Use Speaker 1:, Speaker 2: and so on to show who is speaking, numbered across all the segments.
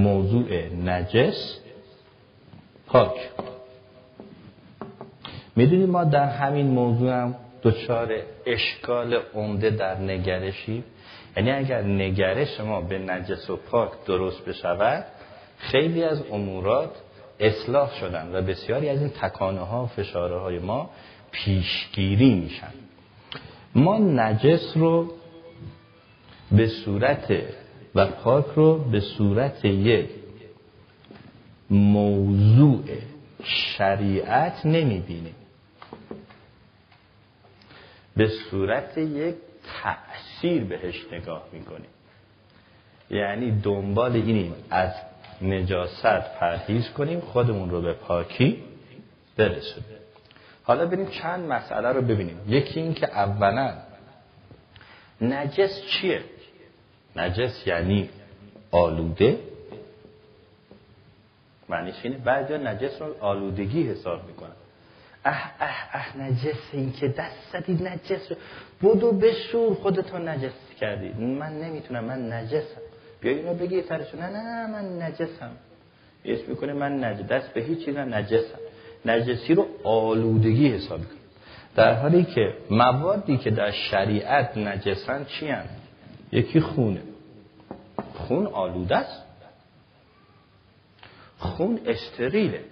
Speaker 1: موضوع نجس. پاک. می‌دونید ما در همین موضوع هم دچار اشکال عمده در نگرشی یعنی اگر نگرش ما به نجس و پاک درست بشود خیلی از امورات اصلاح شدن و بسیاری از این تکانه ها و فشاره های ما پیشگیری میشن. ما نجس رو به صورت و پاک رو به صورت یک موضوع شریعت نمی‌بینیم به صورت یک تأثیر بهش نگاه می‌کنیم یعنی دنبال اینیم از نجاست پرهیز کنیم خودمون رو به پاکی برسونیم. حالا بریم چند مسئله رو ببینیم. یکی این که اولا نجس چیه؟ نجس یعنی آلوده. معنیش اینه بعضی نجس رو آلودگی حساب می‌کنن. اه اه اه نجس این که دست زدی نجس بودو بشور خودتو نجس کردی. من نمی‌تونم من نجسم. بیا اینو بگی سرشون نه نه من نجسم. اسم می‌کنه من نجس. دست به هیچ چیز نجسم. نجسی رو آلودگی حساب کنیم در حالی که موادی که در شریعت نجسن چی هم؟ یکی خونه. خون آلوده است. خون استریله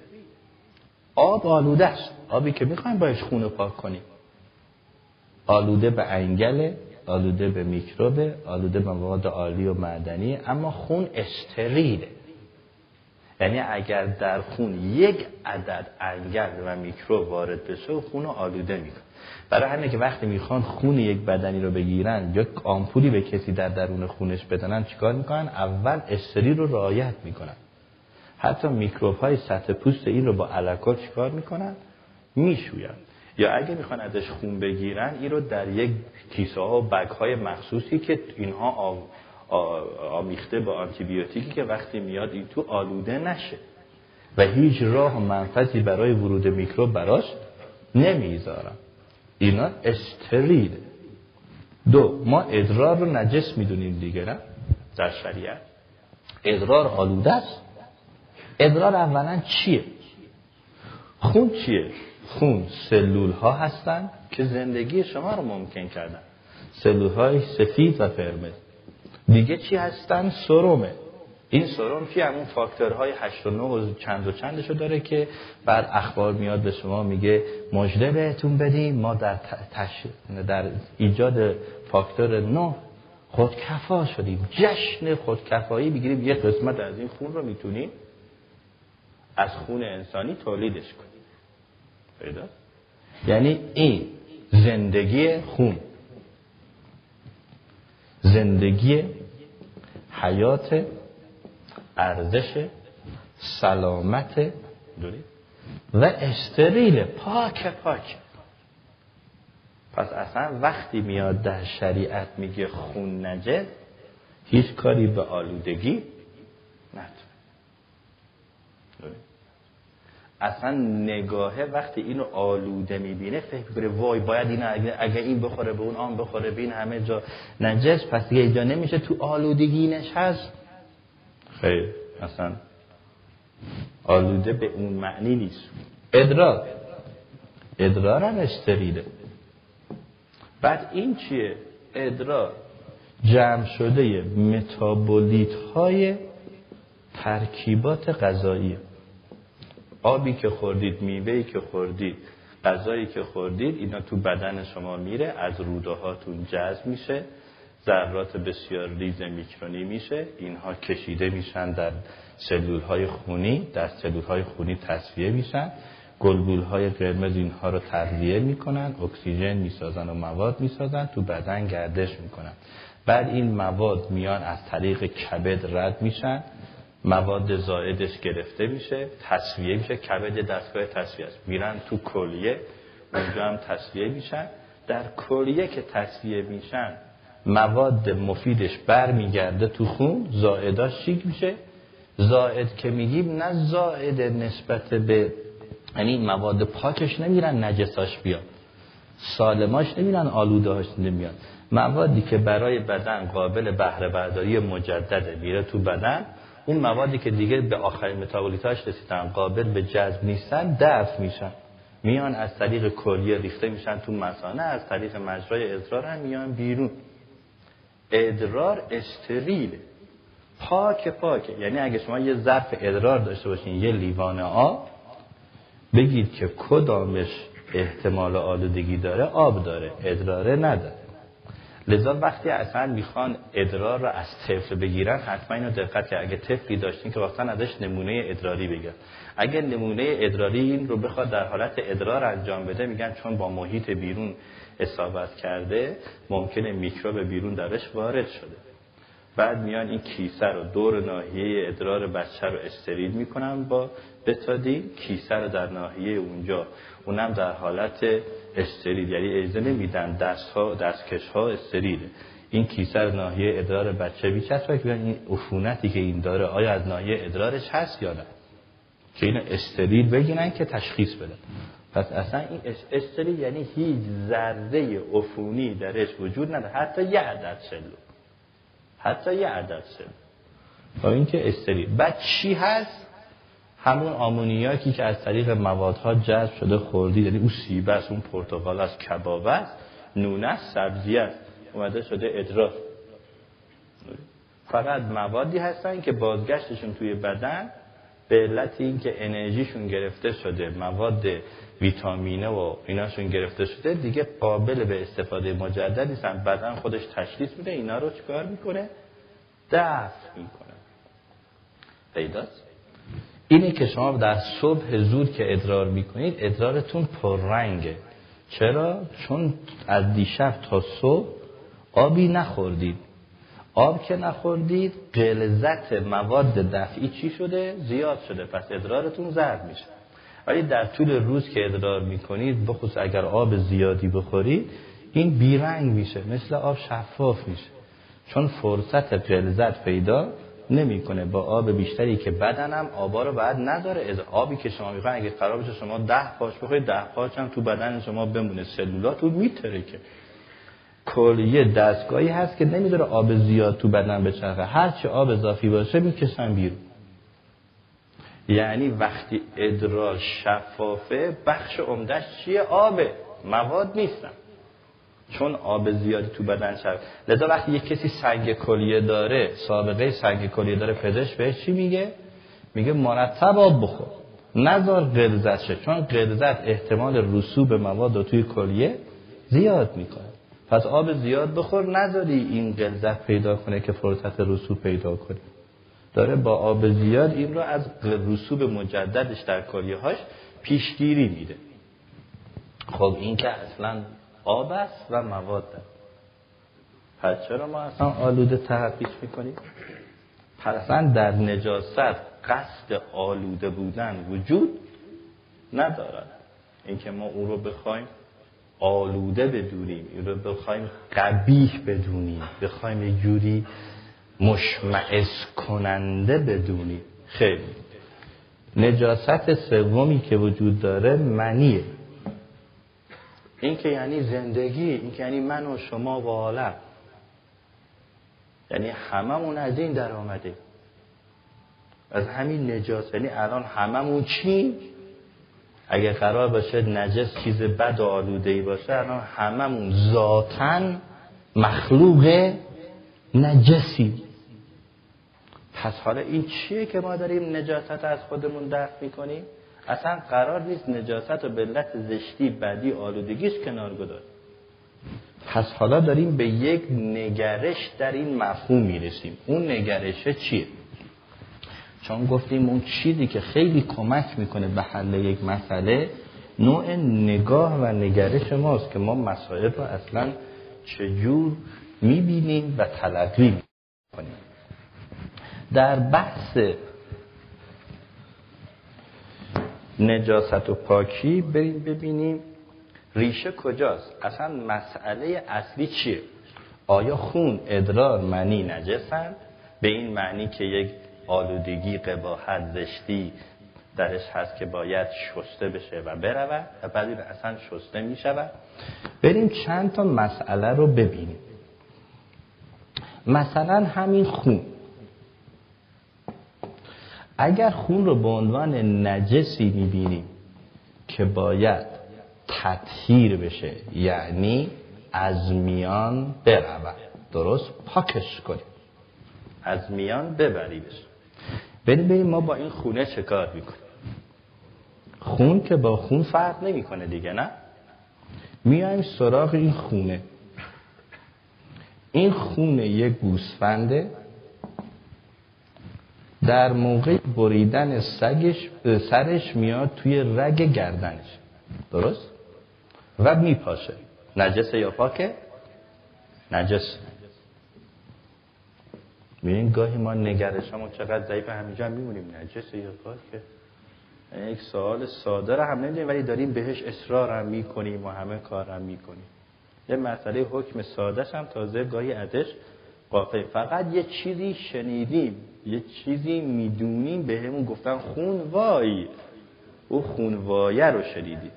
Speaker 1: آب آلوده است. آبی که می‌خوایم باش خون پاک کنیم. آلوده به انگله آلوده به میکروبه آلوده به مواد عالی و معدنی اما خون استریله یعنی اگر در خون یک عدد انگل و میکروب وارد بشه خون آلوده می‌کنه. برای همینه که وقتی می‌خوان خون یک بدنی رو بگیرن یا آمپولی به کسی در درون خونش بدنن چیکار می‌کنن؟ اول استری رو رعایت می‌کنن. حتی میکروب های سطح پوست این رو با علکا چیکار می‌کنن؟ می‌شوین یا اگه می‌خوان ازش خون بگیرن این رو در یک کیسه ها و بگ های مخصوصی که اینها آمیخته با آنتیبیوتیکی که وقتی میاد این تو آلوده نشه. و هیچ راه و منفذی برای ورود میکروب براش نمی‌ذارن. اینا استریل دو ما ادرار رو نجس می‌دونیم دیگه نه؟ در شریعت. ادرار آلوده است. ادرار اولا چیه؟ خون چیه؟ خون سلول ها هستن که زندگی شما رو ممکن کردن. سلول های سفید و فرمه دیگه چی هستن؟ سرومه. این سرم چی همون فاکتورهای 8 و 9 و چند و چندشو داره که بعد اخبار میاد به شما میگه مجده بهتون بدیم ما در, تش... در ایجاد فاکتور 9 خودکفا شدیم. جشن خودکفایی بگیریم یه قسمت از این خون رو می‌تونیم از خون انسانی تولیدش کنیم. پیدا یعنی این زندگی خون. زندگی حیات ارزش سلامت و استریل پاک. پاک. پس اصلا وقتی میاد در شریعت میگه خون نجس هیچ کاری به آلودگی نداره اصلا نگاهه وقتی اینو آلوده می‌بینه فکر می‌کنه وای باید این اگه این بخوره به اون آن بخوره به این همه جا نجس پس دیگه جا نمیشه تو آلودگینش هست خیر. اصلا آلوده به اون معنی نیست. ادرار ادرار هم استریله بعد این چیه؟ ادرار. جمع شده متابولیت های ترکیبات غذایی. آبی که خوردید میوهی که خوردید غذایی که خوردید اینا تو بدن شما میره از روده هاتون جذب میشه. ذرات بسیار ریز میکرونی میشه. اینها کشیده میشن در سلول های خونی در سلول های خونی تصفیه میشن. گلبول های قرمز اینها رو تغذیه می‌کنن اکسیژن می‌سازن و مواد می‌سازن تو بدن گردش می‌کنن. بعد این مواد میان از طریق کبد رد میشن. مواد زائدش گرفته میشه تصفیه میشه. کبد دستگاه تصفیه است. میرن تو کلیه اونجا هم تصفیه میشن. در کلیه که تصفیه میشن مواد مفیدش برمیگرده تو خون زائداش چیک میشه. زائد که میگیم نه زائد نسبت به یعنی مواد پاکش نمیرن نجساش بیاد. سالماش نمیرن آلودهاش نمیاد. موادی که برای بدن قابل بهره برداری مجدده میره تو بدن اون موادی که دیگه به آخرین متابولیتاش رسیدن قابل به جذب نیستن دفع میشن. میان از طریق کلیه ریخته میشن تو مسانه از طریق مجرای ادرار هم میان بیرون. ادرار استریله پاک پاکه یعنی اگه شما یه ظرف ادرار داشته باشین یه لیوان آب بگید که کدامش احتمال آلودگی داره؟ آب داره. ادراره نداره. لذا وقتی اصلا می‌خوان ادرار رو از طفل بگیرن حتما اینو دقت که اگه طفلی داشتین که وقتا ازش نمونه ادراری بگن اگر نمونه ادراری این رو بخواد در حالت ادرار انجام بده میگن چون با محیط بیرون اصابت کرده ممکنه میکروب بیرون درش وارد شده. بعد میان این کیسه رو دور ناحیه ادرار بچه رو استریل می‌کنن با بتادین کیسه رو در ناحیه اونجا. اونم در حالت استریل یعنی اجازه نمیدن دست ها دستکش ها استریله این کیسه رو ناحیه ادرار بچه بیچسبه که این عفونتی که این داره آیا از ناحیه ادرارش هست یا نه؟ که اینو استریل بگیرن که تشخیص بدن. پس اصلا این استریل یعنی هیچ ذره عفونی درش وجود نداره. حتی یه عدد سلول. حتی یه عدد سلول. تا اینکه استریل بعد چی هست؟ همون آمونیاکی که از طریق موادها جذب شده خوردی. یعنی اون سیب است اون پرتقال است کباب است نون است سبزی است. اومده شده ادرار فقط موادی هستن که بازگشتشون توی بدن به علت اینکه انرژیشون گرفته شده مواد ویتامینه و ایناشون گرفته شده دیگه قابل به استفاده مجدد نیستن. بدن خودش تشخیص میده اینا رو چیکار می‌کنه؟ دفع می‌کنه. پیداست. اینه که شما در صبح زود که ادرار می‌کنید ادرارتون پررنگه. چرا؟ چون از دیشب تا صبح آبی نخوردید. آب که نخوردید غلظت مواد دفعی چی شده؟ زیاد شده. پس ادرارتون زرد میشه. ولی در طول روز که ادرار می‌کنید بخصوص اگر آب زیادی بخورید این بیرنگ میشه. مثل آب شفاف میشه. چون فرصت غلظت پیدا نمی‌کنه. با آب بیشتری که بدنم آبا رو بعد نداره. از آبی که شما می‌خواین اگه قرار شما ده پاش بخورید ده پاش هم تو بدن شما بمونه. سلولات رو میتره که کلیه دستگاهی هست که نمیداره آب زیاد تو بدن بچرخه. هرچی آب اضافی باشه می‌کشن بیرون. یعنی وقتی ادرار شفافه بخش عمدهش چیه؟ آبه. مواد نیستن. چون آب زیادی تو بدن شد لذا وقتی یک کسی سنگ کلیه داره سابقه سنگ کلیه داره پزشک بهش چی میگه؟ میگه مرتب آب بخور. نظر غلظت شه. چون غلظت احتمال رسوب مواد رو توی کلیه زیاد می‌کنه. پس آب زیاد بخور نذاری این غلظت پیدا کنه که فرصت رسوب پیدا کنه داره با آب زیاد این رو از رسوب مجددش در کلیه هاش پیشگیری میده. خب این که اصلا آب است و مواد است. پس چرا ما اصلا آلوده تحقیش می‌کنیم؟ پس در نجاست قصد آلوده بودن وجود ندارد. اینکه ما او رو بخوایم آلوده بدونیم. این رو بخوایم قبیح بدونیم. بخوایم یه جوری مشمعز کننده بدونیم. خیلی. نجاست سومی که وجود داره منیه. این که یعنی زندگی این که یعنی من و شما و عالم یعنی هممون از این در آمده از همین نجاست. یعنی الان هممون چی اگه قرار باشه نجس چیز بد و آلوده ای باشه الان هممون ذاتا مخلوق نجسی. پس حالا این چیه که ما داریم نجاست از خودمون دفع می‌کنیم؟ اصلا قرار نیست نجاست و بلت زشتی بدی آلودگیش کنار گذار پس حالا داریم به یک نگرش در این مفهوم می‌رسیم. اون نگرشه چیه؟ چون گفتیم اون چیزی که خیلی کمک می‌کنه به حل یک مسئله نوع نگاه و نگرش ماست که ما مسائل رو اصلا چجور می‌بینیم و تلقی می‌کنیم. در بحث نجاست و پاکی بریم ببینیم ریشه کجاست. اصلا مسئله اصلی چیه؟ آیا خون ادرار منی نجسند به این معنی که یک آلودگی قباحت زشتی درش هست که باید شسته بشه و برود و بعد این اصلا شسته می شود بریم چند تا مسئله رو ببینیم. مثلا همین خون. اگر خون رو به عنوان نجسی می‌بینیم که باید تطهیر بشه یعنی از میان برود. درست؟ پاکش کنیم. از میان ببری بریم ببین ما با این خونه چه کار می‌کنیم؟ خون که با خون فرق نمی‌کنه دیگه نه؟ میایم سراغ این خونه. این خونه یک گوسفنده در موقع بریدن سگش سرش میاد توی رگ گردنش. درست؟ و میپاشه. نجسه یا پاکه؟ نجس. می‌بینین گاهی ما نگرش همون چقدر ضعیف همینجا میمونیم. نجسه یا پاکه یک سوال ساده رو هم نمی‌دونیم ولی داریم بهش اصرار هم می‌کنیم و همه کار هم می‌کنیم. یه مسئله حکم سادهش هم تازه گاهی ازش قاطع. فقط یه چیزی شنیدیم یه چیزی می‌دونیم به همون گفتن خون وای. او خون وایه رو شنیدیم.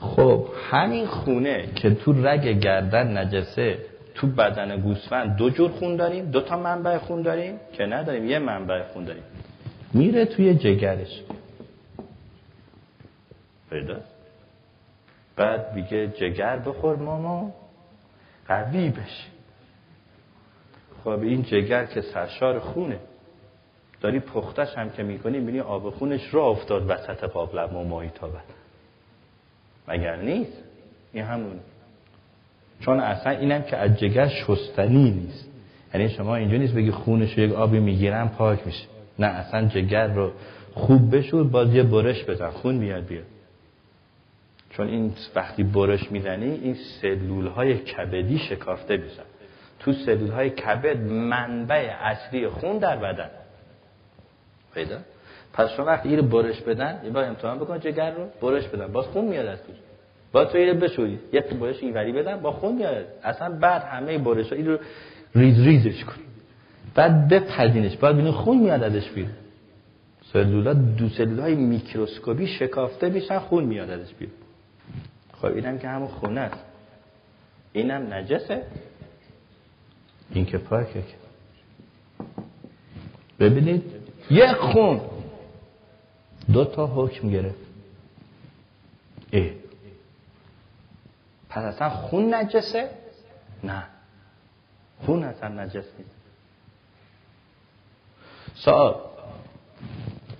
Speaker 1: خب همین خونه که تو رگ گردن نجسه تو بدن گوسفند دو جور خون داریم دو تا منبع خون داریم که نداریم یه منبع خون داریم. میره توی جگرش. پیدا. بعد میگه جگر بخور ماما قوی بشی. خب این جگر که سرشار خونه. داری پختش هم که می‌کنی بینی آب خونش را افتاد وسط قابلم و ماهی تا بعد. مگر نیست؟ این همون چون اصلا اینم که از جگر شستنی نیست. یعنی شما اینجا نیست بگی خونش رو یک آبی می‌گیرم پاک میشه. نه اصلا جگر رو خوب بشور باز یه برش بزن خون میاد بیاد. چون این وقتی برش می‌زنی این سلول های کبدی شکافته میشن. تو سلول های کبد منبع اصلی خون در بدن. پیدا؟ پس شما وقتی این برش بدن یه بار امتحان بکن جگر رو برش بدن. باز خون میاد از توش. با تو اینو بشوری یه برش اینوری بدن با خون میاد اصلا بعد همه برش ها رو ریز ریزش کن. بعد بپدینش بعد بینید خون میاد ازش بیرون. سلولا دو سلول های میکروسکوپی شکافته میشن خون میاد ازش بیرون. خب اینم که همون خونه است. اینم نجسه. این که پاکه ببینید یک خون. دو تا حکم گرفت. ای پس اصلا خون نجسه؟ نه. خون اصلا نجس نیست. سوال.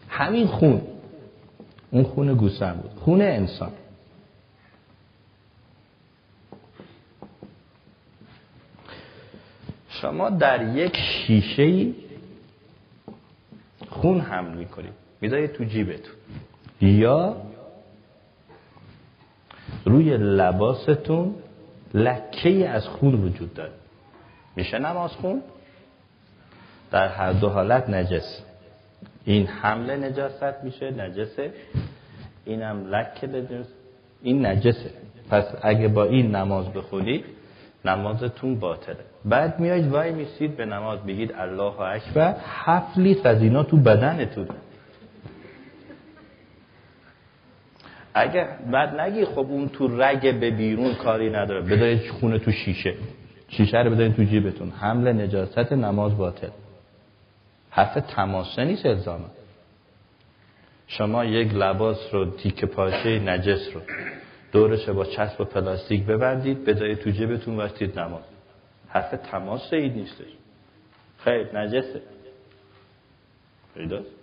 Speaker 1: همین خون اون خون گوسفند بود. خون انسان. شما در یک شیشه خون حمل می‌کنید. می‌ذارید تو جیبتون. یا روی لباستون لکه از خون وجود داره. میشه نماز خون؟ در هر دو حالت نجس. این حمله نجاست میشه نجسه. اینم لکه نجس این نجسه. پس اگه با این نماز بخونید نمازتون باطله. بعد میایید وای میسید به نماز بگید الله اکبر. هفت لیتر از اینا تو بدنتون اگه بعد نگی خب اون تو رگ به بیرون کاری نداره. بدارید خونه تو شیشه. شیشه رو بدارید تو جیبتون. حمل نجاست نماز باطل. حرف تماسه نیست الزامه شما یک لباس رو تیک پاشه نجس رو دورش با چسب و پلاستیک ببندید به تو جیبتون وقتید نماز. حرف تماس این نیستش. خیر نجسه. پیداست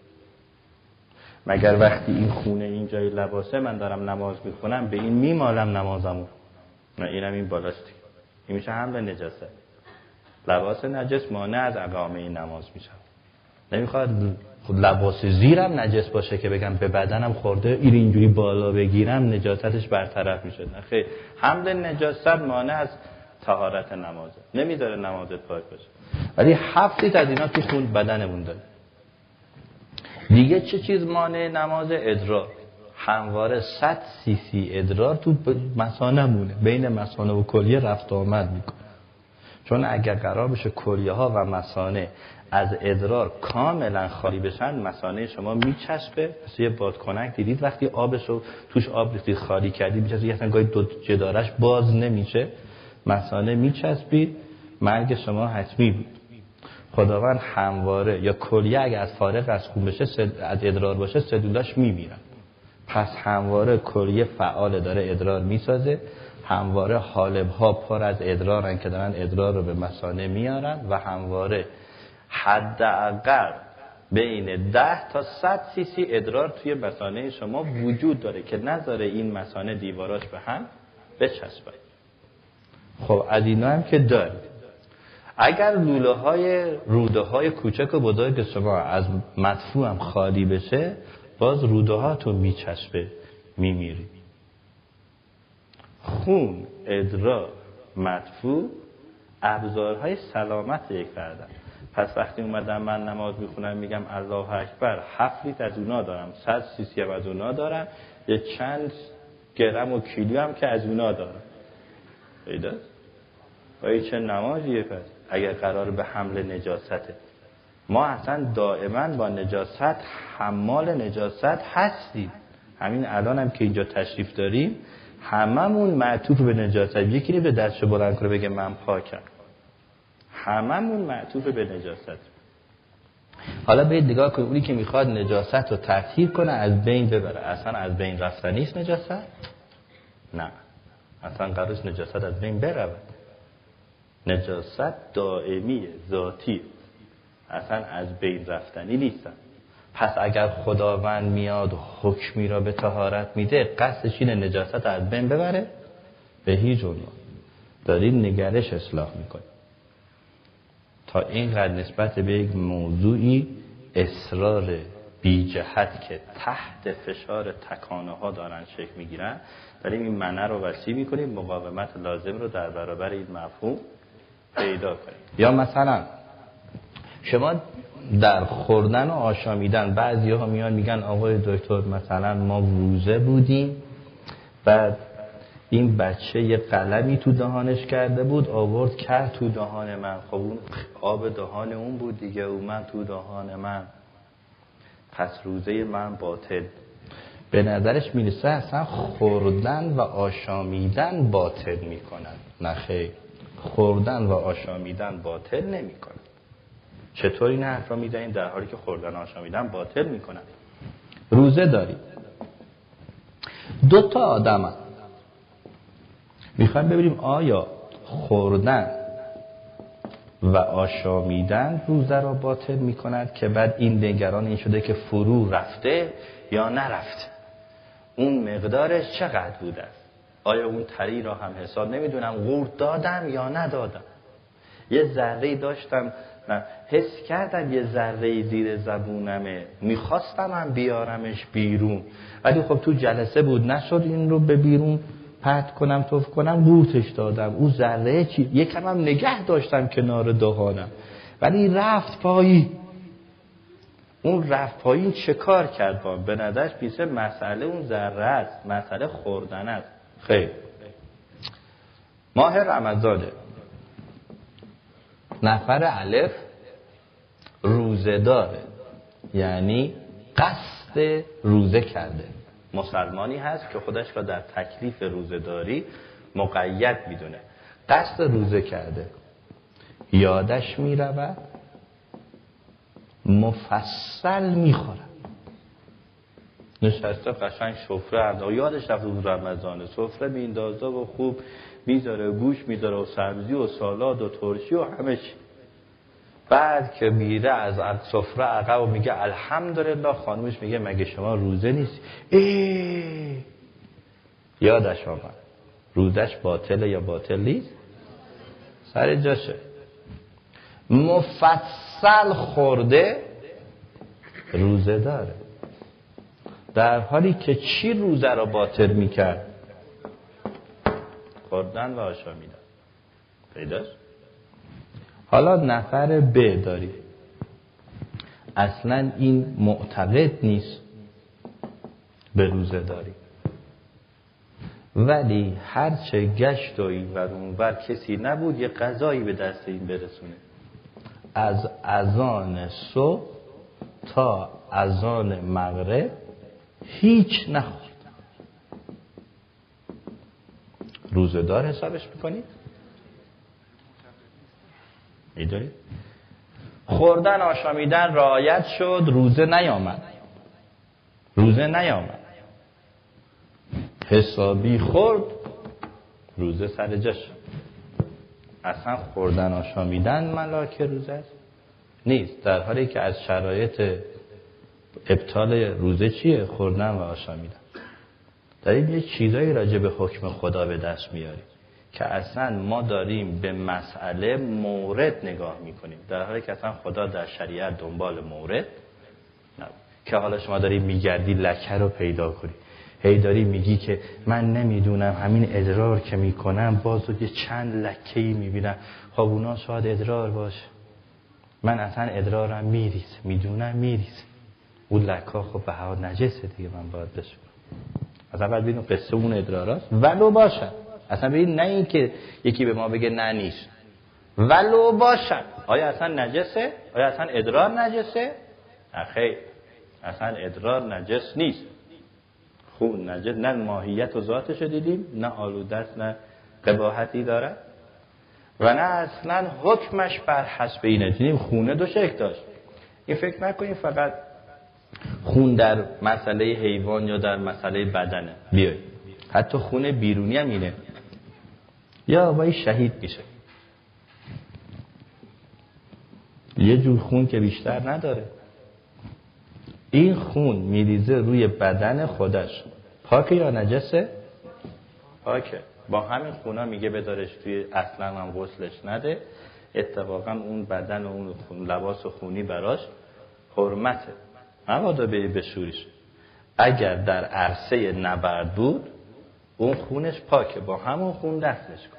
Speaker 1: مگر وقتی این خونه این جای لباسه من دارم نماز می‌خونم به این میمالم نمازمو؟ نه اینم این بالاستی. این میشه به نجسه لباس نجس مانع از اقامه این نماز میشه. نمی‌خواد لباس زیرم نجس باشه که بگم به بدنم خورده این اینجوری بالا بگیرم نجاستش برطرف میشه. نه خیلی حمل نجاست مانع از طهارت نمازه. نمی‌ذاره نمازت پاک باشه ولی هفتی از اینا تو خون بدنمون داره. دیگه چه چیز مانع نماز ادرار؟ همواره 100 سی سی ادرار تو مسانه مونه. بین مسانه و کلیه رفت آمد می‌کنه. چون اگر قرار بشه کلیه ها و مسانه از ادرار کاملا خالی بشن مسانه شما میچسبه. مثل یه بادکنک دیدید؟ وقتی آبش رو توش آب ریختید خالی کردید میچسبه یه گاهی دو جدارش باز نمیشه. مسانه میچسبید. مرگ شما حتمی بود. خداوند همواره یا کلیه اگه از فارغ از خون بشه از ادرار باشه سلولاش میمیرن پس همواره کلیه فعال داره ادرار می‌سازه. همواره حالب ها پر از ادرارن که دارن ادرار رو به مسانه میارن و همواره حداقل بین 10 تا 100 سی سی ادرار توی مسانه شما وجود داره که نذاره این مسانه دیواراش به هم بچسبه. خب از اینا هم که دارید. اگر لوله های روده های کوچک و بزرگ شما از مدفوع هم خالی بشه باز روده هاتون میچسبه میمیری. خون ادرار مدفوع ابزارهای سلامت یک فردن پس وقتی اومدم من نماز می‌خونم میگم الله اکبر هفت لیتر از اونا دارم صد سی هم از اونا دارم یه چند گرم و کیلو هم که از اونا دارم. پیداست و چه نمازیه پس؟ اگر قرار به حمل نجاسته ما اصلا دائما با نجاست حمال نجاست هستیم. همین الان هم که اینجا تشریف داریم هممون معطوف به نجاست. یکی به دستشو بلند کنه بگه من پاکم. هممون معطوف به نجاست. حالا باید نگاه کنید اونی که می‌خواد نجاست رو تطهیر کنه از بین ببره. اصلا از بین رفتن نیست نجاست؟ نه. اصلا قرارش نجاست از بین برود. نجاست دائمی ذاتی. اصلا از بین رفتنی نیستن. پس اگر خداوند میاد حکمی را به تهارت میده قصدش اینه نجاست از بین ببره؟ به هیچ عنوان. دارید نگرش اصلاح می‌کنید تا اینقدر نسبت به یک موضوعی اصرار بی جهت که تحت فشار تکانه ها دارن شکل می‌گیرن داریم این منه رو وسیع می‌کنیم. مقاومت لازم رو در برابر این مفهوم پیدا کنیم. یا مثلا شما در خوردن و آشامیدن بعضی ها میان میگن آقای دکتر مثلا ما روزه بودیم بعد این بچه یه قلمی تو دهانش کرده بود آورد کرد تو دهان من. خب اون آب دهان اون بود دیگه من تو دهان من. پس روزه من باطل. به نظرش می‌رسه اصلا خوردن و آشامیدن باطل می‌کنن. نه خوردن و آشامیدن باطل نمی‌کنن چطور این حرف را می‌دهیم در حالی که خوردن و آشامیدن باطل می‌کنن روزه داریم دو تا آدم می‌خوایم ببینیم آیا خوردن و آشامیدن روزه را باطل می‌کند که بعد این نگران این شده که فرو رفته یا نرفته. اون مقدارش چقدر بوده آیا اون تری را هم حساب نمی‌دونم قورت دادم یا ندادم. یه ذره داشتم نه حس کردم یه ذره زیر زبونمه. می‌خواستم هم بیارمش بیرون. ولی خب تو جلسه بود نشد این رو به بیرون پت کنم توف کنم قورتش دادم. او ذره چی؟ یکم هم نگه داشتم کنار دهانم. ولی رفت پایی. اون رفت پایین چه کار کرد با به نظرش پیسه مسئله اون ذره است. مسئله خوردن است. خیر. ماه رمضانه. نفر الف روزه داره یعنی قصد روزه کرده. مسلمانی هست که خودش را در تکلیف روزه داری مقید می‌دونه. قصد روزه کرده. یادش می‌رود مفصل می‌خورد. نشسته قشنگ سفره و یادش رفت روز رمضانه. سفره میندازه و خوب می‌ذاره گوش می‌ذاره و سبزی و سالاد و ترشی و همه چی. بعد که میره از سفره عقب و میگه الحمدلله خانومش میگه مگه شما روزه نیست؟ ای یادش آمد. روزش باطله یا باطل نیست؟ سر جاشه مفصل خورده روزه داره. در حالی که چی روزه را باطل می‌کرد؟ خوردن و آشامیدن. پیداست حالا نفر ب داری اصلا این معتقد نیست به روزه داری ولی هرچه گشت و این ور کسی نبود یه قضایی به دست این برسونه. از ازان صبح تا ازان مغرب هیچ نخورد. روزدار حسابش می‌کنید؟ می‌دونید خوردن آشامیدن رعایت شد روزه نیامد. روزه نیامد. حسابی خورد روزه سر جاش. اصلا خوردن آشامیدن ملاک روزه نیست. در حالی که از شرایط ابطال روزه چیه؟ خوردن و آشامیدن داریم یه چیزایی راجع به حکم خدا به دست میاریم که اصلا ما داریم به مسئله مورد نگاه می‌کنیم. در حالی که اصلا خدا در شریعت دنبال مورد نبود. که حالا شما داری میگردی لکه رو پیدا کنی. هی داری میگی که من نمی‌دونم همین ادرار که می‌کنم باز یه چند لکه ای می‌بینم. خب اونا شاید ادرار باشه. من اصلا ادرارم میریز می‌دونم میریز اون لکه خب به هوا نجسه دیگه من باید بشم از اول ببینیم قصه اون ادراراست. ولو باشن اصلا ببین نه این که یکی به ما بگه نه نیست. ولو باشن آیا اصلا نجسه؟ آیا اصلا ادرار نجسه؟ نه خیر. اصلا ادرار نجس نیست. خون نجس نه ماهیت و ذاتش دیدیم نه آلودست نه قباحتی داره و نه اصلا حکمش بر حسب اینه. دیدیم خونه دو شکل داشت. این فکر نکنیم فقط خون در مسئله حیوان یا در مسئله بدنه. بیای. حتی خون بیرونی هم اینه. یا وای شهید میشه. یه جور خون که بیشتر نداره. این خون میریزه روی بدن خودش. پاکه یا نجسه؟ پاکه. با همین خونا میگه بدارش توی اصلا هم غسلش نده. اتفاقا اون بدن و اون خون لباس و خونی براش حرمته. مبادا به بشوریش اگر در عرصه نبرد بود اون خونش پاکه با همون خون دستش کن.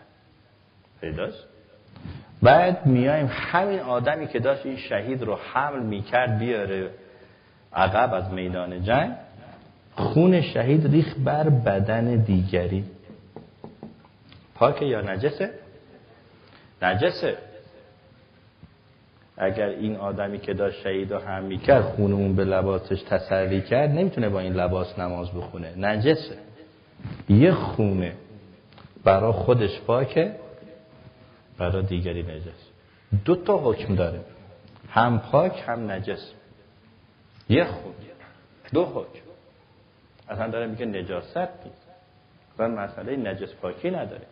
Speaker 1: پیداش بعد میایم همین آدمی که داشت این شهید رو حمل می‌کرد بیاره عقب از میدان جنگ خون شهید ریخ بر بدن دیگری. پاکه یا نجسه؟ نجسه. اگر این آدمی که داشت شهید رو هم می‌کرد خون اون به لباسش تسری کرد نمی‌تونه با این لباس نماز بخونه. نجسه. یه خونه برا خودش پاکه برا دیگری نجس. دو تا حکم داره. هم پاک هم نجس. یه خون دو حکم. اصلا داره میگه نجاست نیست. و مسئله نجس پاکی نداره.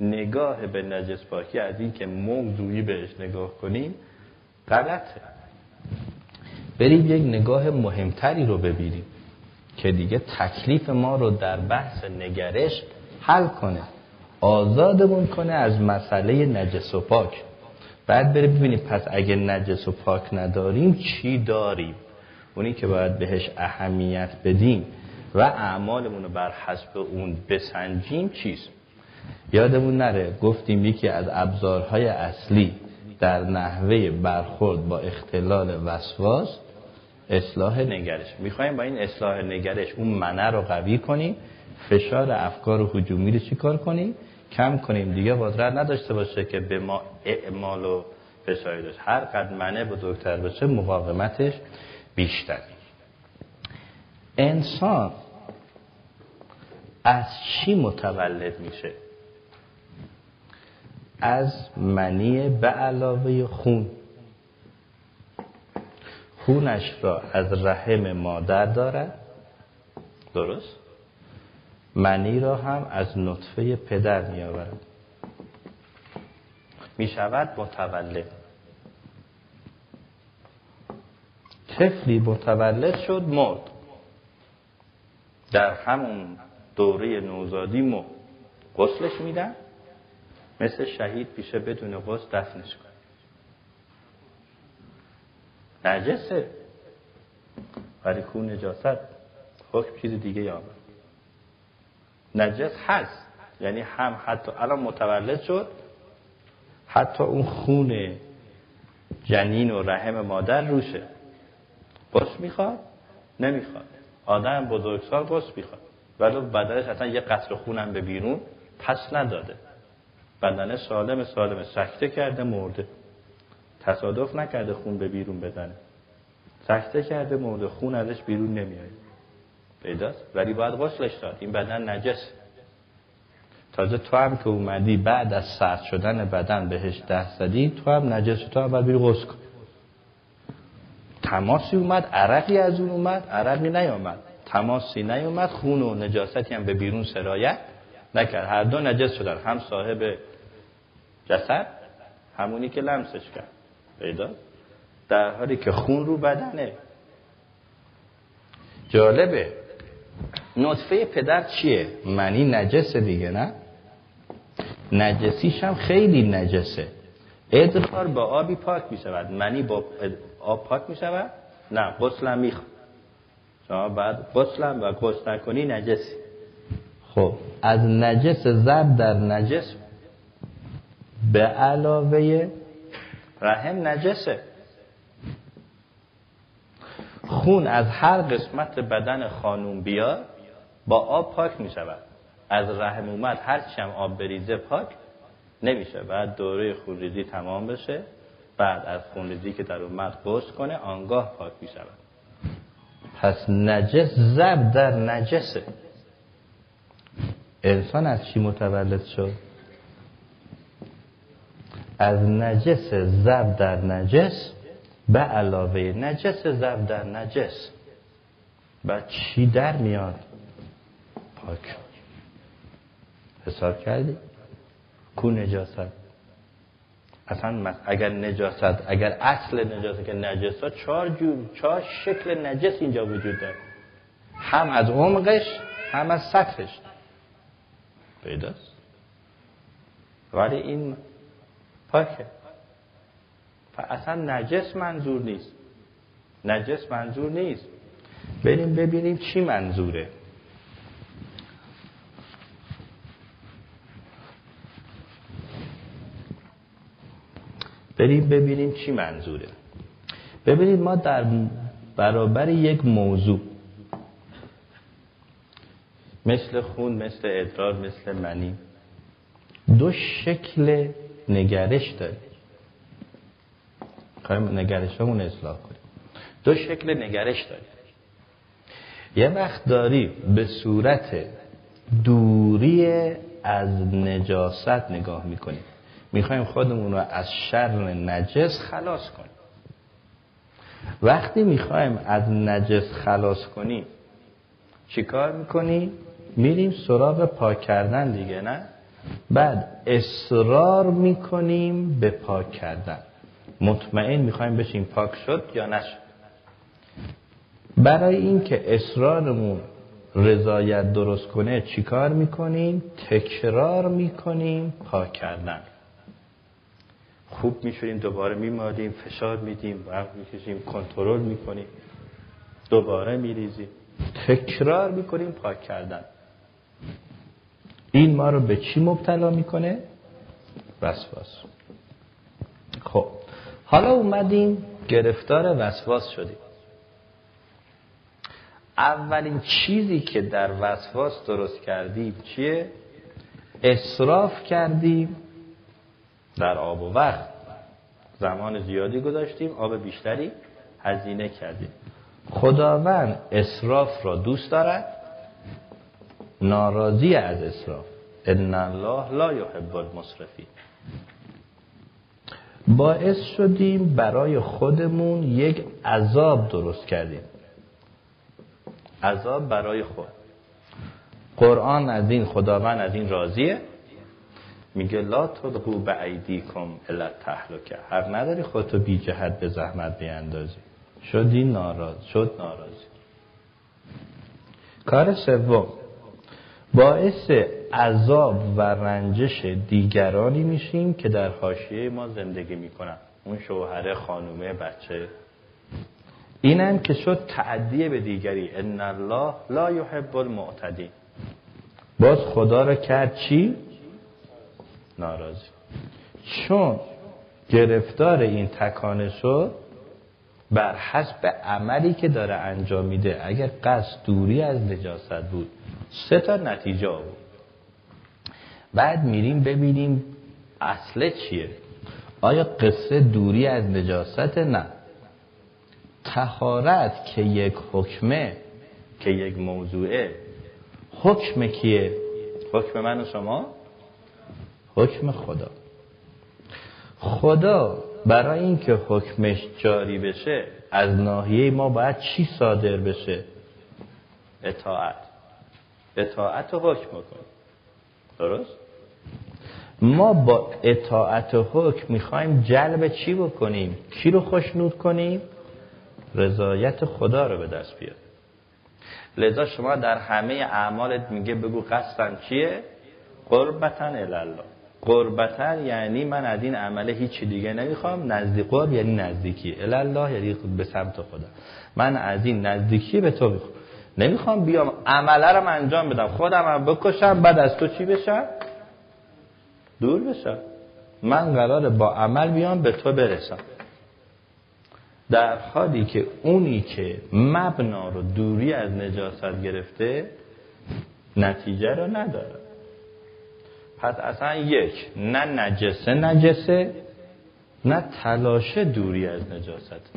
Speaker 1: نگاه به نجس پاکی از این که موضوعی بهش نگاه کنیم غلطه بریم یک نگاه مهمتری رو ببینیم که دیگه تکلیف ما رو در بحث نگرش حل کنه. آزادمون کنه از مسئله نجس و پاک. بعد بریم ببینیم پس اگه نجس و پاک نداریم چی داریم؟ اونی که باید بهش اهمیت بدیم و اعمالمون رو بر حسب اون بسنجیم چیست؟ یادمون نره گفتیم یکی از ابزارهای اصلی در نحوه برخورد با اختلال وسواس اصلاح نگرش. می‌خوایم با این اصلاح نگرش اون منع رو قوی کنیم فشار افکار و حجومی رو چیکار کنیم؟ کم کنیم دیگه قدرت نداشته باشه که به ما اعمال و فشاری داشت. هر قد منع بزرگتر باشه مقاومتش بیشتر. انسان از چی متولد میشه؟ از منی به علاوه خون. خونش را از رحم مادر دارد. درست؟ منی را هم از نطفه پدر می آورد می شود متولد. طفلی متولد شد مرد. در همون دوره نوزادی مرد غسلش میدن؟ مثل شهید پیشه بدون غسل دفنش کن نجسه ولی کو نجاست؟ حکم چیز دیگه یا نجس هست. یعنی هم حتی الان متولد شد حتی اون خون جنین و رحم مادر روشه. غسل می‌خواد؟ نمی‌خواد. آدم بزرگسال غسل می‌خواد. ولی بدنش اصلا یه قطر خونم به بیرون پس نداده. بدنه سالم سالم سکته کرده مرده. تصادف نکرده خون به بیرون بدنه. سکته کرده مرده. خون ازش بیرون نمیاد. پیداست؟ ولی باید غسلش داد. این بدن نجس. تازه تو هم که اومدی بعد از سرد شدن بدن بهش ده زدی تو هم نجس تو هم باید غسل کن. تماسی اومد عرقی از اون اومد عرقی نیومد. تماسی نیومد خون و نجاستی هم به بیرون سرایت نکرد. هر دو نجس شدن. هم صاحب جسد همونی که لمسش کرد. پیدا؟ در حالی که خون رو بدنه. جالبه. نطفه پدر چیه؟ منی نجسه دیگه نه؟ نجسیش هم خیلی نجسه. ادرار با آبی پاک می شود منی با آب پاک می شود؟ نه غسلم می شما بعد غسلم و غسل کنی نجسی. خب از نجس زب در نجس به علاوه رحم نجسه. خون از هر قسمت بدن خانوم بیاد با آب پاک می شود از رحم اومد هر هم آب بریزه پاک نمیشه. بعد دوره خونریزی تمام بشه. بعد از خونریزی که در اومد قصد کنه آنگاه پاک می شود پس نجس زب در نجسه. انسان از چی متولد شد؟ از نجس زب در نجس به علاوه نجس زب در نجس. و چی در میاد؟ پاک. حساب کردی؟ کو نجاست؟ اصلا اگر نجاست اگر اصل نجاست که نجست ها چهار جور چهار شکل نجس اینجا وجود داره. هم از عمقش هم از سطحش. پیداست. ولی این پاکه اصلا نجس منظور نیست. نجس منظور نیست. بریم ببینیم چی منظوره. بریم ببینیم چی منظوره. ببینید ما در برابر یک موضوع مثل خون مثل ادرار مثل منی دو شکل نگرش داریم. خواهیم نگرشمون اصلاح کنیم. دو شکل نگرش داریم. یه وقت داری به صورت دوری از نجاست نگاه می‌کنیم می‌خوایم خودمون رو از شر نجس خلاص کنیم. وقتی می‌خوایم از نجس خلاص کنیم چیکار می‌کنیم میریم سراغ پاک کردن دیگه نه؟ بعد اصرار می‌کنیم به پاک کردن. مطمئن می‌خوایم بشیم پاک شد یا نشد. برای اینکه اصرارمون رضایت درست کنه چیکار می‌کنیم؟ تکرار می‌کنیم پاک کردن. خوب میشوریم دوباره میمالیم فشار میدیم وقت می‌کشیم کنترل می‌کنیم دوباره میریزیم. تکرار می‌کنیم پاک کردن. این ما رو به چی مبتلا می‌کنه؟ وسواس. خب حالا اومدیم گرفتار وسواس شدیم. اولین چیزی که در وسواس درست کردیم چیه؟ اصراف کردیم در آب و وقت. زمان زیادی گذاشتیم آب بیشتری هزینه کردیم. خداوند اصراف را دوست دارد؟ ناراضی از اصراف ان الله لا یحب المسرفین. باعث شدیم برای خودمون یک عذاب درست کردیم. عذاب برای خود. قرآن از این خداوند از این راضیه. میگه لا تلقو به ایدیکم الا تهلکه حق نداری خودتو بی جهت به زحمت بیاندازی. شدی ناراض. شد ناراضی. کار سوم. باعث عذاب و رنجش دیگرانی میشیم که در حاشیه ما زندگی می‌کنن. اون شوهر خانومه بچه. اینم که شد تعدیه به دیگری. ان الله لا یحب المعتدین. باز خدا را کرد چی؟ ناراضی. چون گرفتار این تکانه شد بر حسب عملی که داره انجام میده. اگر قصد دوری از نجاست بود سه تا نتیجه بود بعد میریم ببینیم اصله چیه. آیا قصه دوری از نجاست؟ نه. تخارت که یک حکمه که یک موضوعه حکم کیه؟ حکم من و شما؟ حکم خدا. خدا برای اینکه حکمش جاری بشه از ناحیه ما باید چی صادر بشه؟ اطاعت. اطاعت و حکم کنیم درست؟ ما با اطاعت و حکم می‌خوایم جلب چی بکنیم؟ کی رو خوشنود کنیم؟ رضایت خدا رو به دست بیاد لذا شما در همه اعمالت میگه بگو قصدم چیه؟ قربتن الله. قربتن یعنی من از این عمله هیچ دیگه نمی‌خوام. نزدیک قرب یعنی نزدیکی. الله یعنی به سمت خدا. من از این نزدیکی به تو می‌خوام. نمی‌خوام بیام. عمله رو انجام بدم. خودم هم بکشم بعد از تو چی بشم؟ دور بشم. من قراره با عمل بیام به تو برسم. در حالی که اونی که مبنا رو دوری از نجاست گرفته نتیجه رو نداره. پس اصلا یک نه نجسه نجسه نه تلاش دوری از نجاست.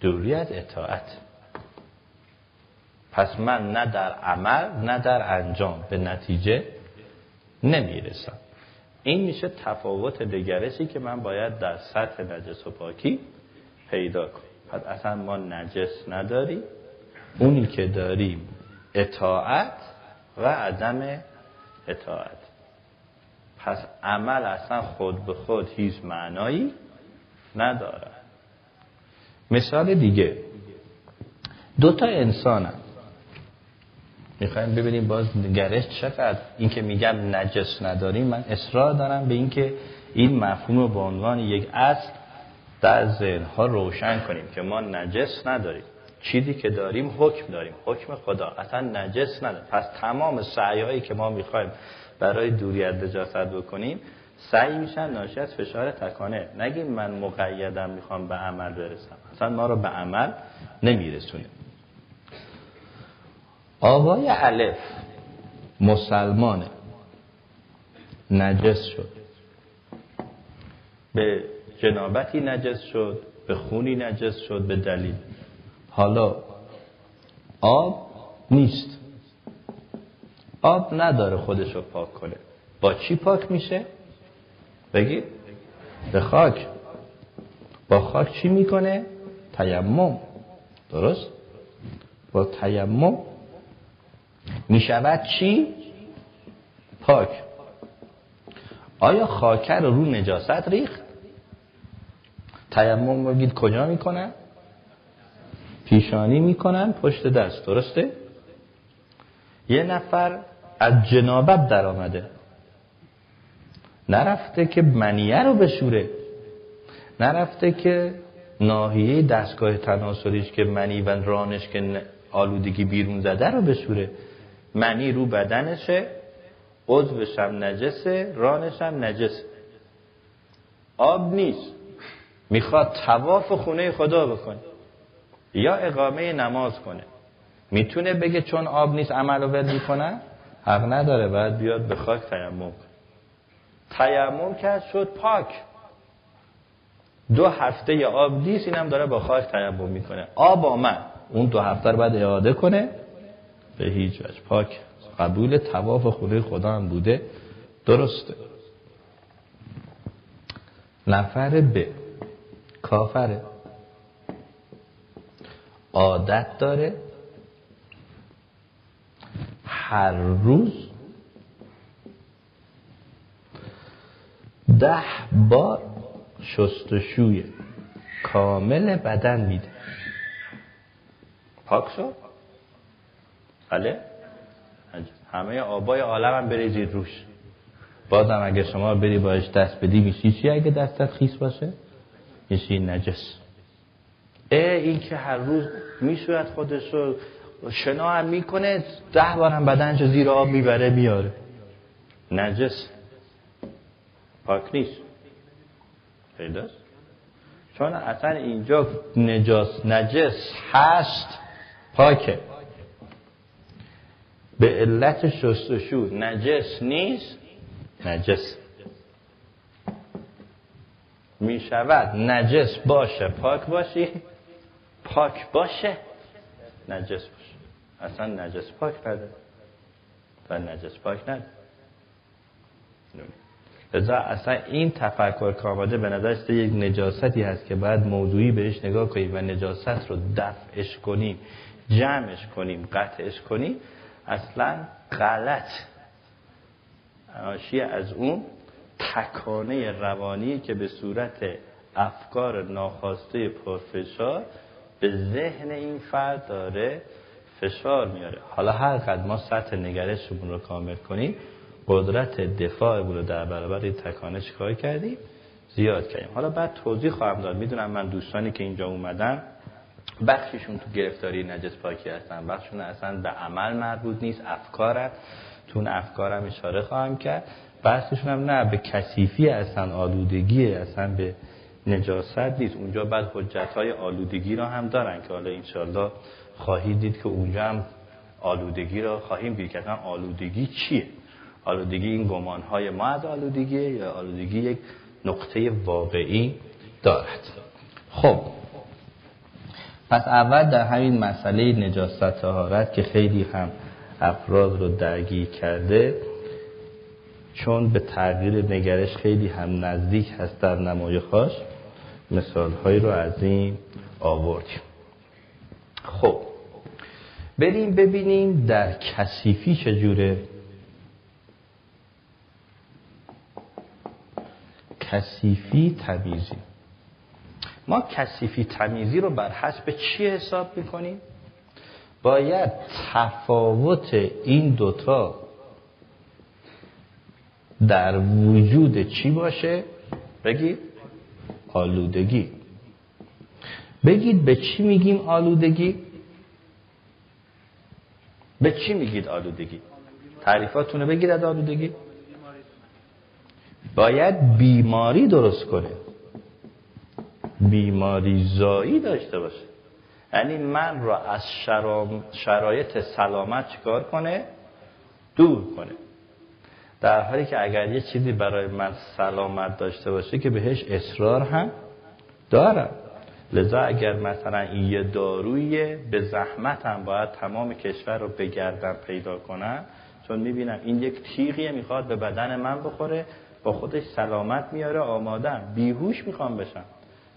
Speaker 1: دوری از اطاعت. پس من نه در عمل نه در انجام به نتیجه نمی‌رسم. این میشه تفاوت دگرشی که من باید در سطح نجس و پاکی پیدا کنم. پس اصلا ما نجس نداریم. اونی که داریم اطاعت و عدم اطاعت. پس عمل اصلا خود به خود هیچ معنایی نداره. مثال دیگه. دو تا انسان می‌خوایم ببینیم باز نگرش چقدر. این که میگم نجس نداریم من اصرار دارم به اینکه این مفهوم رو به عنوان یک اصل در ذهنها روشن کنیم که ما نجس نداریم. چیزی که داریم حکم داریم. حکم خدا. اصلا نجس نداریم. پس تمام سعیهایی که ما می‌خوایم برای دوری از نجاست بکنیم سعی میشن ناشی از فشار تکانه. نگیم من مقیدم می‌خوام به عمل برسم. اصلا ما رو به عمل نمیرسونیم آقای علف مسلمانه. نجس شد. به جنابتی نجس شد به خونی نجس شد به دلیل. حالا آب نیست. آب نداره خودش رو پاک کنه با چی پاک میشه؟ بگید به خاک با خاک چی می‌کنه؟ تیمم درست؟ با تیمم می‌شود چی؟ پاک آیا خاکر رو رو نجاست ریخت؟ تیمم بگید کجا می‌کنن؟ پیشانی می‌کنن پشت دست درسته؟ یه نفر از جنابت در آمده نرفته که منیه رو بشوره. نرفته که ناحیه دستگاه تناسلیش که منی و رانش که آلودگی بیرون زده رو بشوره. منی رو بدنشه عضوش هم نجسه رانش هم نجسه. آب نیست. می‌خواد تواف خونه خدا بکنه. یا اقامه نماز کنه. می‌تونه بگه چون آب نیست عمل رو می‌کنه حق نداره باید بیاد به خاک تیمم. تیمم کرد شد پاک. دو هفته آب نیست اینم داره با خاک تیمم می‌کنه. آب آمد. اون دو هفته رو باید اعاده کنه. به هیچ وجه. پاک. قبول تواف خونه خدا هم بوده. درسته. نفر به کافره. عادت داره. هر روز ده بار شستشوی کامل بدن میده. پاک شد بله. همه آبای عالم هم بریزید روش. بازم اگه شما بری باش دست بدی میشی چی اگه دستت خیس باشه؟ میشی نجس. اه این که هر روز می‌شوید خودش رو شنا هم می‌کنه ده بارم بدنش زیر آب می‌بره میاره نجس. پاک نیست. پیداست. چون اصلا اینجا نجاس نجس هست پاکه. به علت شستشو نجس نیست نجس. می شود نجس باشه پاک باشی پاک باشه نجس باشه. اصلا نجس پاک نده و نجس پاک نده. لذا اصلا این تفکر که آمده به نظرش یک نجاستی هست که باید موضوعی بهش نگاه کنیم و نجاست رو دفعش کنیم جمعش کنیم قطعش کنیم اصلا غلط. ناشی از اون تکانه روانی که به صورت افکار ناخواسته پرفشار به ذهن این فرد داره فشار میاره. حالا هر قد ما سطح نگرشمون رو کامل کنیم قدرت دفاعمون رو در برابر این تکانه چیکار کردیم؟ زیاد کردیم. حالا بعد توضیح خواهم داد. می‌دونم من دوستانی که اینجا اومدن بخششون تو گرفتاری نجس پاکی هستن. بخششون اصلا به عمل مربوط نیست افکارم تو اون افکارم اشاره خواهم کرد. بحثشون هم نه به کثیفی اصلا آلودگی اصلا به نجاست نیست. اونجا بعد حجت های آلودگی را هم دارن که حالا انشالله خواهید دید که اونجا هم آلودگی را خواهیم دید که آلودگی چیه؟ آلودگی این گمان های ما از آلودگی یا آلودگی یک نقطه واقعی دارد؟ خب. پس اول در همین مسئله نجاست طهارت که خیلی هم افراد رو درگیر کرده چون به تغییر نگرش خیلی هم نزدیک هست در نمایخاش مثال هایی رو از این آوردیم. خب بریم ببینیم در کثیفی چجوره کثیفی تمیزی ما کثیفی تمیزی رو بر حسب چی حساب می‌کنیم؟ باید تفاوت این دوتا در وجود چی باشه؟ بگید آلودگی بگید به چی میگیم آلودگی؟ به چی میگید آلودگی؟ تعریفاتونه بگید از آلودگی؟ باید بیماری درست کنه بیماری زایی داشته باشه یعنی من را از شرایط سلامت چکار کنه دور کنه در حالی که اگر یه چیزی برای من سلامت داشته باشه که بهش اصرار هم دارم لذا اگر مثلا این یه دارویه به زحمت هم باید تمام کشور رو بگردم پیدا کنم چون می‌بینم این یک تیغیه می‌خواد به بدن من بخوره با خودش سلامت میاره آمادم بیهوش می‌خوام بشم.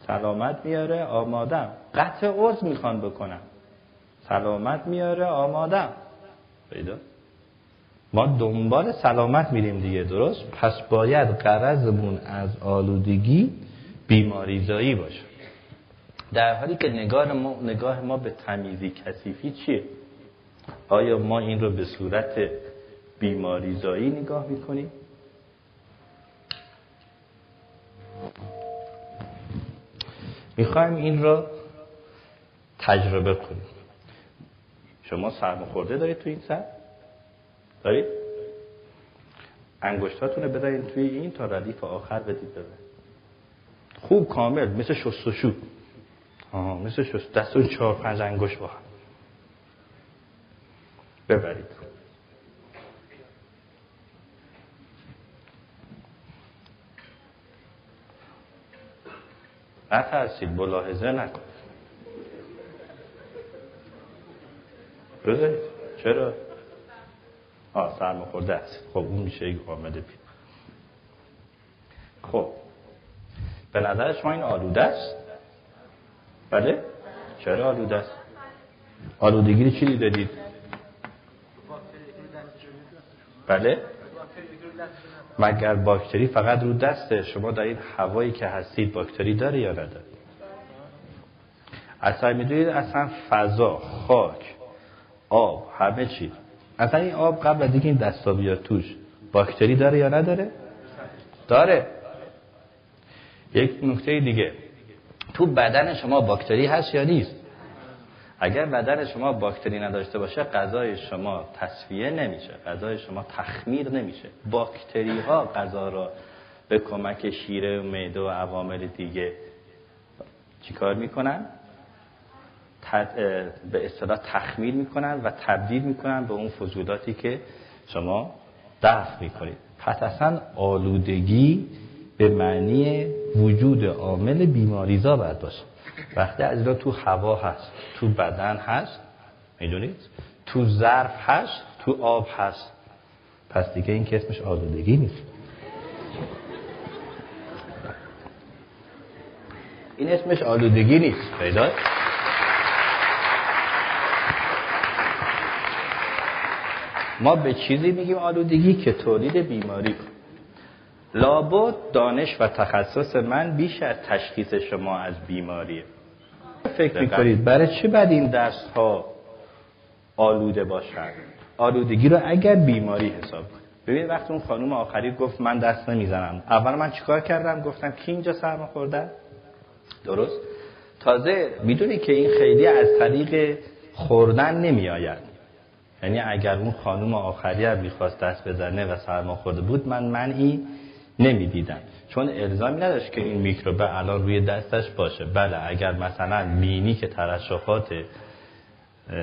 Speaker 1: سلامت میاره آمادم قطع عرض می‌خوان بکنم. سلامت میاره آمادم پیدا؟ ما دنبال سلامت میریم دیگه درست؟ پس باید قرضمون از آلودگی بیماریزایی باشه. در حالی که نگاه ما, نگاه ما به تمیزی کثیفی چیه؟ آیا ما این رو به صورت بیماریزایی نگاه می‌کنیم؟ می‌خوایم این را تجربه کنیم. شما سرماخورده دارید توی این سر؟ دارید؟ انگشتاتونه بدهید توی این تا ردیف آخر بدید بده خوب کامل مثل شستشو مثل شست. دستون چهار پنج انگشت با هم. ببرید. نترسید ملاحظه نکن. بذارید چرا؟ آه سرما خورده است. خب اون میشه یک آمده بید خب. به نظر شما این آلوده است؟ بله؟ چرا آلوده است آلودگی چی دیدید بله؟ مگر باکتری فقط رو دسته شما در این هوایی که هستید باکتری داره یا نداره اصلا می‌دونید اصلا فضا خاک آب همه چی. اصلا این آب قبل از این دستا بیاد توش باکتری داره یا نداره؟ داره. یک نکته دیگه. تو بدن شما باکتری هست یا نیست؟ اگر بدن شما باکتری نداشته باشه غذای شما تصفیه نمیشه غذای شما تخمیر نمیشه. باکتری ها غذا را به کمک شیره و معده و عوامل دیگه چیکار می‌کنن؟ به اصطلاح تخمیر می‌کنن و تبدیل می‌کنن به اون فضولاتی که شما دفع می‌کنید. پس اصلا آلودگی به معنی وجود عامل بیماریزا باید باشه. وقتی از تو هوا هست تو بدن هست می‌دونید؟ تو ظرف هست تو آب هست. پس دیگه این که اسمش آلودگی نیست. این اسمش آلودگی نیست. پیدا؟ ما به چیزی میگیم آلودگی که تولید بیماری. لابد دانش و تخصص من بیش از تشخیص شما از بیماریه. فکر می‌کنید؟ برای چه بعد این دست ها آلوده باشن؟ آلودگی رو اگر بیماری حساب کنید. ببین وقتی اون خانم آخری گفت من دست نمی‌زنم. اول من چیکار کردم؟ گفتم کی اینجا سرما خورده؟ درست. تازه می‌دونی که این خیلی از طریق خوردن نمی آید یعنی اگر اون خانم آخری هم می‌خواست دست بزنه و سرما خورده بود من منعی نمی‌دیدم چون الزامی نداشت که این میکروب الان روی دستش باشه. بله اگر مثلا مینی که ترشحات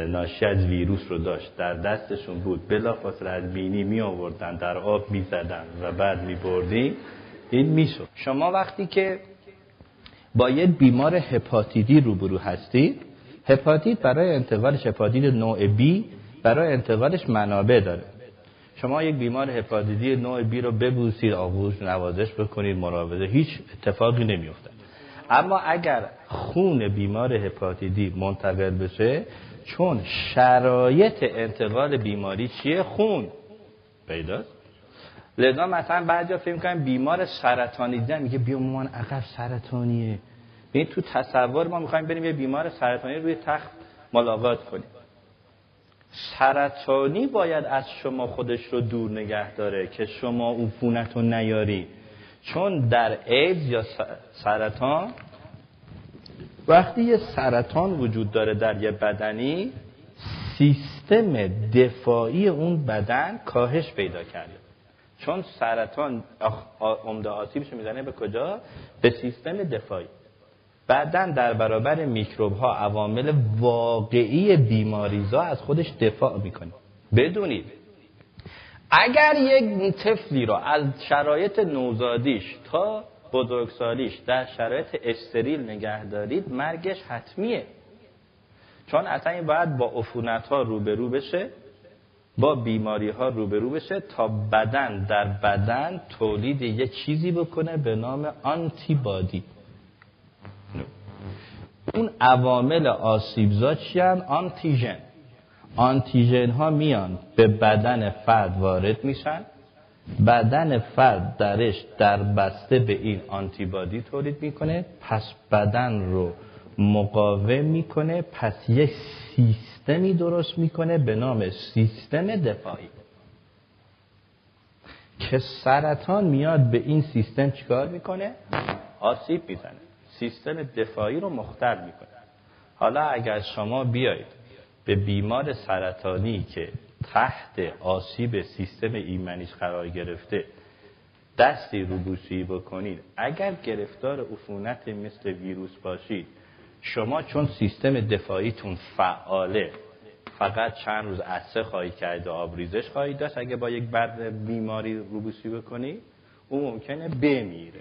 Speaker 1: ناشی از ویروس رو داشت در دستشون بود بلافاصله از بینی می آوردن در آب می زدن و بعد می بردیم این می شد شما وقتی که با یه بیمار هپاتیدی روبرو هستید هپاتیت برای انتقالش هپاتیت نوع B برای انتقالش منابع داره. شما یک بیمار هپاتیدی نوع B رو ببوسید آغوش نوازش بکنید مراوضه هیچ اتفاقی نمیفته اما اگر خون بیمار هپاتیدی منتقل بشه چون شرایط انتقال بیماری چیه؟ خون. پیداست. لذا مثلا بعضی فکر کنن بیمار سرطانی دیدن میگه بیا مامان عقب سرطانیه. ببین تو تصور ما می‌خوایم بریم یه بیمار سرطانی روی تخت ملاقات کنیم. سرطانی باید از شما خودش رو دور نگه داره که شما عفونت رو نیاری. چون در ایدز یا سرطان وقتی یه سرطان وجود داره در یه بدنی سیستم دفاعی اون بدن کاهش پیدا کرده. چون سرطان عمده آسیبش می‌زنه به کجا؟ به سیستم دفاعی. بعدا در برابر میکروب ها عوامل واقعی بیماریزا از خودش دفاع می‌کنه. بدونید اگر یک طفلی را از شرایط نوزادیش تا بزرگسالیش در شرایط استریل نگه دارید مرگش حتمیه. چون اصلا این باید با عفونت ها روبرو بشه با بیماری ها روبرو بشه تا بدن در بدن تولید یه چیزی بکنه به نام آنتیبادی. اون عوامل آسیبزا چی آنتیژن. آنتیژن ها میان به بدن فرد وارد میشن. بدن فرد درش در بسته به این آنتیبادی تولید می‌کنه پس بدن رو مقاوم می‌کنه پس یک سیستمی درست می‌کنه به نام سیستم دفاعی. که سرطان میاد به این سیستم چیکار می‌کنه؟ آسیب می‌زنه. سیستم دفاعی رو مختل می‌کنه. حالا اگر شما بیاید به بیمار سرطانی که تحت آسیب سیستم ایمنیش قرار گرفته دستی روبوسی بکنید اگر گرفتار عفونت مثل ویروس باشید شما چون سیستم دفاعیتون فعاله فقط چند روز عصه خواهی کرد و آبریزش خواهید داشت اگه با یک برد بیماری روبوسی بکنی او ممکنه بمیره.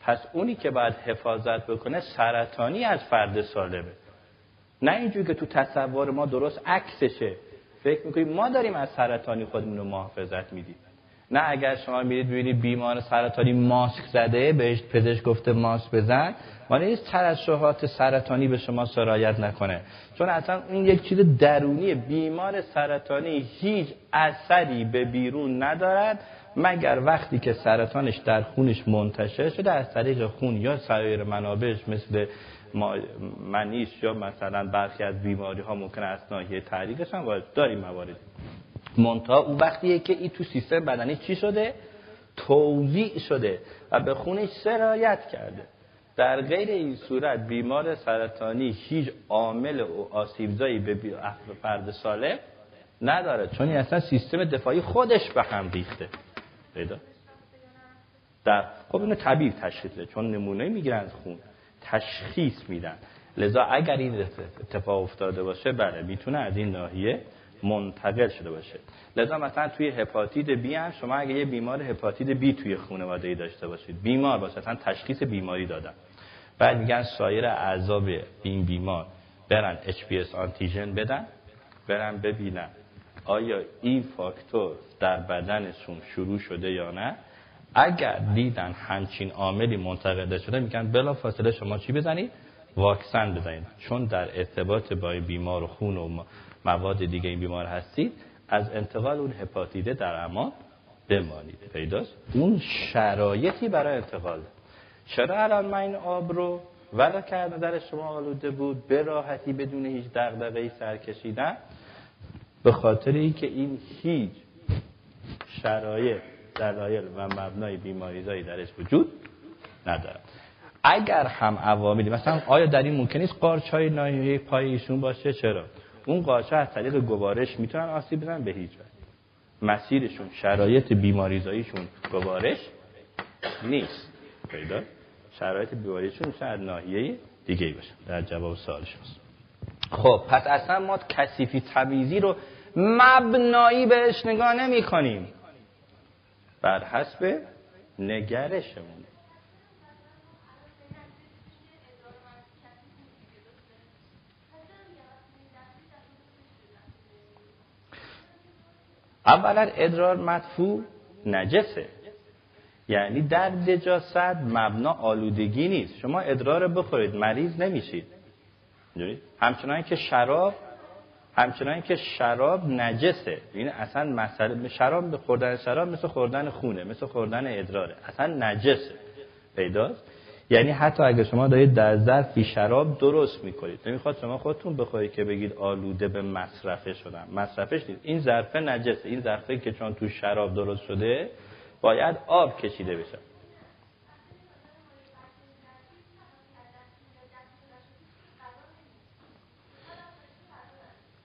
Speaker 1: پس اونی که باید حفاظت بکنه سرطانی از فرد سالمه. نه اینجوری که تو تصور ما درست عکسشه. فکر می‌کنید ما داریم از سرطانی خودمون رو محافظت میدیم. نه اگر شما میرید ببینید بیمار سرطانی ماسک زده بهش پزشک گفته ماسک بزن ما نیست ترشحات سرطانی به شما سرایت نکنه. چون اصلا این یک چیز درونی بیمار سرطانی هیچ اثری به بیرون ندارد. مگر وقتی که سرطانش در خونش منتشر شده از طریق خون یا سایر منابعش مثل منیش یا مثلا برخی از بیماری ها ممکن است ناحیه تحریکش هم وارد داریم موارد. منتها اون وقتیه که این تو سیستم بدنی چی شده؟ توضیع شده و به خونش سرایت کرده. در غیر این صورت بیمار سرطانی هیچ عامل و آسیبزایی به فرد سالم نداره چون اصلا سیستم دفاعی خودش به هم ریخته. پیدا. در خب اینو طبیب تشخیص چون نمونه می‌گیرن از خون تشخیص میدن. لذا اگر این اتفاق افتاده باشه بله می‌تونه از این ناحیه منتقل شده باشه. لذا مثلا توی هپاتیت بی هم شما اگه یه بیمار هپاتیت بی توی خانواده ای داشته باشید بیمار باشه مثلا تشخیص بیماری دادن. بعد میگن سایر اعضا این بیمار برن HBS آنتیژن بدن برن ببینن. آیا این فاکتور در بدنشون شروع شده یا نه؟ اگر دیدن همچین عاملی منتقده شده میگن بلا فاصله شما چی بزنید؟ واکسن بزنید. چون در ارتباط با بیمار و خون و مواد دیگه این بیمار هستید از انتقال اون هپاتیده در امان بمانید. پیداست. اون شرایطی برای انتقال. چرا الان من این آب رو ولی که نظر شما آلوده بود به راحتی بدون هیچ دغدغه‌ای سر کشیدن؟ به خاطر اینکه این هیچ شرایط دلایل و مبنای بیماریزایی درش وجود ندارد. اگر هم عواملی مثلا آیا در این ممکن است قارچ های ناحیه پای ایشون باشه؟ چرا؟ اون قارچ از طریق گوارش می‌تونن آسیب بزنن به هیچ وجه. مسیرشون شرایط بیماریزاییشون گوارش نیست. پیدا؟ شرایط بیماریشون میشه از ناحیه دیگه باشه. در جواب سوال شماست. خب پس اصلا ما کثیفی تمیزی رو مبنایی بهش نگاه نمی کنیم بر حسب نگرشمون اولا ادرار مدفوع نجسه. یعنی در نجاست مبنا آلودگی نیست. شما ادرار بخورید مریض نمیشید. همچنان که شراب همچنان که شراب نجسه. این اصلا مسئله شراب به خوردن شراب مثل خوردن خونه مثل خوردن ادراره. اصلا نجسه. پیداست؟ یعنی حتی اگر شما دارید در ظرفی شراب درست می‌کنید. نمی‌خواد شما خودتون بخورید که بگید آلوده به مصرفه شدن مصرفش نیست. این ظرفه نجسه. این ظرفه که چون تو شراب درست شده باید آب کشیده بشه.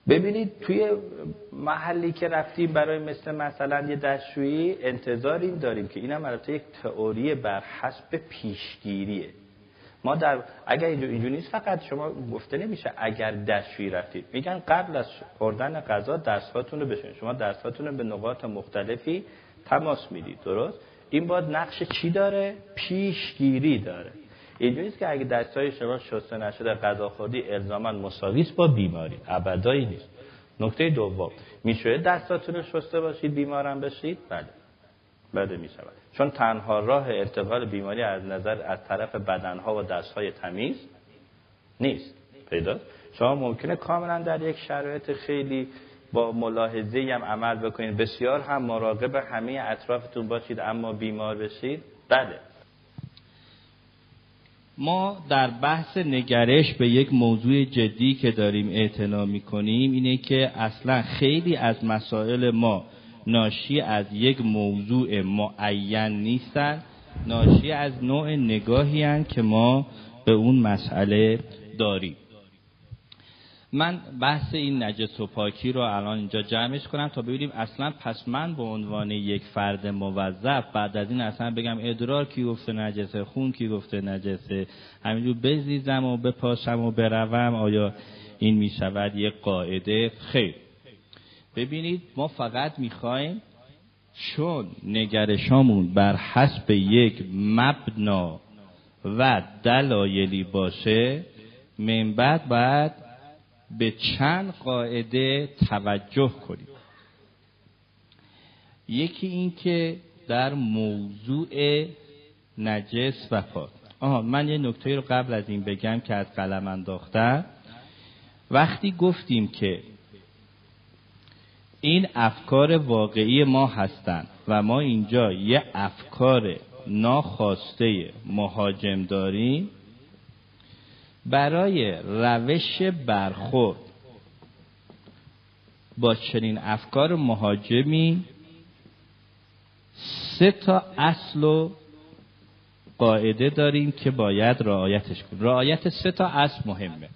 Speaker 1: ببینید توی محلی که رفتیم برای مثل مثلا یه دستشویی انتظار این داریم که اینم البته یک تئوری بر حسب پیشگیریه. ما در اگر اینجا نیست فقط شما گفته نمیشه اگر دستشویی رفتید. میگن قبل از خوردن غذا دستهاتون رو بشونید شما دستهاتون رو به نقاط مختلفی تماس می‌دید. درست؟ این باید نقش چی داره؟ پیشگیری داره. اینجوری که اگه دستای شما شسته نشده غذا خوردی الزاما مساوی با بیماری. ابدایی نیست. نکته دوم میشه دستاتون رو شسته باشید بیمارم بشید؟ بله. بله می شود چون تنها راه ارتقال بیماری از نظر از طرف بدنها و دستهای تمیز نیست. پیدا؟ شما ممکنه کاملا در یک شرایط خیلی با ملاحظه هم عمل بکنید. بسیار هم مراقب همه اطرافتون باشید اما بیمار بشید؟ بله.
Speaker 2: ما در بحث نگرش به یک موضوع جدی که داریم اعتنا می‌کنیم اینه که اصلا خیلی از مسائل ما ناشی از یک موضوع معین نیستن ناشی از نوع نگاهی هن که ما به اون مسئله داریم. من بحث این نجس و پاکی رو الان اینجا جمعش کنم تا ببینیم اصلا پس من به عنوان یک فرد موظف بعد از این اصلا بگم ادرار کی گفته نجسه خون کی گفته نجسه همینجور بزیزم و بپاشم و بروم آیا این می شود یک قاعده؟ خیر. ببینید ما فقط می‌خوایم چون نگرشامون بر حسب یک مبنا و دلایلی باشه من بعد باید به چند قاعده توجه کنیم. یکی این که در موضوع نجس و پاک آها من یه نکته رو قبل از این بگم که از قلم انداختم وقتی گفتیم که این افکار واقعی ما هستند و ما اینجا یه افکار ناخواسته مهاجم داریم برای روش برخورد با چنین افکار مهاجمی سه تا اصل و قاعده داریم که باید رعایتش کنیم. رعایت سه تا اصل مهمه.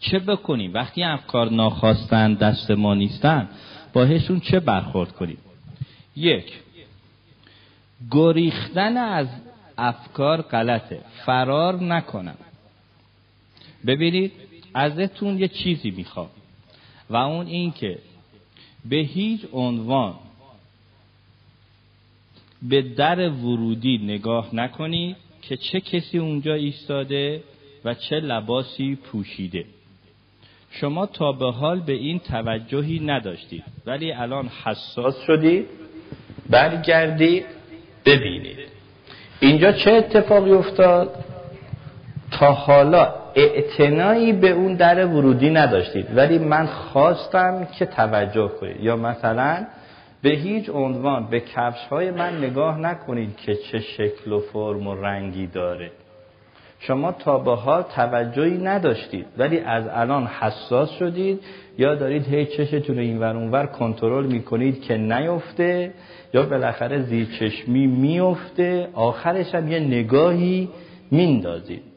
Speaker 2: چه بکنیم؟ وقتی افکار ناخواستن دست ما نیستن باهشون چه برخورد کنیم؟ یک گریختن از افکار غلطه. فرار نکنم. ببینید ازتون یه چیزی می‌خوام. و اون این که به هیچ عنوان به در ورودی نگاه نکنید که چه کسی اونجا ایستاده و چه لباسی پوشیده. شما تا به حال به این توجهی نداشتید ولی الان حساس شدید برگردید
Speaker 1: ببینید اینجا چه اتفاقی افتاد؟ تا حالا اعتنایی به اون در ورودی نداشتید. ولی من خواستم که توجه کنید. یا مثلا به هیچ عنوان به کفش های من نگاه نکنید که چه شکل و فرم و رنگی داره. شما تا به حال توجهی نداشتید. ولی از الان حساس شدید. یا دارید هی چشتون ور اونور کنترل می‌کنید که نیفته. یا بالاخره زیر چشمی میفته آخرش هم یه نگاهی میندازید.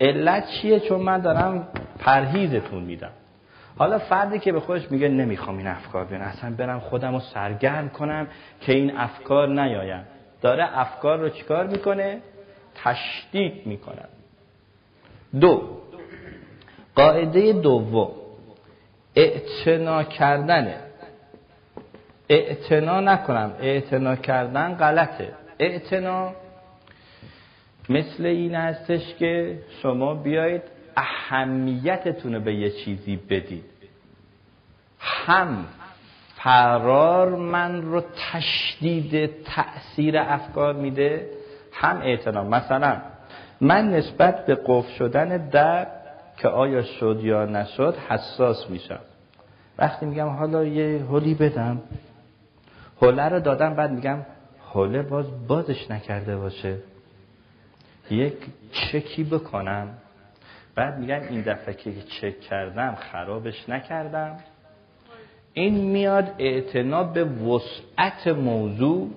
Speaker 1: علت چیه؟ چون من دارم پرهیزتون میدم. حالا فردی که به خودش میگه نمی‌خوام این افکار بیان اصلا برم خودم رو سرگرم کنم که این افکار نیایم داره افکار رو چیکار می‌کنه؟ تشدید می‌کنه. دو. قاعده دوم. اعتنا کردنه اعتنا نکنم. اعتنا کردن غلطه. اعتنا مثل این هستش که شما بیایید اهمیتتون رو به یه چیزی بدید. هم فرار من رو تشدید تأثیر افکار میده هم اعتنا مثلا من نسبت به قفل شدن در که آیا شد یا نشد حساس میشم. وقتی میگم حالا یه هولی بدم هوله رو دادم بعد میگم هوله باز بازش نکرده باشه. یک چکی بکنم. بعد میگم این دفعه که چک کردم خرابش نکردم. این میاد اعتنا به وسعت موضوع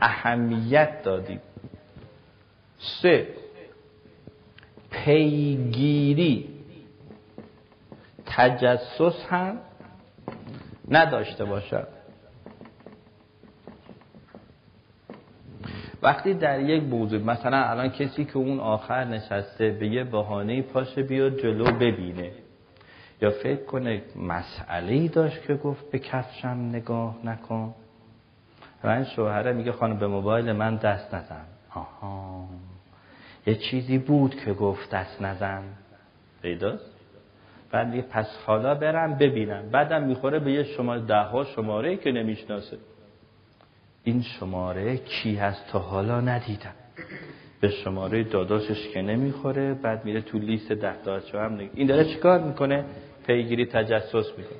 Speaker 1: اهمیت دادیم سه پیگیری. تجسس هم نداشته باشد وقتی در یک موضوع مثلا الان کسی که اون آخر نشسته به یه بهانه پاشه بیاد جلو ببینه. یا فکر کنه مسئله ای داشت که گفت به کفشم نگاه نکن. و این شوهره میگه خانم به موبایل من دست نزن. آها. یه چیزی بود که گفت دست نزن. پیداست؟ بعد پس حالا برم ببینم. بعدم می‌خوره به یه شماره ده ها شماره که نمی‌شناسه. این شماره کی هست تا حالا ندیدم. به شماره داداشش که نمی‌خوره بعد میره تو لیست ده تا هم نگه. این داره چیکار می‌کنه؟ پیگیری تجسس می‌کنه.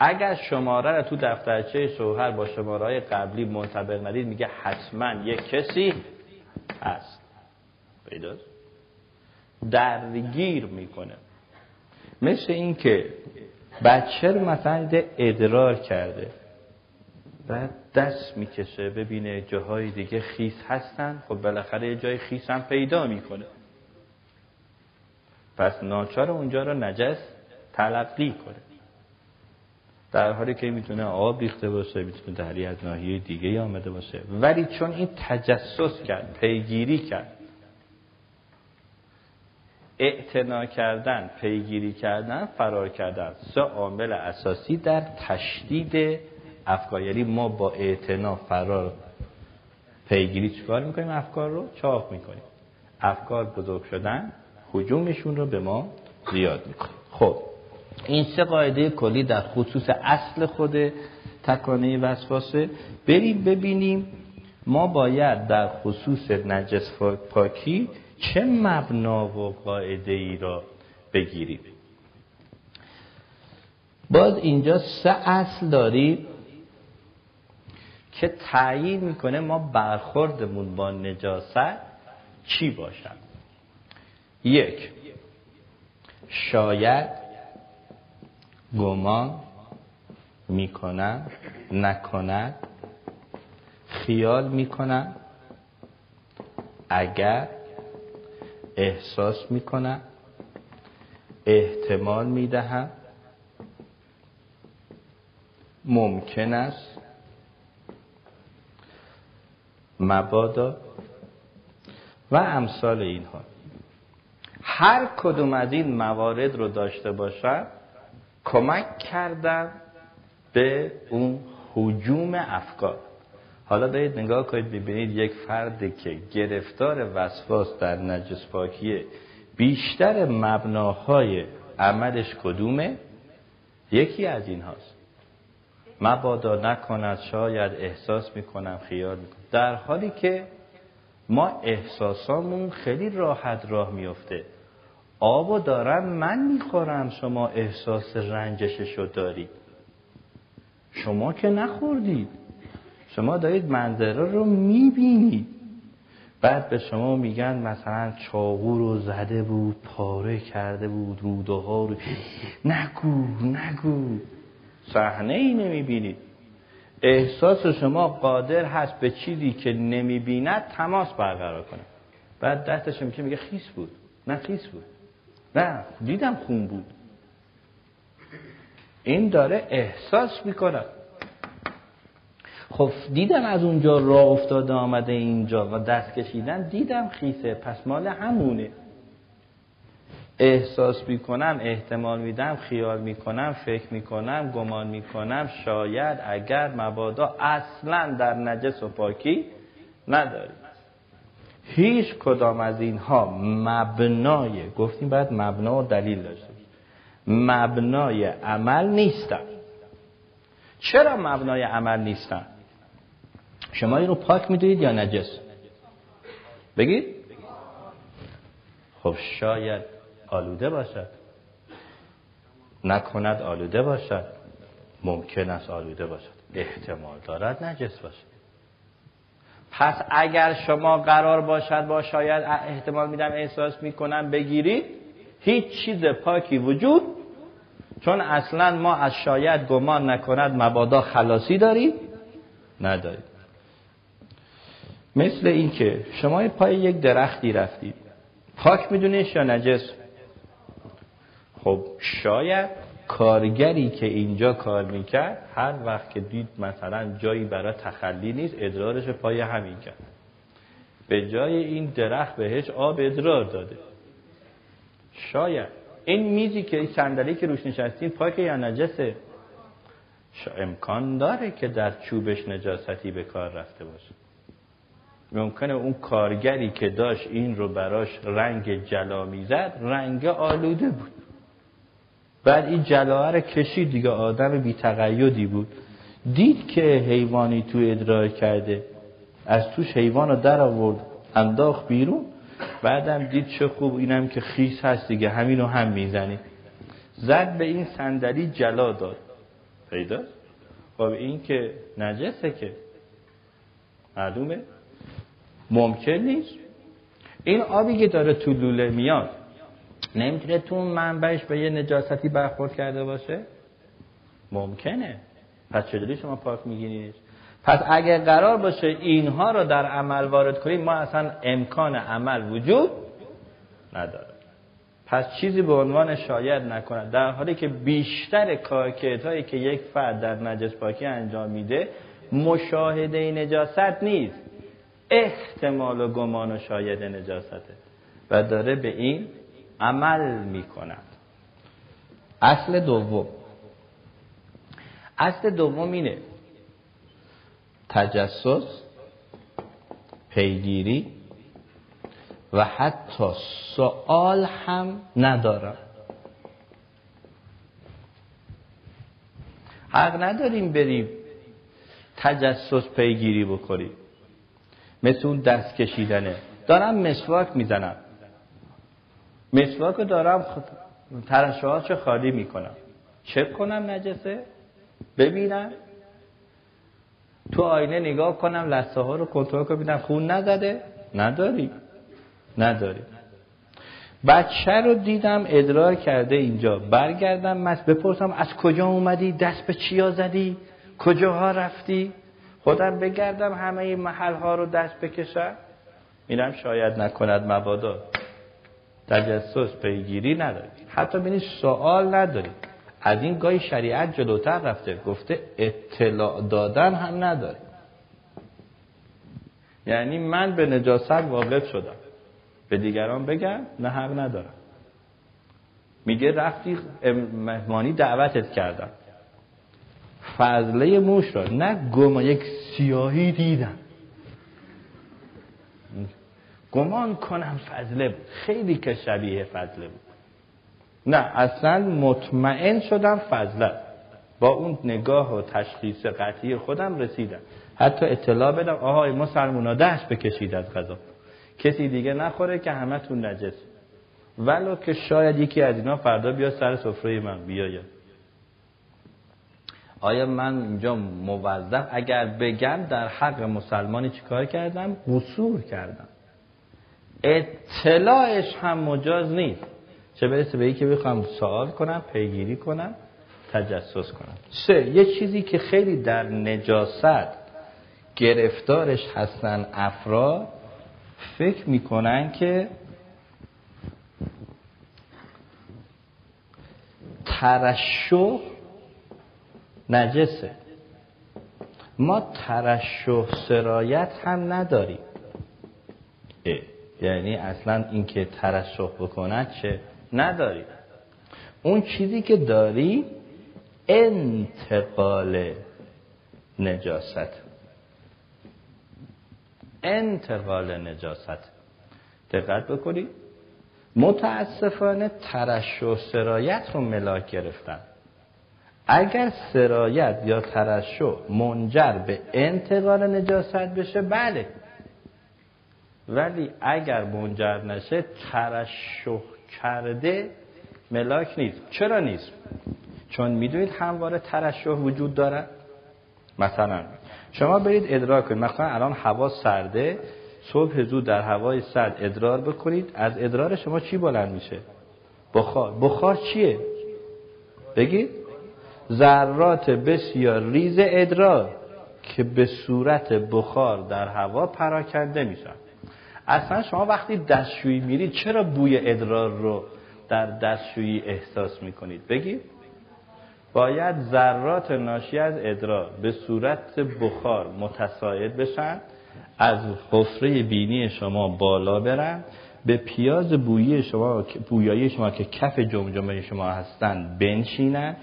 Speaker 1: اگر شماره رو تو دفترچه شوهر با شماره های قبلی منطبق ندید میگه حتما یک کسی هست. پیداست درگیر می‌کنه. مثل اینکه بچه رو مثلا ادرار کرده. بعد دست می‌کشه ببینه جاهای دیگه خیس هستن. خب بالاخره یه جای خیس هم پیدا می‌کنه. پس ناچار اونجا رو نجس تلقی کنه. در حالی که می‌تونه آب ریخته باشه می‌تونه دری از ناحیه دیگه آمده باشه. ولی چون این تجسس کرد پیگیری کرد اعتنا کردن پیگیری کردن فرار کردن سه عامل اساسی در تشدید افکار. یعنی ما با اعتنا فرار پیگیری چکار می‌کنیم؟ افکار رو چاپ می‌کنیم. افکار بزرگ شدن حجومشون رو به ما زیاد می‌کنیم خب این سه قاعده کلی در خصوص اصل خود تکانه وسواسه بریم ببینیم ما باید در خصوص نجس پاکی چه مبنا و قاعده ای را بگیریم. باز اینجا سه اصل داریم. که تعیین می‌کنه ما برخوردمون با نجاست چی باشد؟ یک شاید گمان می‌کنن نکنن خیال می‌کنن اگر احساس می‌کنن احتمال می‌دهم ممکن است مبادا و امثال اینها. هر کدوم از این موارد رو داشته باشد کمک کردن به اون حجوم افکار. حالا دارید نگاه کنید ببینید یک فردی که گرفتار وسواس در نجس پاکیه بیشتر مبناهای عملش کدومه؟ یکی از این هاست مبادا نکند شاید احساس می‌کنم خیال می‌کنم. در حالی که ما احساسامون خیلی راحت راه میفته آبو دارم من می‌خورم شما احساس رنجششو دارید. شما که نخوردید. شما دارید منظره رو می‌بینید. بعد به شما میگن مثلا چاقو رو زده بود پاره کرده بود روده ها رو نگو نگو. صحنه ای نمی‌بینید. احساس شما قادر هست به چیزی که نمی‌بیند تماس برقرار کنه. بعد دستش میشه میگه خیس بود. نه خیس بود. نه دیدم خون بود. این داره احساس می‌کنه. خب دیدم از اونجا راه افتاده آمده اینجا و دست کشیدن دیدم خیسه. پس مال همونه. احساس می‌کنم احتمال میدم خیال می‌کنم فکر می‌کنم گمان می‌کنم شاید اگر مبادا اصلا در نجس و پاکی نداریم. هیچ کدام از اینها مبنای گفتیم باید مبنا و دلیل داشته مبنای عمل نیستن. چرا مبنای عمل نیستن؟ شما این رو پاک می‌دونید یا نجس؟ بگید. خب شاید آلوده باشد. نکند آلوده باشد. ممکن است آلوده باشد. احتمال دارد نجس باشد. پس اگر شما قرار باشد با شاید احتمال میدم احساس می‌کنم بگیرید هیچ چیز پاکی وجود چون اصلا ما از شاید گمان نکند مبادا خلاصی داریم نداریم. مثل اینکه شما پای یک درختی رفتید. پاک میدونیش یا نجس؟ خب شاید کارگری که اینجا کار می‌کرد هر وقت که دید مثلا جایی برای تخلی نیست ادرارش پای همین کرد. به جای این درخت بهش آب ادرار داده. شاید این میزی که این صندلی که روش نشستین پاک یا نجسه؟ امکان داره که در چوبش نجاستی به کار رفته باشه. ممکنه اون کارگری که داشت این رو براش رنگ جلا می‌زد رنگ آلوده بود. بعد این جلاوه رو کشید دیگه آدم بی تقیدی بود. دید که حیوانی تو ادرار کرده. از توش حیوان رو در آورد انداخت بیرون. بعدم دید چه خوب اینم که خیس هست دیگه همین رو هم می‌زنی زد به این صندلی جلا داد. پیدا؟ خب این که نجسه که. معلومه؟ ممکن نیست. این آبی که داره تو لوله میاد نمی‌تونه تو منبعش به یه نجاستی برخورد کرده باشه؟ ممکنه. پس چجوری شما پاک می‌گیرید؟ پس اگر قرار باشه اینها رو در عمل وارد کنیم ما اصلا امکان عمل وجود نداره. پس چیزی به عنوان شاید نکنه در حالی که بیشتر کارکرد هایی که یک فرد در نجس پاکی انجام میده مشاهده نجاست نیست. احتمال و گمان و شاید نجاسته و داره به این عمل می‌کند. اصل دوم. اصل دوم اینه. تجسس پیگیری و حتی سوال هم ندارم. حق نداریم بریم تجسس پیگیری بکنیم. مثل اون دست کشیدنه. دارم مسواک می‌زنم. مسواک رو دارم چه خالی می‌کنم. چک کنم نجسه ببینم. تو آینه نگاه کنم لسه ها رو کنترل کنم ببینم خون نزده؟ نداری نداری بچه رو دیدم ادرار کرده اینجا. برگردم مس بپرسم از کجا اومدی؟ دست به چیا زدی؟ کجاها رفتی؟ خودم بگردم همه این محل ها رو دست بکشم. اینم شاید نکند مبادا. تجسس پیگیری ندارید حتی بینید سوال ندارید از این گاهی شریعت جلوتر رفته گفته اطلاع دادن هم نداره یعنی من به نجاست واقف شدم. به دیگران بگم نه حق ندارم. میگه رفتی مهمانی دعوتت کردم. فضله موش را نه گما یک سیاهی دیدم. گمان کنم فضله بود. خیلی که شبیه فضله بود. نه اصلا مطمئن شدم فضله. با اون نگاه و تشخیص قطعی خودم رسیدم. حتی اطلاع بدم آهای مسلمونا دست بکشید از غذا. کسی دیگه نخوره که همه تون نجس. ولو که شاید یکی از اینا فردا بیا سر سفره من بیاید. آیا من اینجا موظف؟ اگر بگم در حق مسلمانی چیکار کردم؟ قصور کردم. اطلاعش هم مجاز نیست. چه برسه به که بخوام سوال کنم پیگیری کنم تجسس کنم. سه یه چیزی که خیلی در نجاست گرفتارش هستن افراد فکر می‌کنن که ترشح نجسه. ما ترشح سرایت هم نداریم. یعنی اصلا اینکه ترشح بکند چه نداری. اون چیزی که داری انتقال نجاست. انتقال نجاست. دقت بکنید متاسفانه ترشح سرایت رو ملاک گرفتن. اگر سرایت یا ترشح منجر به انتقال نجاست بشه بله. ولی اگر منجر نشه ترشح کرده ملاک نیست. چرا نیست؟ چون می‌دونید همواره ترشح وجود داره. مثلا شما برید ادرار کنید. مثلا الان هوا سرده صبح زود در هوای سرد ادرار بکنید. از ادرار شما چی بلند میشه؟ بخار. بخار چیه؟ بگید ذرات بسیار ریز ادرار که به صورت بخار در هوا پراکنده میشن. اصلا شما وقتی دستشویی میرید چرا بوی ادرار رو در دستشویی احساس می‌کنید؟ بگید باید ذرات ناشی از ادرار به صورت بخار متساعد بشن از حفره بینی شما بالا برن به پیاز بویی شما بویایی شما که کف جمجمه شما هستن بنشینن.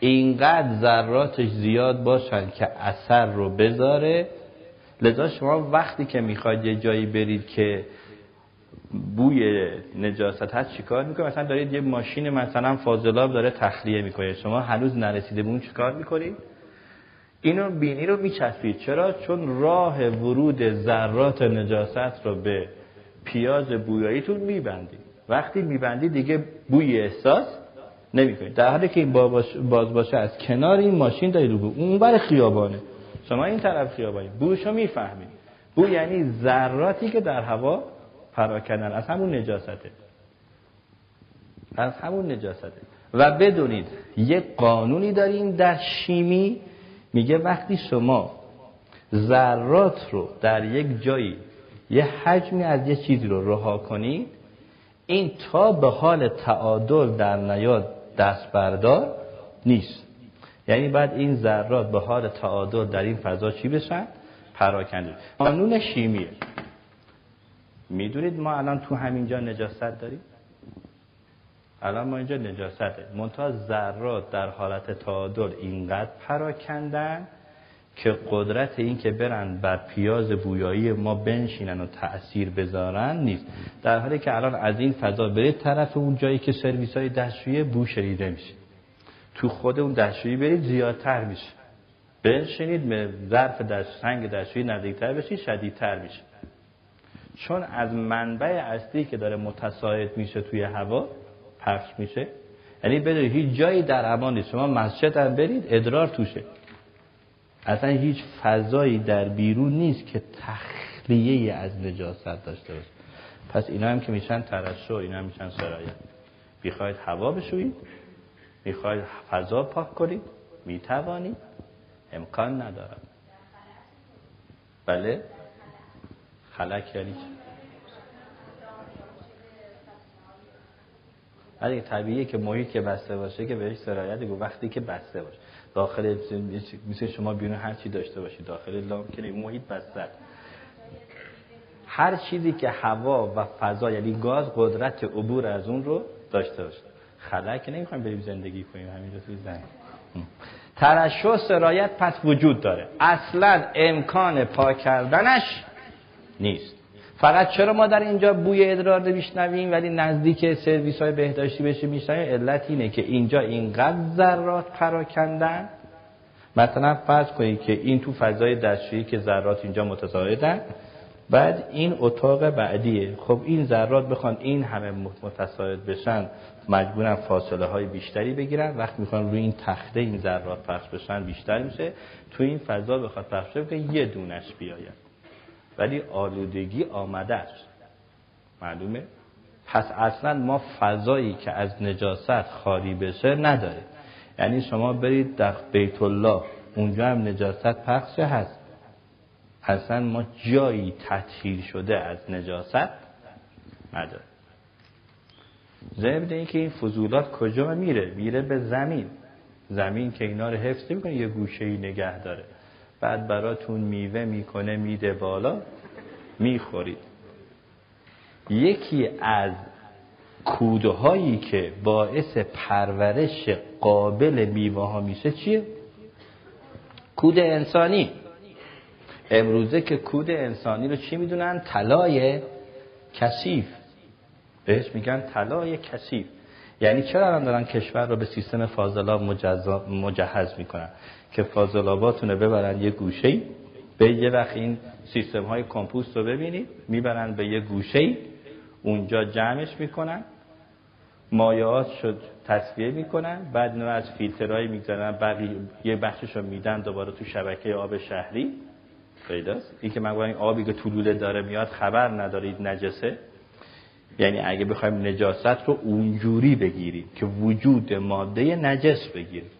Speaker 1: اینقدر ذراتش زیاد باشن که اثر رو بذاره. لذا شما وقتی که می‌خواید یه جایی برید که بوی نجاست هست چیکار می‌کنید؟ مثلا دارید یه ماشین مثلا فاضلاب داره تخلیه می‌کنه. شما هنوز نرسیده به اون چیکار می‌کنید؟ اینو بینی رو میچسبید. چرا؟ چون راه ورود ذرات نجاست رو به پیاز بویاییتون میبندید. وقتی میبندید دیگه بوی احساس نمی‌کنید. در حالی که این باز باشه از کنار این ماشین دارید اون بر خیابانه. شما این طرف خیابانی بوشو می‌فهمید بو یعنی ذراتی که در هوا پراکندن از همون نجاسته. از همون نجاسته. و بدونید یک قانونی داریم در شیمی. میگه وقتی شما ذرات رو در یک جایی یه حجمی از یه چیزی رو رها کنید این تا به حال تعادل در نیاد دست بردار نیست. یعنی بعد این ذرات به حال تعادل در این فضا چی بشن؟ پراکنده. قانون شیمیه. می‌دونید ما الان تو همینجا نجاست داریم؟ الان ما اینجا نجاسته منتها ذرات در حالت تعادل اینقدر پراکندن که قدرت این که برن بر پیاز بویایی ما بنشینن و تأثیر بذارن نیست. در حالی که الان از این فضا برید طرف اون جایی که سرویس های دستشویی بو شنیده میشه تو خود اون دستشویی برید زیادتر میشه. بنشینید به ظرف دست سنگ دستشویی نزدیکتر بشید شدیدتر میشه. چون از منبع اصلی که داره متساعد میشه توی هوا پخش میشه. یعنی بدونید هیچ جایی در امان نیست. شما مسجد هم برید ادرار توشه. اصلا هیچ فضایی در بیرون نیست که تخلیه از نجاست داشته باشه. پس اینا هم که میشن ترشح اینا هم میشن سرایت. بیخواید هوا بشویید؟ می‌خواید فضا پاک کنید می‌توانید امکان ندارد بله؟ خلک یعنی ولی طبیعیه که محیط که بسته باشه که بهش سرایت گو وقتی که بسته باشه. داخل مثل شما بیرون هر چی داشته باشید داخل لام که محیط بسته. هر چیزی که هوا و فضا یعنی گاز قدرت عبور از اون رو داشته باشه. خلق نمی‌خوایم بریم زندگی کنیم همینجا توی زنگ ترشح سرایت پس وجود داره. اصلا امکان پاک کردنش نیست. فقط چرا ما در اینجا بوی ادرار میشنویم ولی نزدیک سرویس های بهداشتی بشه میشنویم؟ علت اینه که اینجا اینقدر ذرات پراکندن. مثلا فرض کنید که این تو فضای دستشویی که ذرات اینجا متزایدن بعد این اتاق بعدیه. خب این ذرات بخوان این همه متساعد بشن مجبورن فاصله های بیشتری بگیرن. وقتی می‌خوان روی این تخته این ذرات پخش بشن بیشتر میشه. تو این فضا بخواد پخش بشه یه دونش بیاید. ولی آلودگی آمده است. معلومه؟ پس اصلا ما فضایی که از نجاست خالی بشه نداره یعنی شما برید در بیت الله اونجا هم نجاست پخش هست. اصلا ما جایی تطهیر شده از نجاست نداره ضمن اینکه این فضولات کجا میره؟ میره به زمین. زمین که اینا رو حفظ می‌کنه یه گوشه ای نگه داره. بعد براتون میوه می‌کنه میده بالا می‌خورید. یکی از کودهایی که باعث پرورش قابل میوه ها میشه چیه؟ کود انسانی. امروزه که کود انسانی رو چی می‌دونن؟ طلای کثیف. بهش میگن طلای کثیف. یعنی چرا الان دارن کشور رو به سیستم فاضلاب مجهز می‌کنن؟ که فاضلاباتون رو ببرن یه گوشه به یه وقت این سیستم های کمپوست رو ببینید می‌برن به یه گوشه اونجا جمعش می‌کنن مایعات شد تصفیه می‌کنن بعد نوع از فیلترهایی می‌گذارن بقیه یه بخشش رو میدن دوباره تو شبکه آب شهری. پیداست این که من این آبی که طولوله داره میاد خبر ندارید نجسه. یعنی اگه بخوایم نجاست رو اونجوری بگیریم که وجود ماده نجس بگیریم.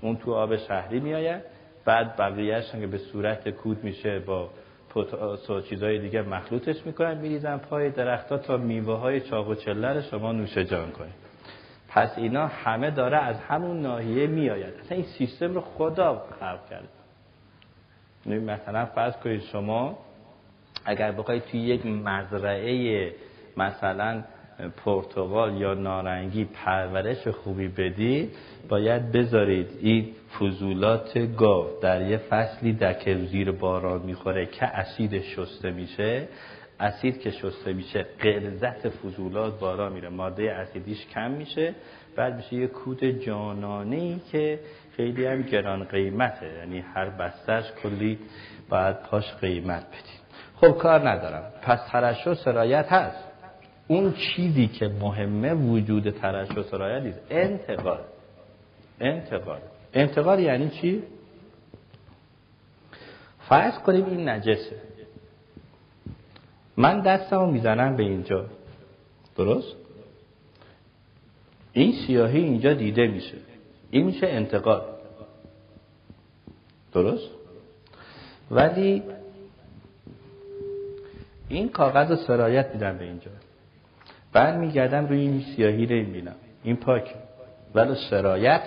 Speaker 1: اون تو آب شهری میآید بعد بقیهش که به صورت کود میشه با پوتاس و چیزهای دیگه مخلوطش می‌کنن میریزن پای درختها تا میوه های چاق و چله شما نوش جان کنید. پس اینا همه داره از همون ناحیه میآید. اصلا این سیستم رو خدا خلق کرده. مثلا فرض کنید شما اگر بخواید توی یک مزرعه مثلا پرتغال یا نارنگی پرورش خوبی بدی باید بذارید این فضولات گاو در یه فصلی دکه زیر باران می‌خوره که اسید شسته میشه. اسید که شسته میشه قلزت فضولات بالا میره ماده اسیدیش کم میشه. بعد میشه یه کود جانانه که خیلی هم گران قیمته. یعنی هر بستش کلی باید پاش قیمت بدید خب کار ندارم. پس ترشح سرایت هست. اون چیزی که مهمه وجود ترشح سرایت نیست. انتقال. انتقال. انتقال یعنی چی؟ فرض کنیم این نجسه. من دستم رو می‌زنم به اینجا. درست؟ این سیاهی اینجا دیده میشه. این میشه انتقال. درست؟ ولی این کاغذ سرایت میدم به اینجا. بعد میگردم روی این سیاهی رو می‌بینم. این پاک. ولی سرایت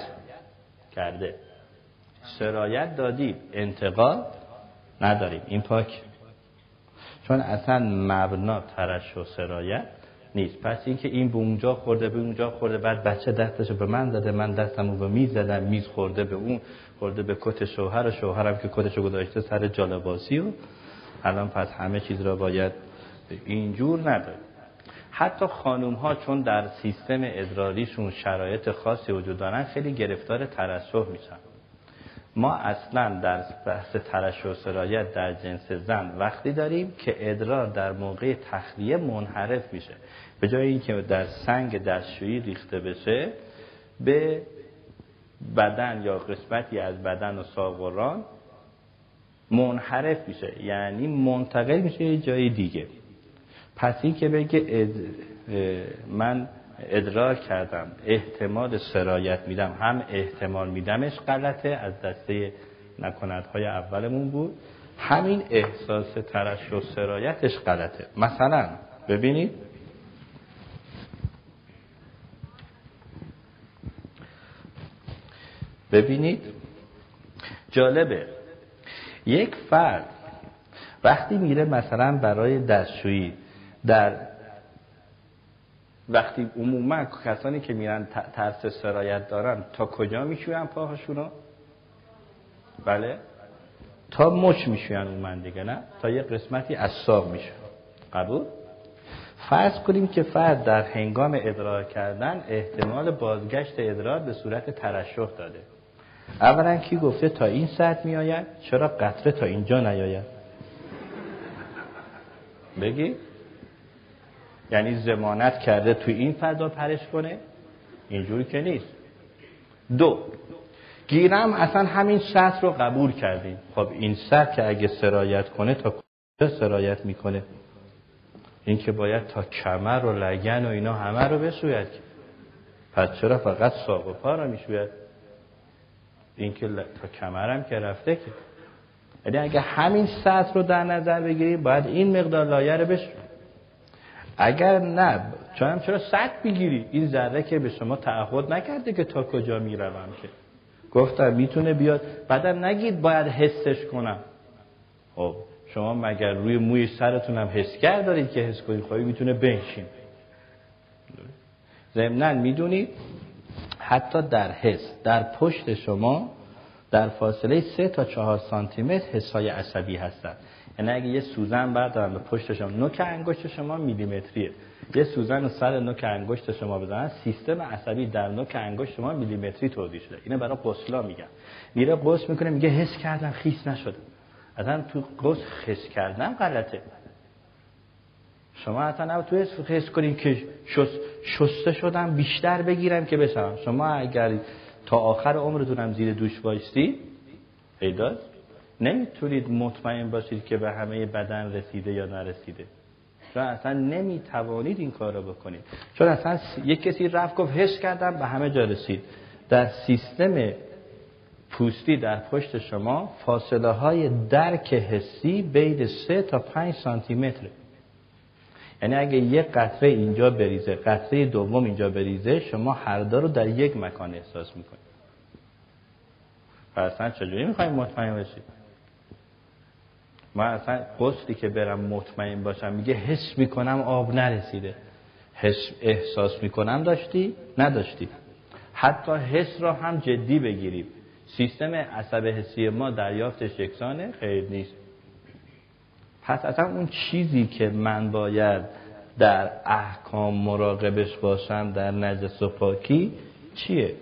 Speaker 1: کرده. سرایت دادیم. انتقال نداریم. این پاک. چون اصلا مبنا ترش و سرایت نیست. پس اینکه این به اونجا خورده به اونجا خورده بعد بچه دستشو به من داده من دستمو به میز زدم میز خورده به اون خورده به کت شوهر و شوهرم که کتشو گذاشته سر جالباسی و الان پس همه چیز را باید اینجور نداریم. حتی خانوم ها چون در سیستم ادراریشون شرایط خاصی وجود دارن خیلی گرفتار ترشح میشن. ما اصلا در بحث ترشح سرایت در جنس زن وقتی داریم که ادرار در موقع تخلیه منحرف میشه. به جای اینکه در سنگ دستشویی ریخته بشه به بدن یا قسمتی از بدن و ساغران منحرف میشه. یعنی منتقل میشه یه جای دیگه. پس این که بگه من ادراک کردم احتمال سرایت میدم هم احتمال میدمش غلطه از دسته نکندهای اولمون بود. همین احساس ترش و سرایتش غلطه. مثلا ببینید ببینید. جالبه. یک فرد وقتی میره مثلا برای دستشویی در وقتی عموما کسانی که میرن ترس سرایت دارن تا کجا می‌شوین پاهاشونو؟ بله. تا مچ می‌شوین من دیگه نه؟ تا یه قسمتی از ساق میشه. قبول؟ فرض کنیم که فرد در هنگام ادرار کردن احتمال بازگشت ادرار به صورت ترشح داده. اولا کی گفته تا این سطح می آید؟ چرا قطره تا اینجا نیاید؟ بگی. یعنی زمانت کرده تو این فضا پرش کنه؟ اینجوری که نیست. دو. گیرم اصلا همین سطح رو قبول کردیم. خب این سطح که اگه سرایت کنه تا کجا سرایت می‌کنه؟ این که باید تا کمر و لگن و اینا همه رو بشوید. پس چرا فقط ساق و پا رو می‌شوید؟ این که تا کمرم که رفته که. یعنی اگه همین سطح رو در نظر بگیریم باید این مقدار لایه رو بشوید اگر نه چون چرا سطح بگیری این ذره که به شما تعهد نکرده که تا کجا می‌روم که. گفتم می‌تونه بیاد. بعدا نگید باید حسش کنم. خب شما مگر روی موی سرتون هم حس کرد دارید که حس کنید؟ خواهی می‌تونه بنشین. ضمنا می‌دونید حتی در حس در پشت شما در فاصله سه تا چهار سانتی متر حسای عصبی هستن. یعنی اگه یه سوزن بردارن به پشت شما نوک انگشت شما میلیمتریه. یه سوزن و سر نوک انگشت شما بزنن سیستم عصبی در نوک انگشت شما میلیمتری توضیح شده. اینه برای قسلا میگن. میره قسل می‌کنه میگه حس کردم خیس نشده. اصلا تو قسل حس کردن غلطه. شما اصلا نباید تو حس کنید که شسته شدم بیشتر بگیرم که بشم. شما اگر تا آخر عمرتونم زیر دوش بایستی پیداست نمی‌تونید مطمئن باشید که به همه بدن رسیده یا نرسیده. چون اصلا نمی‌توانید این کار رو بکنید. چون اصلا یک کسی رفت گفت حس کردم به همه جا رسید. در سیستم پوستی در پشت شما فاصله های درک حسی بین 3 تا 5 سانتی متره. یعنی اگه یک قطره اینجا بریزه قطره دوم اینجا بریزه شما هر دو رو در یک مکان احساس می‌کنید. پس اصلا چجوری می‌خوایم مطمئن باشید من اصلا قصدی که برم مطمئن باشم میگه حس می‌کنم آب نرسیده. حس احساس می‌کنم داشتی؟ نداشتی. حتی حس را هم جدی بگیریم. سیستم عصب حسی ما دریافتش یکسانه خیر نیست. پس اصلا اون چیزی که من باید در احکام مراقبش باشم در نجس و پاکی چیه؟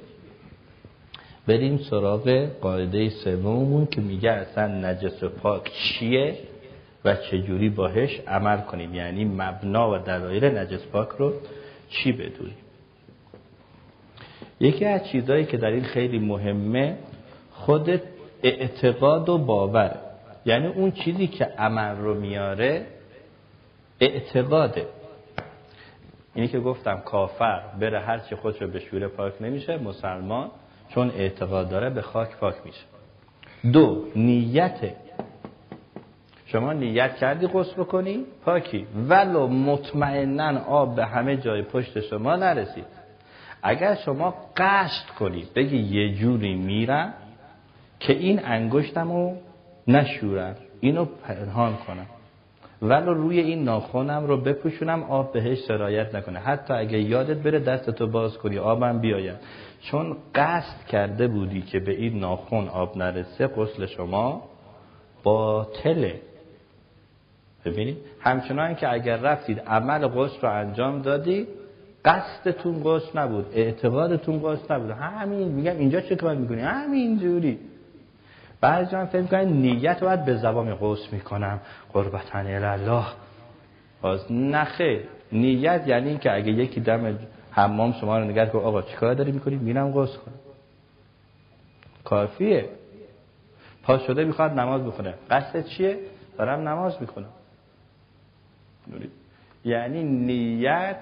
Speaker 1: بریم سراغ قاعده سوممون که میگه اصلا نجس پاک چیه و چجوری باهش عمل کنیم؟ یعنی مبنا و دلایل نجس پاک رو چی بدونیم؟ یکی از چیزهایی که در این خیلی مهمه خود اعتقاد و باور. یعنی اون چیزی که عمل رو میاره اعتقاده. اینی که گفتم کافر بره هرچی خودش رو به شوره پاک نمیشه مسلمان چون اعتقاد داره به خاک پاک میشه. دو نیت. شما نیت کردی غسل بکنی پاکی. ولو مطمئنا آب به همه جای پشت شما نرسید. اگر شما قصد کنید بگی یه جوری میرم که این انگشتم رو نشورم اینو پنهان کنم. ولو روی این ناخونم رو بپوشونم آب بهش سرایت نکنه. حتی اگه یادت بره دستتو باز کنی آبم بیاید. چون قصد کرده بودی که به این ناخون آب نرسه غسل شما باطله. ببینید همچنان که اگر رفتید عمل غسل رو انجام دادی قصدتون غسل نبود اعتقادتون غسل نبود. همین میگم اینجا چه کار می‌کنی؟ همین جوری بعضی هم فکر می‌کنن نیت باید به زبان غسل می‌کنم. قربتن الله باز نخه نیت یعنی اینکه اگه یکی دم حمام شما رو نگه که آقا چیکار داری می‌کنی؟ میرم غسل کنم کافیه. پاس شده می‌خواد نماز بخونه. قصد چیه؟ دارم نماز می‌کنم یعنی نیت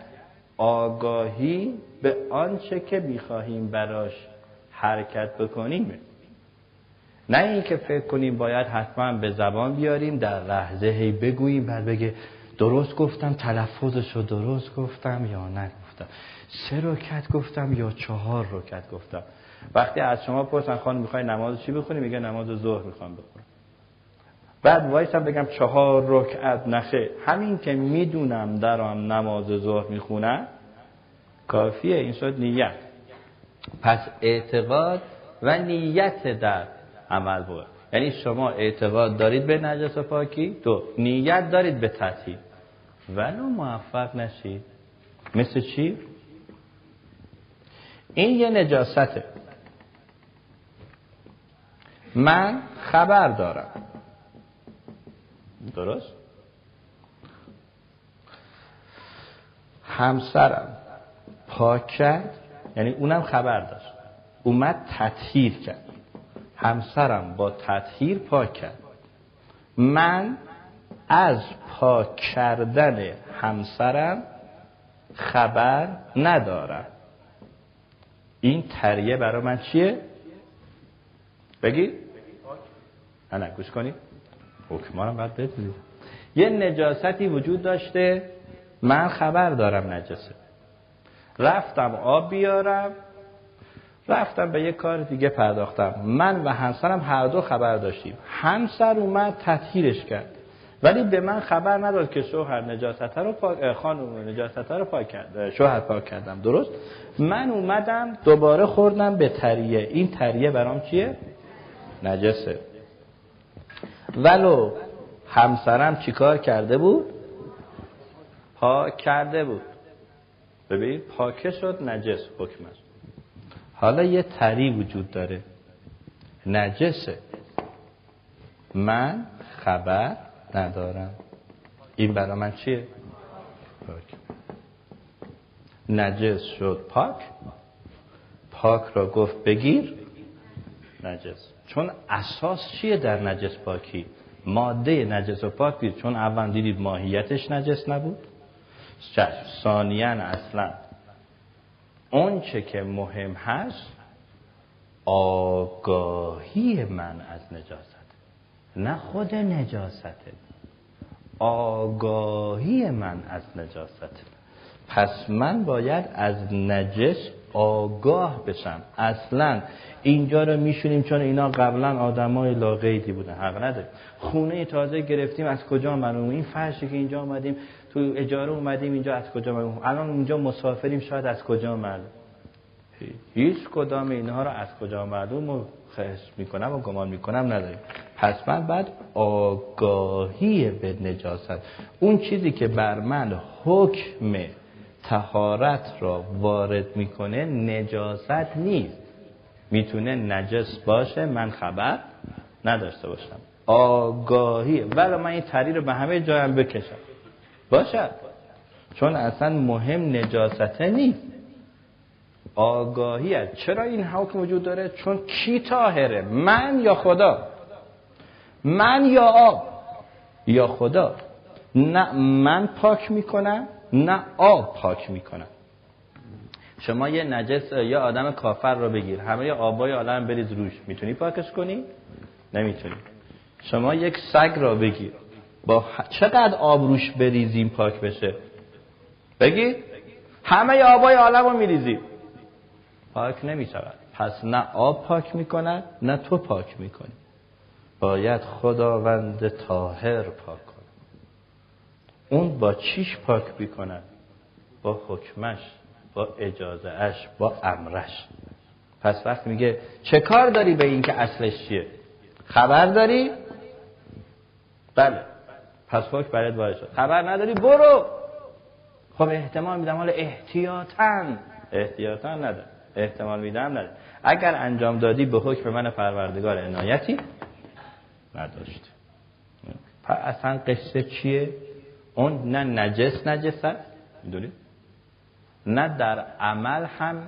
Speaker 1: آگاهی به آنچه که می‌خواهیم براش حرکت بکنیم. نه اینکه فکر کنیم باید حتما به زبان بیاریم در لحظه هی بگوییم بعد بگه درست گفتم تلفظشو درست گفتم یا نگفتم. سه رکت گفتم یا چهار رکت گفتم. وقتی از شما پرسن خانم می‌خوای نماز چی بخونی؟ میگه نماز ظهر می‌خوام بخونم. بعد وایسم بگم چهار رکعت نخه. همین که می‌دونم درام نماز ظهر می‌خونم کافیه. این شد نیت. پس اعتقاد و نیت در عمل بود یعنی شما اعتقاد دارید به نجس و پاکی دو نیت دارید به تطهیر ولو موفق نشید. مثل چی؟ این یه نجاسته من خبر دارم. درست؟ همسرم پاک کرد یعنی اونم خبر داشت. اومد تطهیر کرد. همسرم با تطهیر پاک کرد. من از پاک کردن همسرم خبر ندارم. این تریه برای من چیه؟ بگی؟ نه گوش کنی. حکمانم باید بدونید یه نجاستی وجود داشته من خبر دارم نجاسه. رفتم آب بیارم رفتم به یه کار دیگه پرداختم. من و همسرم هر دو خبر داشتیم. همسر اومد تطهیرش کرد. ولی به من خبر نداد که شوهر نجاسته رو پاک خانم نجاسته رو پاک کرد. شوهر پاک کردم. درست؟ من اومدم دوباره خوردم به تریه. این تریه برام چیه؟ نجسه. ولو همسرم چیکار کرده بود؟ پاک کرده بود. ببین پاکه شد نجس حکم است. حالا یه تری وجود داره. نجسه. من خبر ندارم. این برای من چیه؟ پاک. نجس شد. پاک؟ پاک را گفت بگیر. نجس. چون اساس چیه در نجس پاکی؟ ماده نجس و پاک چون اول دیدید ماهیتش نجس نبود. ثانیا اصلا. اون چه که مهم هست آگاهی من از نجاست نه خود نجاسته آگاهی من از نجاسته پس من باید از نجس آگاه بشم. اصلا اینجا رو میشونیم چون اینا قبلا آدمای لاقیدی بودن حق نداره خونه تازه گرفتیم از کجا معلوم این فرشی که اینجا آمدیم تو اجاره اومدیم اینجا از کجا معلوم الان اونجا مسافریم شاید از کجا معلوم هیچ کدام اینها رو از کجا معلوم و می‌کنم و گمان می‌کنم نداریم. پس من بعد آگاهی به نجاست. اون چیزی که بر من حکم تهارت را وارد می‌کنه نجاست نیست. می‌تونه نجس باشه من خبر نداشته باشم. آگاهی. ولی من این تری رو به همه جایم بکشم. باشد چون اصلا مهم نجاسته نیست. آگاهی است چرا این حکم وجود داره؟ چون کی تاهره من یا خدا؟ من یا آب؟ یا خدا؟ نه من پاک می‌کنم نه آب پاک می‌کنم. شما یه نجس یا آدم کافر رو بگیر. همه آبای عالم بریز روش. می‌تونی پاکش کنی؟ نمی‌تونی. شما یک سگ را بگیر. با چقدر آب روش بریزیم پاک بشه؟ بگی. همه آبای عالم رو میریزیم. پاک نمی شود پس نه آب پاک می‌کند نه تو پاک می‌کنی. باید خداوند تاهر پاک کند اون با چیش پاک می‌کند؟ با حکمش با اجازه اش با امرش. پس وقتی میگه چه کار داری به این که اصلش چیه؟ خبر داری؟ بله. پس حکم برات باید شد. خبر نداری؟ برو. خب احتمال میدم حالا احتیاطا. احتیاطا نداره احتمال میدم نداره اگر انجام دادی به حکم من پروردگار عنایتی نداشت. اصلا قصه چیه؟ اون نه نجس نجس هست. می‌دونید نه در عمل هم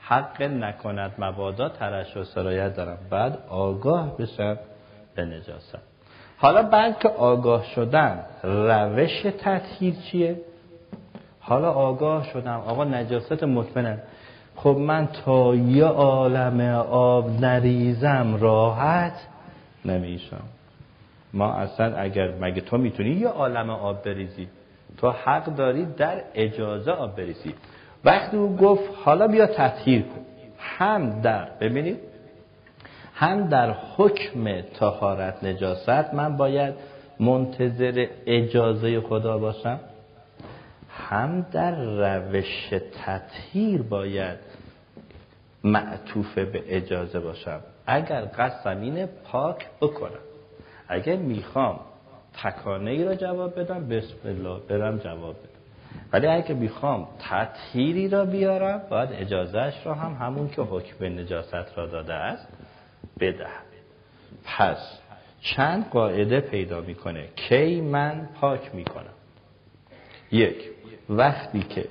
Speaker 1: حق نکند مبادا ترش و سرایت دارم. بعد آگاه بشم به نجاست. حالا بعد که آگاه شدن روش تطهیر چیه؟ حالا آگاه شدم. آقا نجاست مطمئن خب من تا یه عالم آب نریزم راحت نمیشم. ما اصلا اگر مگه تو می‌تونی یه عالم آب بریزی؟ تو حق داری در اجازه آب بریزی. وقتی او گفت حالا بیا تطهیر کن. هم در. ببینید؟ هم در حکم تهارت نجاست من باید منتظر اجازه خدا باشم هم در روش تطهیر باید معطوف به اجازه باشم. اگر قصدم اینه پاک بکنم اگر می‌خوام تکانه ای را جواب بدم بسم الله برم جواب بدم. ولی اگه می‌خوام تطهیری را بیارم باید اجازهش را هم همون که حکم نجاست را داده است بدهم پس چند قاعده پیدا می‌کنه کی من پاک می‌کنم؟ یک وقتی که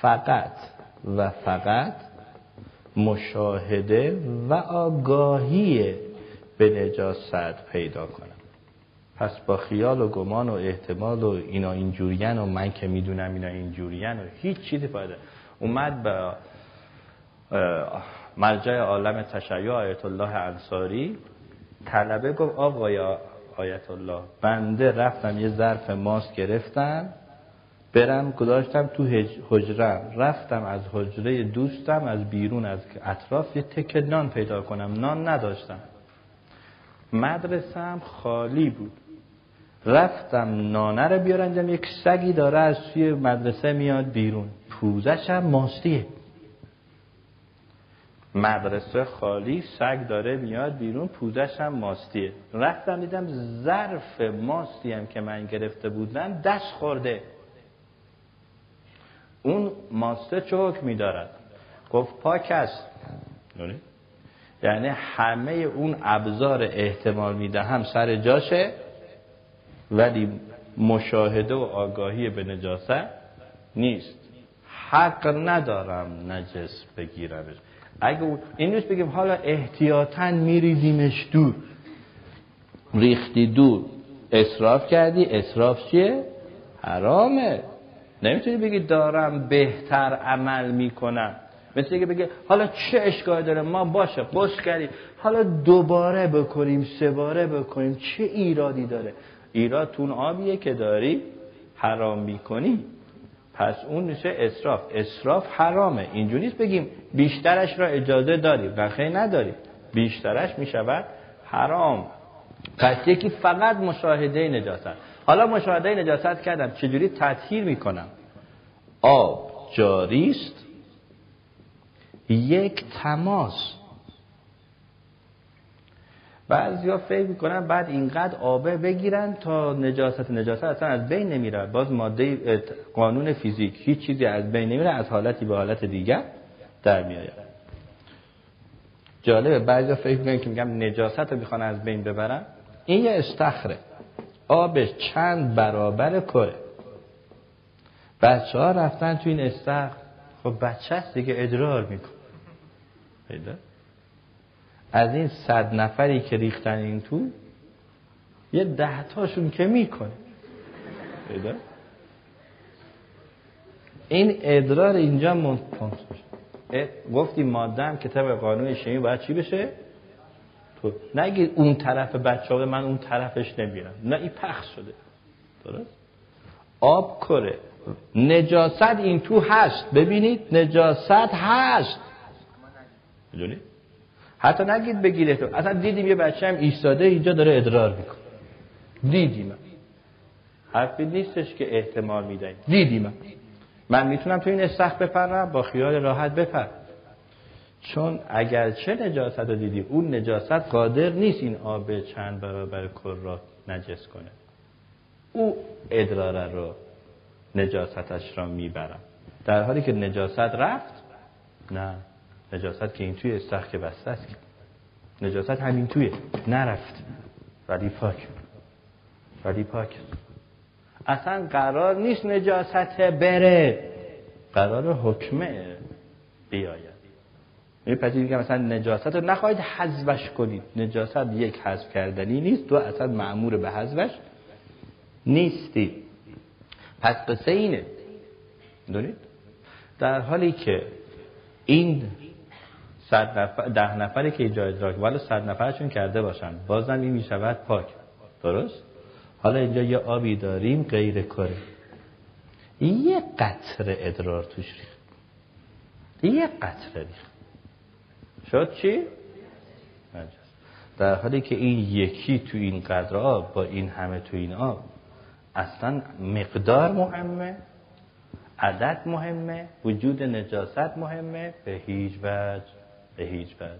Speaker 1: فقط و فقط مشاهده و آگاهی به نجاست پیدا کنم. پس با خیال و گمان و احتمال و اینا اینجورین و من که می‌دونم اینا اینجورین و هیچ چیزی فایده. اومد به مرجع عالم تشیع آیت الله انصاری طلبه گفت آقای آیت الله بنده رفتم یه ظرف ماست گرفتم برم گذاشتم تو حجرم رفتم از حجره دوستم از بیرون از اطراف یه تک نان پیدا کنم. نان نداشتم. مدرسم خالی بود. رفتم نانه رو بیارنجم یک سگی داره از توی مدرسه میاد بیرون. پوزش هم ماستیه. مدرسه خالی سگ داره میاد بیرون پوزش هم ماستیه رفتم دیدم ظرف ماستی هم که من گرفته بودم دست خورده. اون ماسته چه حکمی دارد؟ گفت پاک است. یعنی همه اون ابزار احتمال می‌دهم سر جاشه ولی مشاهده و آگاهی به نجاست نیست. حق ندارم نجس بگیرمش. اگه این نیست بگیم حالا احتیاطا میریزیمش دور. ریختی دور. اصراف کردی. اصراف چیه؟ حرامه. نمی‌تونی بگی دارم بهتر عمل می‌کنم. مثل که بگه حالا چه اشکالی داره؟ ما باشه بس کردیم حالا دوباره بکنیم سه باره بکنیم. چه ایرادی داره؟ ایراد تون آبیه که داری حرام می‌کنی. پس اون میشه اسراف. اسراف حرامه. اینجوری نیست بگیم بیشترش را اجازه داریم و خیلی نداریم بیشترش می‌شود حرام. پس یکی فقط مشاهده نجاست. حالا مشاهده نجاست کردم. چجوری تطهیر می‌کنم؟ آب جاری است یک تماس. بعضیا فکر می‌کنن بعد اینقدر آبه بگیرن تا نجاست نجاست اصلا از بین نمیره باز ماده قانون فیزیک هیچ چیزی از بین نمیره از حالتی به حالت دیگر در میآید. جالبه بعضیا فکر می‌کنن که میگم نجاست رو می‌خوان از بین ببرن. این یه استخره. آبش چند برابر کره. بچه ها رفتن تو این استخر. خب بچه هست دیگه ادرار میکن از این صد نفری که ریختن این تو یه ده تاشون که می‌کنه. پیدا؟ این ادرار اینجا منفونس بشه گفتی ماده هم کتاب قانون شیمی باید چی بشه؟ تو نگید اون طرف بچه ها من اون طرفش نمیرم نه این پخش شده. درست؟ آب کره. نجاست این تو هست ببینید نجاست هست می‌دونید حتی نگید بگیره تو. اصلا دیدیم یه بچه هم ایستاده اینجا داره ادرار می‌کنه. دیدیم. حرفی نیستش که احتمال می‌دهیم. دیدیم. من می‌تونم تو این استخ بپرم با خیال راحت بپر چون اگر چه نجاست رو دیدیم اون نجاست قادر نیست این آب چند برابر کر را نجس کنه. او ادرار رو نجاستش را می‌برم. در حالی که نجاست رفت نه. نجاست که این توی استخ که بسته است. نجاست همین توی. نرفت. ولی پاک. ولی پاک. اصلا قرار نیست نجاست بره. قرار حکمه بیاید. میپذیرید که مثلا نجاست رو نخواهید حذفش کنید. نجاست یک حذف کردنی نیست. دو اصلا معمور به حذفش نیستی. پس قصه اینه. دونید در حالی که این صد نفر ده نفری که ایجا ادراک ولی صد نفرشون کرده باشن. بازم این می‌شود پاک. درست؟ حالا اینجا یه آبی داریم غیر کره. یه قطر ادرار توش ریخت. یه قطره ریخت. شد چی؟ در حالی که این یکی تو این قدر آب با این همه تو این آب اصلا مقدار مهمه عدد مهمه وجود نجاست مهمه به هیچ وجه. به هیچ وجه.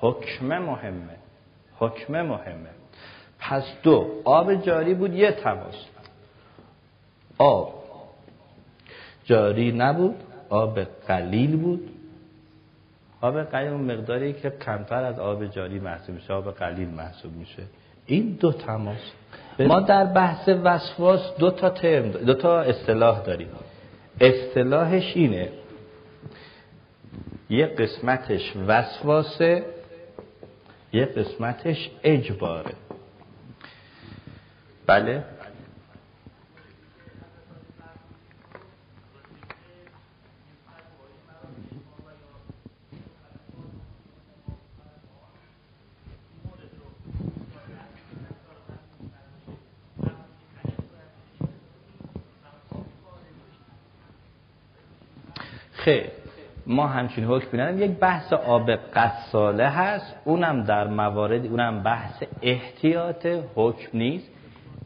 Speaker 1: حکمه مهمه. حکمه مهمه. پس دو آب جاری بود یه تماس آب. جاری نبود آب قلیل بود. آب قلیل اون مقداری که کمتر از آب جاری محسوب میشه آب قلیل محسوب میشه. این دو تماس. ما در بحث وسواس دو تا ترم دو تا اصطلاح داریم. اصطلاحش اینه. یه قسمتش وسواسه یه قسمتش اجباره. بله؟ خیر. ما همچین حکم نداریم یک بحث آب قصاله هست. اونم در موارد اونم بحث احتیاط. حکم نیست.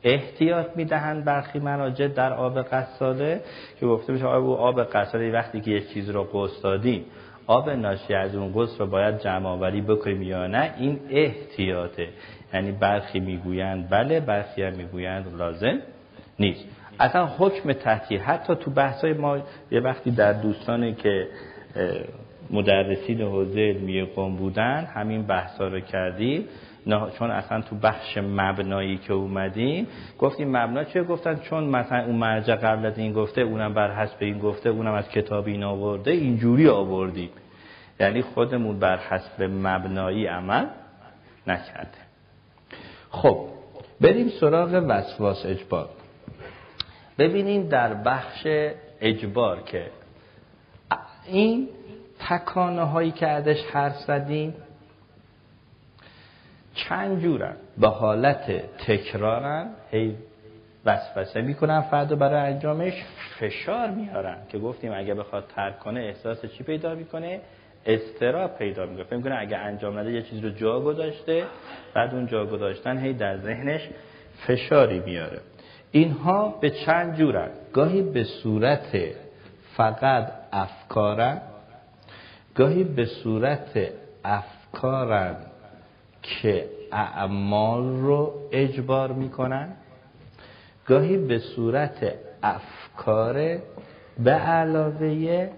Speaker 1: احتیاط می‌دهند برخی مراجع در آب قصاله که گفته میشه آب آب قصاله وقتی که یک چیز رو قصد دادیم آب ناشی از اون قصد رو باید جمع آوری بکنیم یا نه؟ این احتیاطه. یعنی برخی می‌گویند بله برخی هم می‌گویند لازم نیست. اصلا حکم تحتی حتی تو بحثای ما یه وقتی در دوستانی که مدرسین حوزه علمی قوم بودن همین بحثا رو کردیم. چون اصلا تو بخش مبنایی که اومدیم گفتیم مبنا چیه؟ گفتن چون مثلا اون مرجع قبل از این گفته اونم بر حسب این گفته اونم از کتاب این آورده اینجوری آوردیم. یعنی خودمون بر حسب مبنایی عمل نکرده. خب بریم سراغ وسواس اجبار. ببینیم در بخش اجبار که این تکانه هایی که ازش حرف زدیم چند جورن؟ به حالت تکرارن هی وسوسه می‌کنن فرد برای انجامش فشار میارن که گفتیم اگه بخواد ترک کنه احساس چی پیدا می‌کنه؟ استراب پیدا می‌کنه. فکر می‌کنه اگه انجام نده یه چیز رو جا گذاشته بعد اون جا گذاشتن هی در ذهنش فشاری میاره. اینها به چند جورن؟ گاهی به صورت فقط افکارن؟ گاهی به صورت افکارن که اعمال رو اجبار می‌کنن. گاهی به صورت افکار به علاوه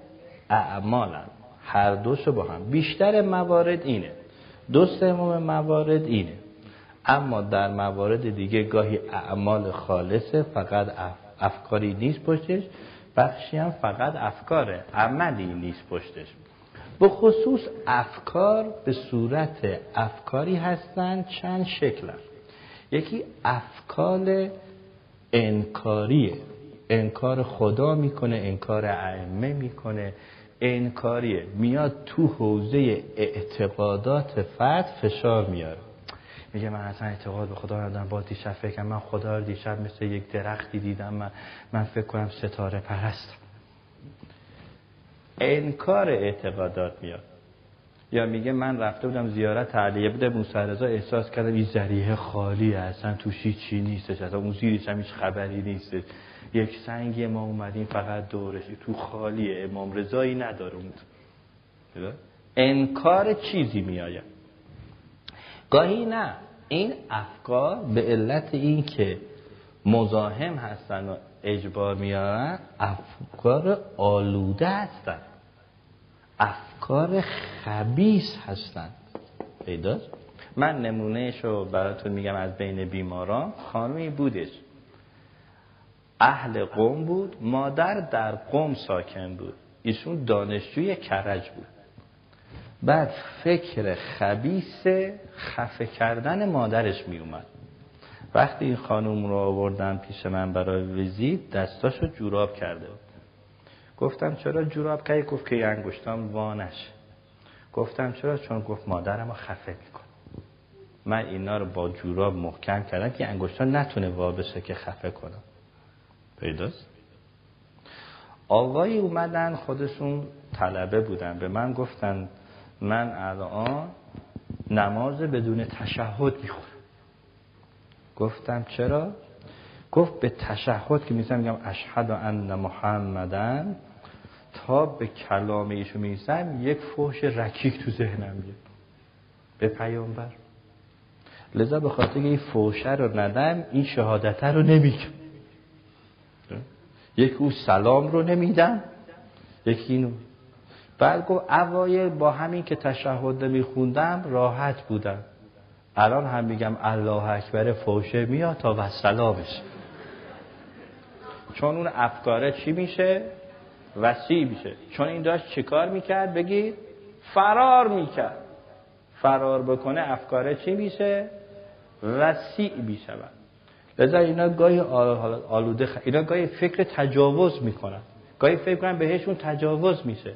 Speaker 1: اعمالن. هر دوشو با هم. بیشتر موارد اینه. دو سوم موارد اینه. اما در موارد دیگه گاهی اعمال خالصه فقط افکاری نیست پشتش. بخشی هم فقط افکاره عملی نیست پشتش. به خصوص افکار به صورت افکاری هستند چند شکل یکی افکار انکاریه. انکار خدا می‌کنه انکار ائمه می‌کنه. انکاریه. میاد تو حوزه اعتقادات فرد فشار میاره. میگه من اصلا اعتقاد به خدا ندارم. با دیشب فکر من خدا رو دیشب مثل یک درختی دیدم. من, من فکر کنم ستاره پرست انکار اعتقادات میاد. یا میگه من رفته بودم زیارت تعلیه بوده موسی رضا احساس کردم این ذریعه خالی اصلا توشی چی نیستش. اصلا اون زیرش هم هیچ خبری نیستش. یک سنگی ما اومدیم فقط دورشی تو خالیه امام رضایی نداره اون. انکار چیزی میآید. گاهی نه. این افکار به علت این که مزاحم هستن و اجبار میارن افکار آلوده هستن. افکار خبیس هستن. پیداست من نمونهش رو براتون میگم از بین بیماران. خانمی بودش. اهل قوم بود مادر در قوم ساکن بود. ایشون دانشجوی کرج بود. بعد فکر خبیس خفه کردن مادرش می اومد وقتی این خانوم رو آوردن پیش من برای ویزیت دستاشو جوراب کرده بود. گفتم چرا جوراب کردی گفت که انگشتام وانش. گفتم چرا؟ چون گفت مادرم رو خفه میکن من اینا رو با جوراب محکم کردم که انگشتان نتونه وا که خفه کنم. پیداست؟ آقایی اومدن خودشون طلبه بودن. به من گفتن من الان نماز بدون تشهد می‌خورم. گفتم چرا؟ گفت به تشهد که میسم میگم اشهد ان محمدن تا به کلام ایشو میسم یک فوش رکیک تو ذهنم میاد. به پیامبر. لذا به خاطر این فوشه رو ندم این شهادته رو نمیگم. یک او سلام رو نمیدم یکی اینو. بعد گفت اوایل با همین که تشهد میخوندم راحت بودم. الان هم میگم الله اکبر فوشه میاد تا وسلا بشه چون اون افکاره چی میشه؟ وسیع میشه. چون این داشت چیکار می‌کرد؟ بگید فرار می‌کرد. فرار بکنه افکاره چی میشه؟ وسیع می‌شود. لذا اینا گاهی آلوده خ... اینا گاهی فکر تجاوز می‌کنن. گاهی فکر کنن بهشون تجاوز میشه.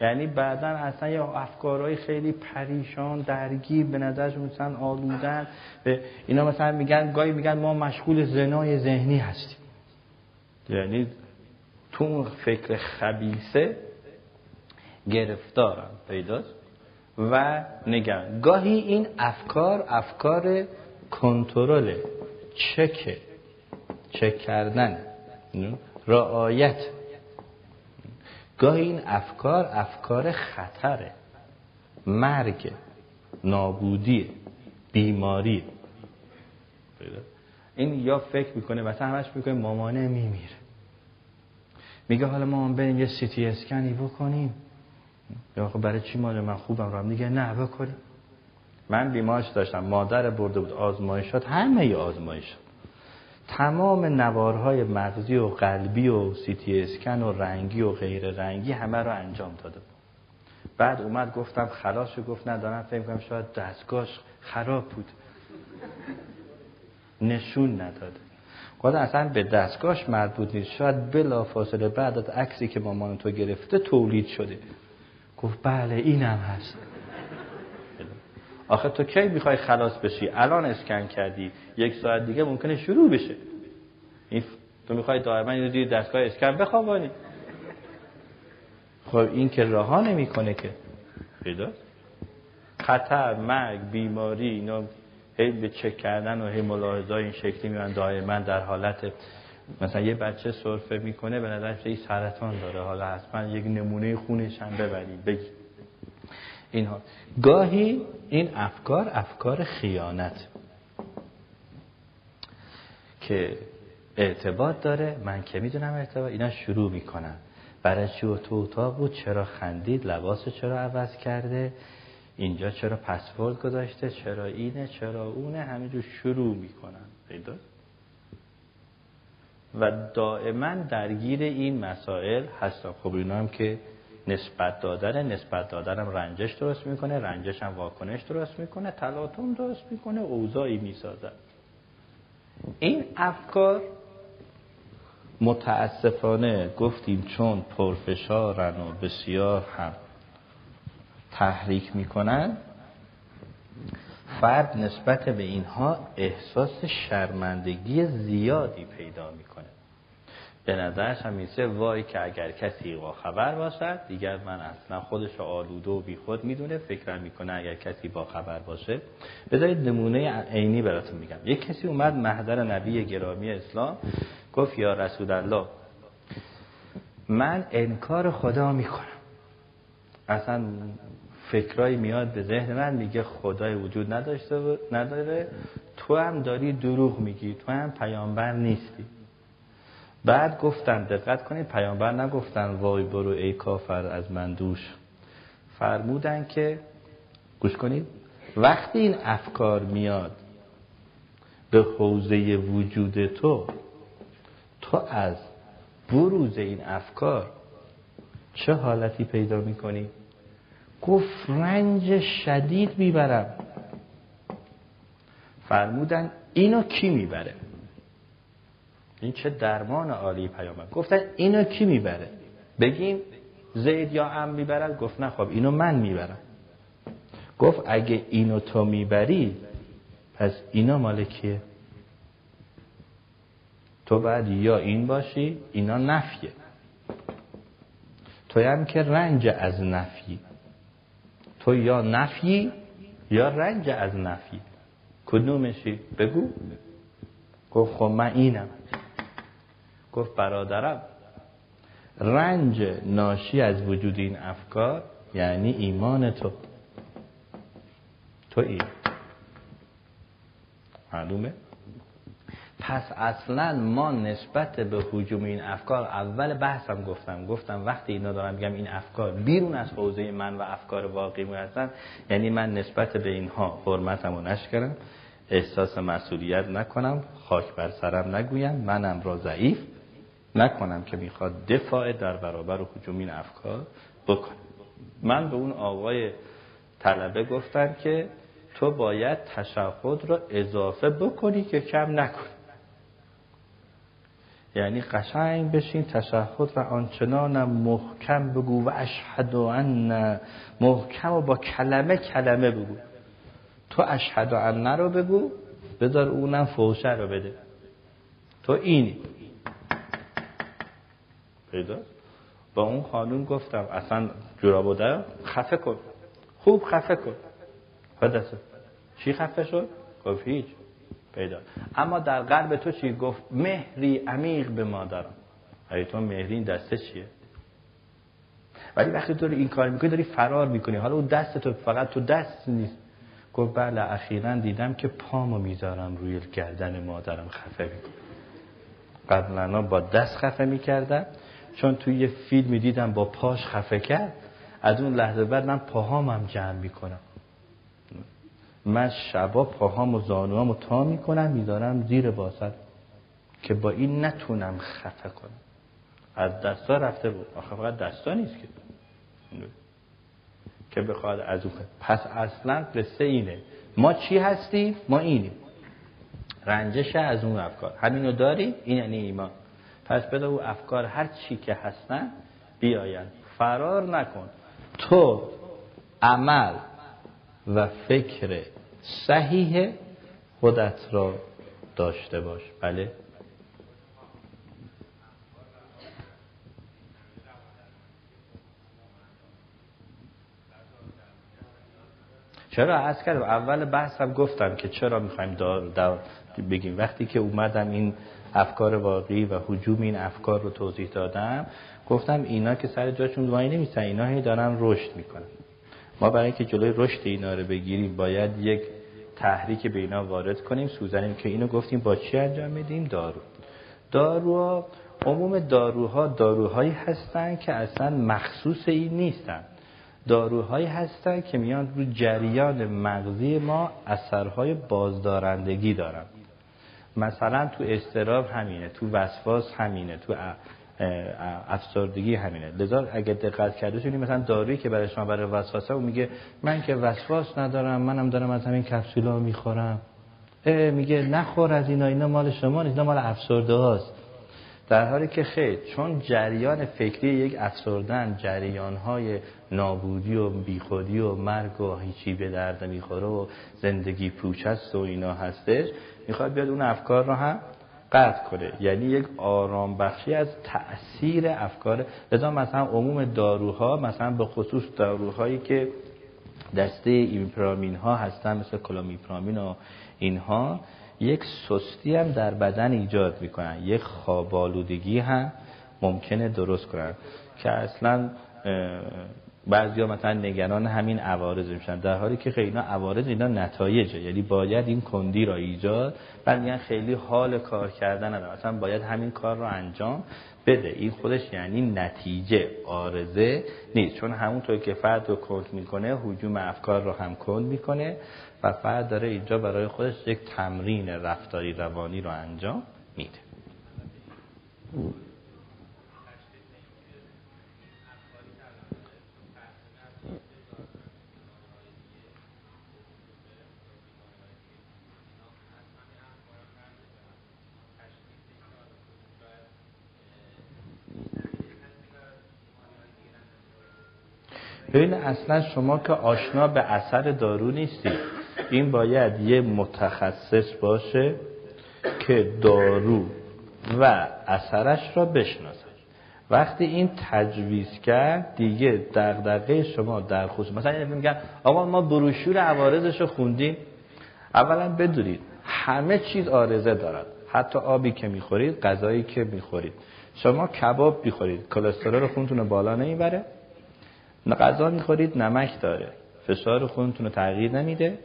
Speaker 1: یعنی بعدا اصلا یه افکارهای خیلی پریشان درگیر به نظرشون مثلا آلودن. به اینا مثلا میگن گاهی میگن ما مشغول زنای ذهنی هستیم. یعنی تو فکر خبیسه گرفتارم پیداست و نگن گاهی این افکار افکار کنترل چک چک کردن رعایت گاهی این افکار افکار خطره. مرگ نابودی بیماری این یا فکر می‌کنه مثلا همش می‌کنه مامانه میمیره. میگه حالا ما بریم یه سیتی اسکنی بکنیم. یا خب برای چی مال من خوبم. رو میگه نه بکنیم. من بیمارش داشتم. مادر برده بود آزمایشات. همه ی آزمایشات. تمام نوارهای مغزی و قلبی و سیتی اسکن و رنگی و غیر رنگی همه رو انجام داده بود. بعد اومد گفتم خلاص گفت ندارم فکر کنم شاید دستگاهش خراب بود. نشون نداده. خدا اصلا به دستگاهش مربوط نیست. شاید بلا فاصله بعد از عکسی که مامان تو گرفته تولید شده. گفت بله اینم هست. آخه تو کی می‌خوای خلاص بشی؟ الان اسکن کردی. یک ساعت دیگه ممکنه شروع بشه. این تو می‌خوای دائما یه دستگاه اسکن بخوابانی. خب این که رها نمی‌کنه که. پیدا؟ خطر مرگ بیماری اینا هی به چک کردن و هی ملاحظه این شکلی میان دائما در حالت مثلا یه بچه سرفه می‌کنه به نظرش این سرطان داره. حالا حتما یک نمونه خونش هم ببرید بگی. اینها. گاهی این افکار افکار خیانت که ارتباط داره. من که می‌دونم ارتباط اینا شروع می‌کنن. برای چی تو اتاق بود؟ چرا خندید؟ لباس چرا عوض کرده؟ اینجا چرا پسورد گذاشته؟ چرا اینه؟ چرا اونه؟ همینجور شروع می‌کنن. پیدا؟ و دائما درگیر این مسائل هستم خب اینا هم که نسبت دادن نسبت دادنم رنجش درست می‌کنه رنجش هم واکنش درست می‌کنه تلاطم درست می‌کنه اوضاعی می‌سازد. این افکار متاسفانه گفتیم چون پرفشارن و بسیار هم تحریک می‌کنن فرد نسبت به اینها احساس شرمندگی زیادی پیدا می‌کنه. به نظرش هم میسه وای که اگر کسی با خبر باشد دیگر من اصلا خودش آلوده و بی خود می‌دونه فکر می‌کنه اگر کسی با خبر باشه. بذارید نمونه عینی براتون میگم. یک کسی اومد محضر نبی گرامی اسلام گفت یا رسول الله من انکار خدا می‌کنم. اصلا فکرایی میاد به ذهن من میگه خدای وجود نداشته نداره. تو هم داری دروغ میگی تو هم پیامبر نیستی. بعد گفتن دقت کنید پیامبر نگفتن وای برو ای کافر از من دوش. فرمودن که گوش کنید وقتی این افکار میاد به حوزه وجود تو تو از بروز این افکار چه حالتی پیدا می‌کنی؟ گفت رنج شدید می‌برم. فرمودن اینو کی می‌بره؟ این چه درمان عالی پیامبر. گفتن اینو کی می‌بره؟ بگیم زید یا ام می‌برد گفت نه خب اینو من می‌برم. گفت اگه اینو تو می‌بری پس اینا مال کیه؟ تو بعد یا این باشی اینا نفیه. تو هم که رنج از نفی. تو یا نفی یا رنج از نفی. کدومشی؟ بگو. گفت خب من اینم. گفت برادرم رنج ناشی از وجود این افکار یعنی ایمان تو. تو این معلومه؟ پس اصلا ما نسبت به حجوم این افکار اول بحثم گفتم گفتم وقتی اینا دارم میگم این افکار بیرون از حوزه من و افکار واقعی هستن یعنی من نسبت به اینها حرمتم و نشکرم احساس مسئولیت نکنم خاک بر سرم نگویم منم را ضعیف. نکنم که می‌خواد دفاع در برابر حجوم این افکار بکنم من به اون آقای طلبه گفتم که تو باید تشهد را اضافه بکنی که کم نکنی. یعنی قشنگ بشین تشهد و آنچنان محکم بگو و اشهد ان محکم و با کلمه کلمه بگو. تو اشهد ان رو بگو بذار اونم فوشه رو بده. تو اینی. پیدا. با اون خانوم گفتم اصلا جورابو در خفه کن. خوب خفه کن. خدسته چی خفه شد؟ گفت هیچ. پیدا. اما در قلب تو چی؟ گفت مهری عمیق به ما دارم ای تو مهری این دسته چیه؟ ولی وقتی تو این کار می‌کنی داری فرار می‌کنی. حالا اون دست تو فقط تو دست نیست. گفت بله اخیرا دیدم که پامو می‌ذارم روی گردن مادرم خفه می‌کنم. قبلا با دست خفه می‌کردم. چون توی یه فیلم دیدم با پاش خفه کرد از اون لحظه بعد من پاهامم جمع می‌کنم. من شبا پاهام و زانوامو تا می‌کنم می‌ذارم زیر باسد که با این نتونم خفه کنم. از دستا رفته بود. آخه فقط دستا نیست که. که بخواد از اون پس اصلا قصه اینه. ما چی هستیم؟ ما اینیم. رنجش از اون افکار. همینو داری؟ این یعنی ایمان. پس بده او افکار هر چی که هستن بیاین. فرار نکن. تو عمل و فکر صحیح خودت را داشته باش. بله؟ چرا از کردم؟ اول بحث هم گفتم که چرا می‌خوایم دار, بگیم. وقتی که اومدم این افکار واقعی و حجوم این افکار رو توضیح دادم. گفتم اینا که سر جاشون وای نمیستن اینا هی دارن رشد می‌کنن. ما برای اینکه جلوی رشد اینا رو بگیریم باید یک تحریک به اینا وارد کنیم سوزنیم که اینو گفتیم با چی انجام میدیم؟ دارو. داروها عموم داروها داروهایی هستن که اصلا مخصوص این نیستن. داروهایی هستن که میان رو جریان مغزی ما اثرهای بازدارندگی دارن. مثلا تو استراب همینه تو وسواس همینه تو افسردگی همینه. لذا اگه دقت کرده شدید مثلا دارویی که برای شما برای وسواسه و میگه من که وسواس ندارم منم دارم از همین کپسولا می‌خورم. میگه نخور از اینا اینا مال شما نیست اینا مال افسرده هاست. در حالی که خیر چون جریان فکری یک افسردن جریان های نابودی و بیخودی و مرگ و هیچی به درد می‌خوره و زندگی پوچ است و اینا هستش می‌خواد بیاد اون افکار رو هم قطع کنه. یعنی یک آرام بخشی از تأثیر افکار. لذا مثلا عموم داروها مثلا به خصوص داروهایی که دسته ایمیپرامین ها هستن مثل کلامیپرامین و اینها یک سستی هم در بدن ایجاد می‌کنن. یک خوابالودگی هم ممکنه درست کنن. که اصلا بعضی ها مثلا نگران همین عوارض میشن. در حالی که خیلی اینا عوارض اینا نتایجه. یعنی باید این کندی را ایجاد. بعد میگن خیلی حال کار کردن نداره مثلا باید همین کار رو انجام بده. این خودش یعنی نتیجه آرزه نیست. چون همونطور که فرد رو کند می‌کنه حجوم افکار رو هم کند می‌کنه و فرد داره اینجا برای خودش یک تمرین رفتاری روانی رو انجام میده. ببین اصلا شما که آشنا به اثر دارو نیستی. این باید یه متخصص باشه که دارو و اثرش را بشناسه. وقتی این تجویز کرد دیگه دغدغه شما در خصوص مثلا میگن آقا ما بروشور عوارضش رو خوندیم. اولا بدونید همه چیز آرزه دارد. حتی آبی که می‌خورید غذایی که می‌خورید. شما کباب می‌خورید. کلسترول خونتون بالا نمی‌بره. غذا می‌خورید نمک داره. فشار خونتون رو تغییر نمیده.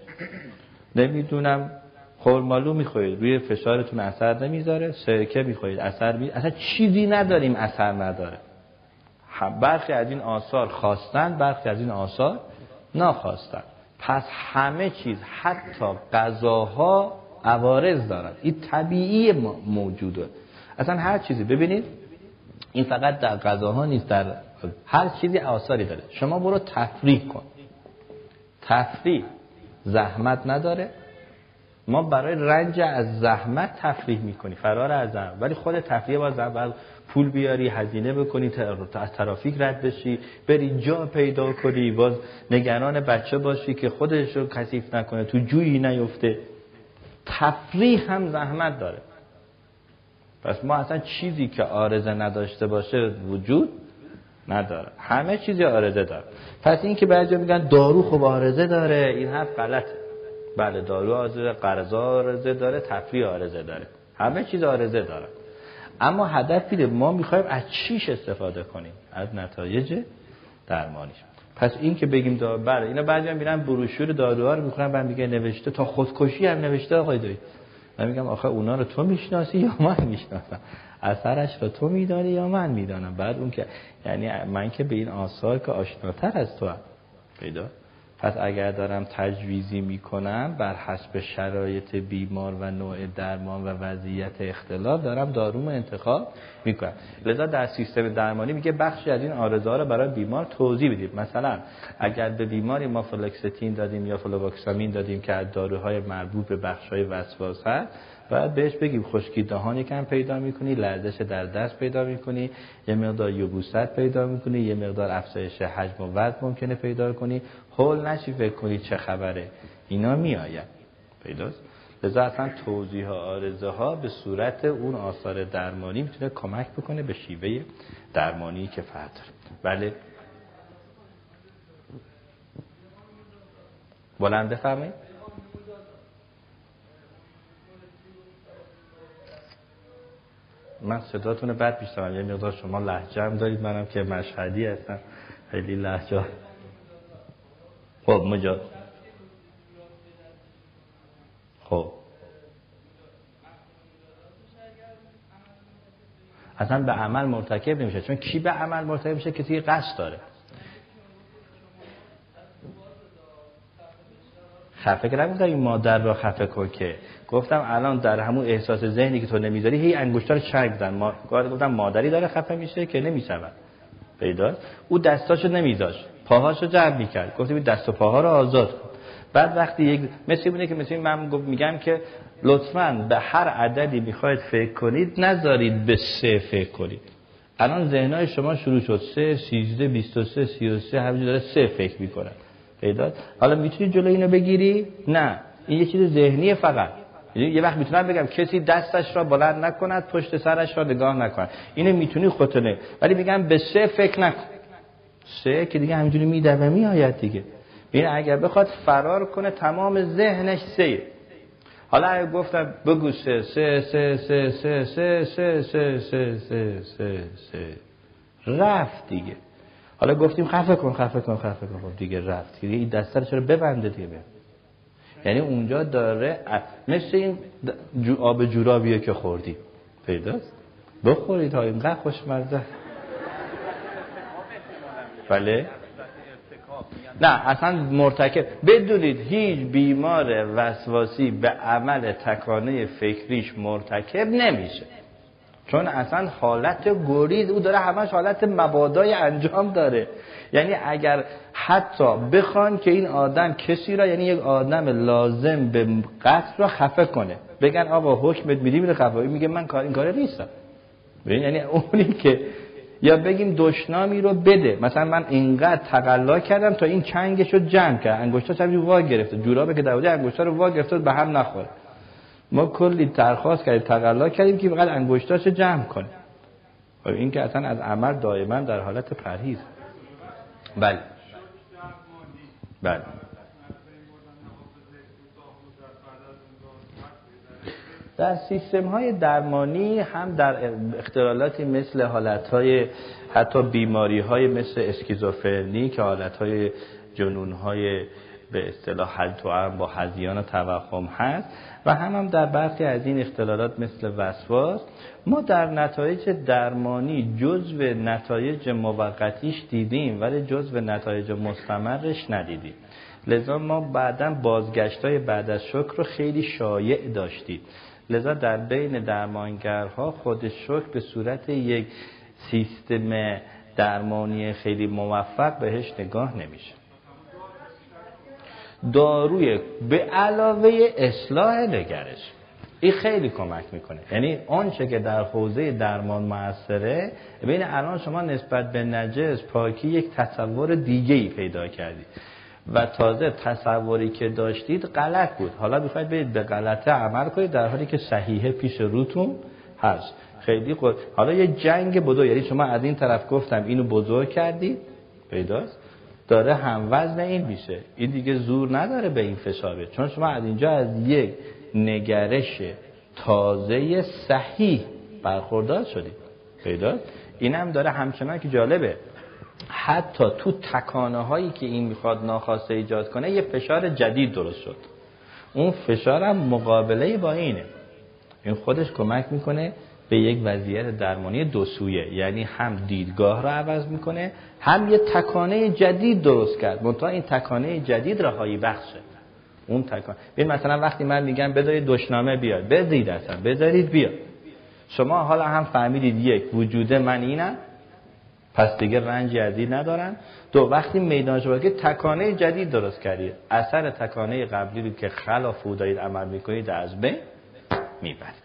Speaker 1: نمی‌دونم خرمالو می‌خورید روی فشارتون اثر نمی‌ذاره. سرکه می‌خورید اثر می... اصلا چیزی نداریم اثر نداره. برخی از این آثار خواستن برخی از این آثار ناخواستن پس همه چیز حتی غذاها عوارض دارد این طبیعی موجوده. اصلا هر چیزی ببینید این فقط در غذاها نیست در هر چیزی آثاری داره. شما برو تفریح کن. تفریح زحمت نداره. ما برای رنج از زحمت تفریح می‌کنی. فرار از زحمت. ولی خود تفریح باز اول پول بیاری هزینه بکنی از ترافیک رد بشی بری جا پیدا کنی. باز نگران بچه باشی که خودش رو کثیف نکنه تو جویی نیفته. تفریح هم زحمت داره. پس ما اصلا چیزی که آرزه نداشته باشه وجود نداره. همه چیزی آرزه داره. پس این که بعضی میگن دارو خب آرزه داره این حرف غلطه. بله دارو آرزه قرض آرزه داره تفریح آرزه داره. همه چیز آرزه داره. اما هدف اینه ما می‌خوایم از چیش استفاده کنیم؟ از نتایج درمانیش. پس این که بگیم دارو بله اینا بعضی هم میرن بروشور داروها رو می‌خونن بعد میگه نوشته تا خودکشی هم نوشته آقای دوی من میگم آخه اونا رو تو می‌شناسی یا من می‌شناسم؟ اثرش رو تو میدانی یا من می‌دانم؟ بعد اون که یعنی من که به این آثار که آشناتر از تو هم. پیدا؟ پس اگر دارم تجویزی می‌کنم بر حسب شرایط بیمار و نوع درمان و وضعیت اختلاف دارم داروم انتخاب می‌کنم. لذا در سیستم درمانی میگه بخشی از این عارضه‌ها رو برای بیمار توضیح بدید. مثلا اگر به بیماری ما فلوکستین دادیم یا فلووکسامین دادیم که از داروهای مربوط به بخشهای وسواس هست باید بهش بگیم خشکی دهان یکم پیدا می‌کنی لرزش در دست پیدا می‌کنی یه مقدار یبوست پیدا می‌کنی یه مقدار افزایش حجم و وزن ممکنه پیدا کنی. هول نشی فکر کنی چه خبره. اینا میآید. پیداست. لذا اصلا توضیح آرزه ها به صورت اون آثار درمانی می‌تونه کمک بکنه به شیوه درمانی که فرد بله. بلند بفرمایید من صداتون بد میشتم یه مقدار شما لحجه هم دارید منم که مشهدی هستم. خیلی لحجه خب مجا. خب. اصلا به عمل مرتکب نمیشه. چون کی به عمل مرتکب میشه؟ کسی قصد داره. خفه که نگفتم این مادر را خفه کن که گفتم الان در همون احساس ذهنی که تو نمی‌ذاری هی انگشتار چنگ بزن ما گفتم مادری داره خفه میشه که نمی‌شود. پیدا او دستاشو نمیذاش پاهاشو جمع می‌کرد. گفتم دست و پاها رو آزاد کن. بعد وقتی یک مثل بونه که مثل من میگم که لطفا به هر عددی می‌خواید فکر کنید نذارید به سه فکر کنید. الان ذهنهای شما شروع شد. سه سیزده بیست و سه سی و سه همینجور داره سه فکر می‌کنن پیدا حالا می‌تونی جلو اینو بگیری؟ نه. این یه چیز ذهنی فقط. یه وقت می‌تونم بگم کسی دستش را بلند نکند پشت سرش را نگاه نکند اینو می‌تونی خودتونه ولی میگم به سه فکر نکن سه که دیگه همینجوری میده و میآید دیگه ببین اگر بخواد فرار کنه تمام ذهنش سه حالا اگه گفتم بگو سه سه سه سه سه سه سه سه سه سه سه سه رفت دیگه حالا گفتیم خفه کن خفه کن خفه کن خب دیگه رفت دیگه این دسته چرا ببنده دیگه یعنی اونجا داره مثل این آب جورابیه که خوردی. پیداست؟ بخورید ها اینقدر خوشمزه. بله؟ نه اصلا مرتکب. بدونید هیچ بیمار وسواسی به عمل تکانه فکریش مرتکب نمیشه. چون اصلا حالت گریز او داره همش حالت مبادای انجام داره. یعنی اگر حتی بخوان که این آدم کسی را یعنی یک آدم لازم به قتل را خفه کنه. بگن آقا حکمت میدی میره خفه میگه من کار این کاره نیستم. ببین یعنی اونی که یا بگیم دشنامی رو بده. مثلا من اینقدر تقلا کردم تا این چنگش رو جمع کرد. انگشتاش هم وا گرفته. جورابه که داوده انگشتا رو وا گرفته به هم نخوره. ما کلی درخواست کردیم تقلا کردیم که فقط انگشتاش جمع کنه و این که اصلا از عمل دائما در حالت پرهیز. بله. بله. در سیستم های درمانی هم در اختلالاتی مثل حالت های حتی بیماری های مثل اسکیزوفرنی که حالت های جنون های به اصطلاح حل با هزیان و توهم هست و هم هم در برخی از این اختلالات مثل وسواس ما در نتایج درمانی جزو نتایج موقتیش دیدیم ولی جزو نتایج مستمرش ندیدیم. لذا ما بعدا بازگشت های بعد از شکر رو خیلی شایع داشتیم. لذا در بین درمانگرها خود شکر به صورت یک سیستم درمانی خیلی موفق بهش نگاه نمیشه. داروی به علاوه اصلاح نگرش. این خیلی کمک می‌کنه. یعنی آنچه که در حوزه درمان موثره بین الان شما نسبت به نجس پاکی یک تصور دیگه ای پیدا کردید و تازه تصوری که داشتید غلط بود. حالا می‌خواید برید به غلطه عمل کنید در حالی که صحیحه پیش روتون هست. خیلی خود حالا یه جنگ بزرگ. یعنی شما از این طرف گفتم اینو بزرگ کردید پیداست. داره هم وزن این میشه. این دیگه زور نداره به این فشاره چون شما از اینجا از یک نگرش تازه صحیح برخوردار شدید. پیداست این هم داره همچنان که جالبه. حتی تو تکانه هایی که این می‌خواد ناخواسته ایجاد کنه یه فشار جدید درست شد. اون فشار هم مقابله با اینه. این خودش کمک می‌کنه به یک وضعیت درمانی دو سویه. یعنی هم دیدگاه رو عوض می‌کنه هم یه تکانه جدید درست کرد. منتها این تکانه جدید رهایی بخشه اون تکانه ببین مثلا وقتی من میگم بذارید دشنامه بیاد بذارید اصلا بذارید بیاد. شما حالا هم فهمیدید یک وجود من اینم پس دیگه از این ندارن دو وقتی میدان شما که تکانه جدید درست کردید اثر تکانه قبلی رو که خلاف او دارید عمل می‌کنید از بین می‌برید.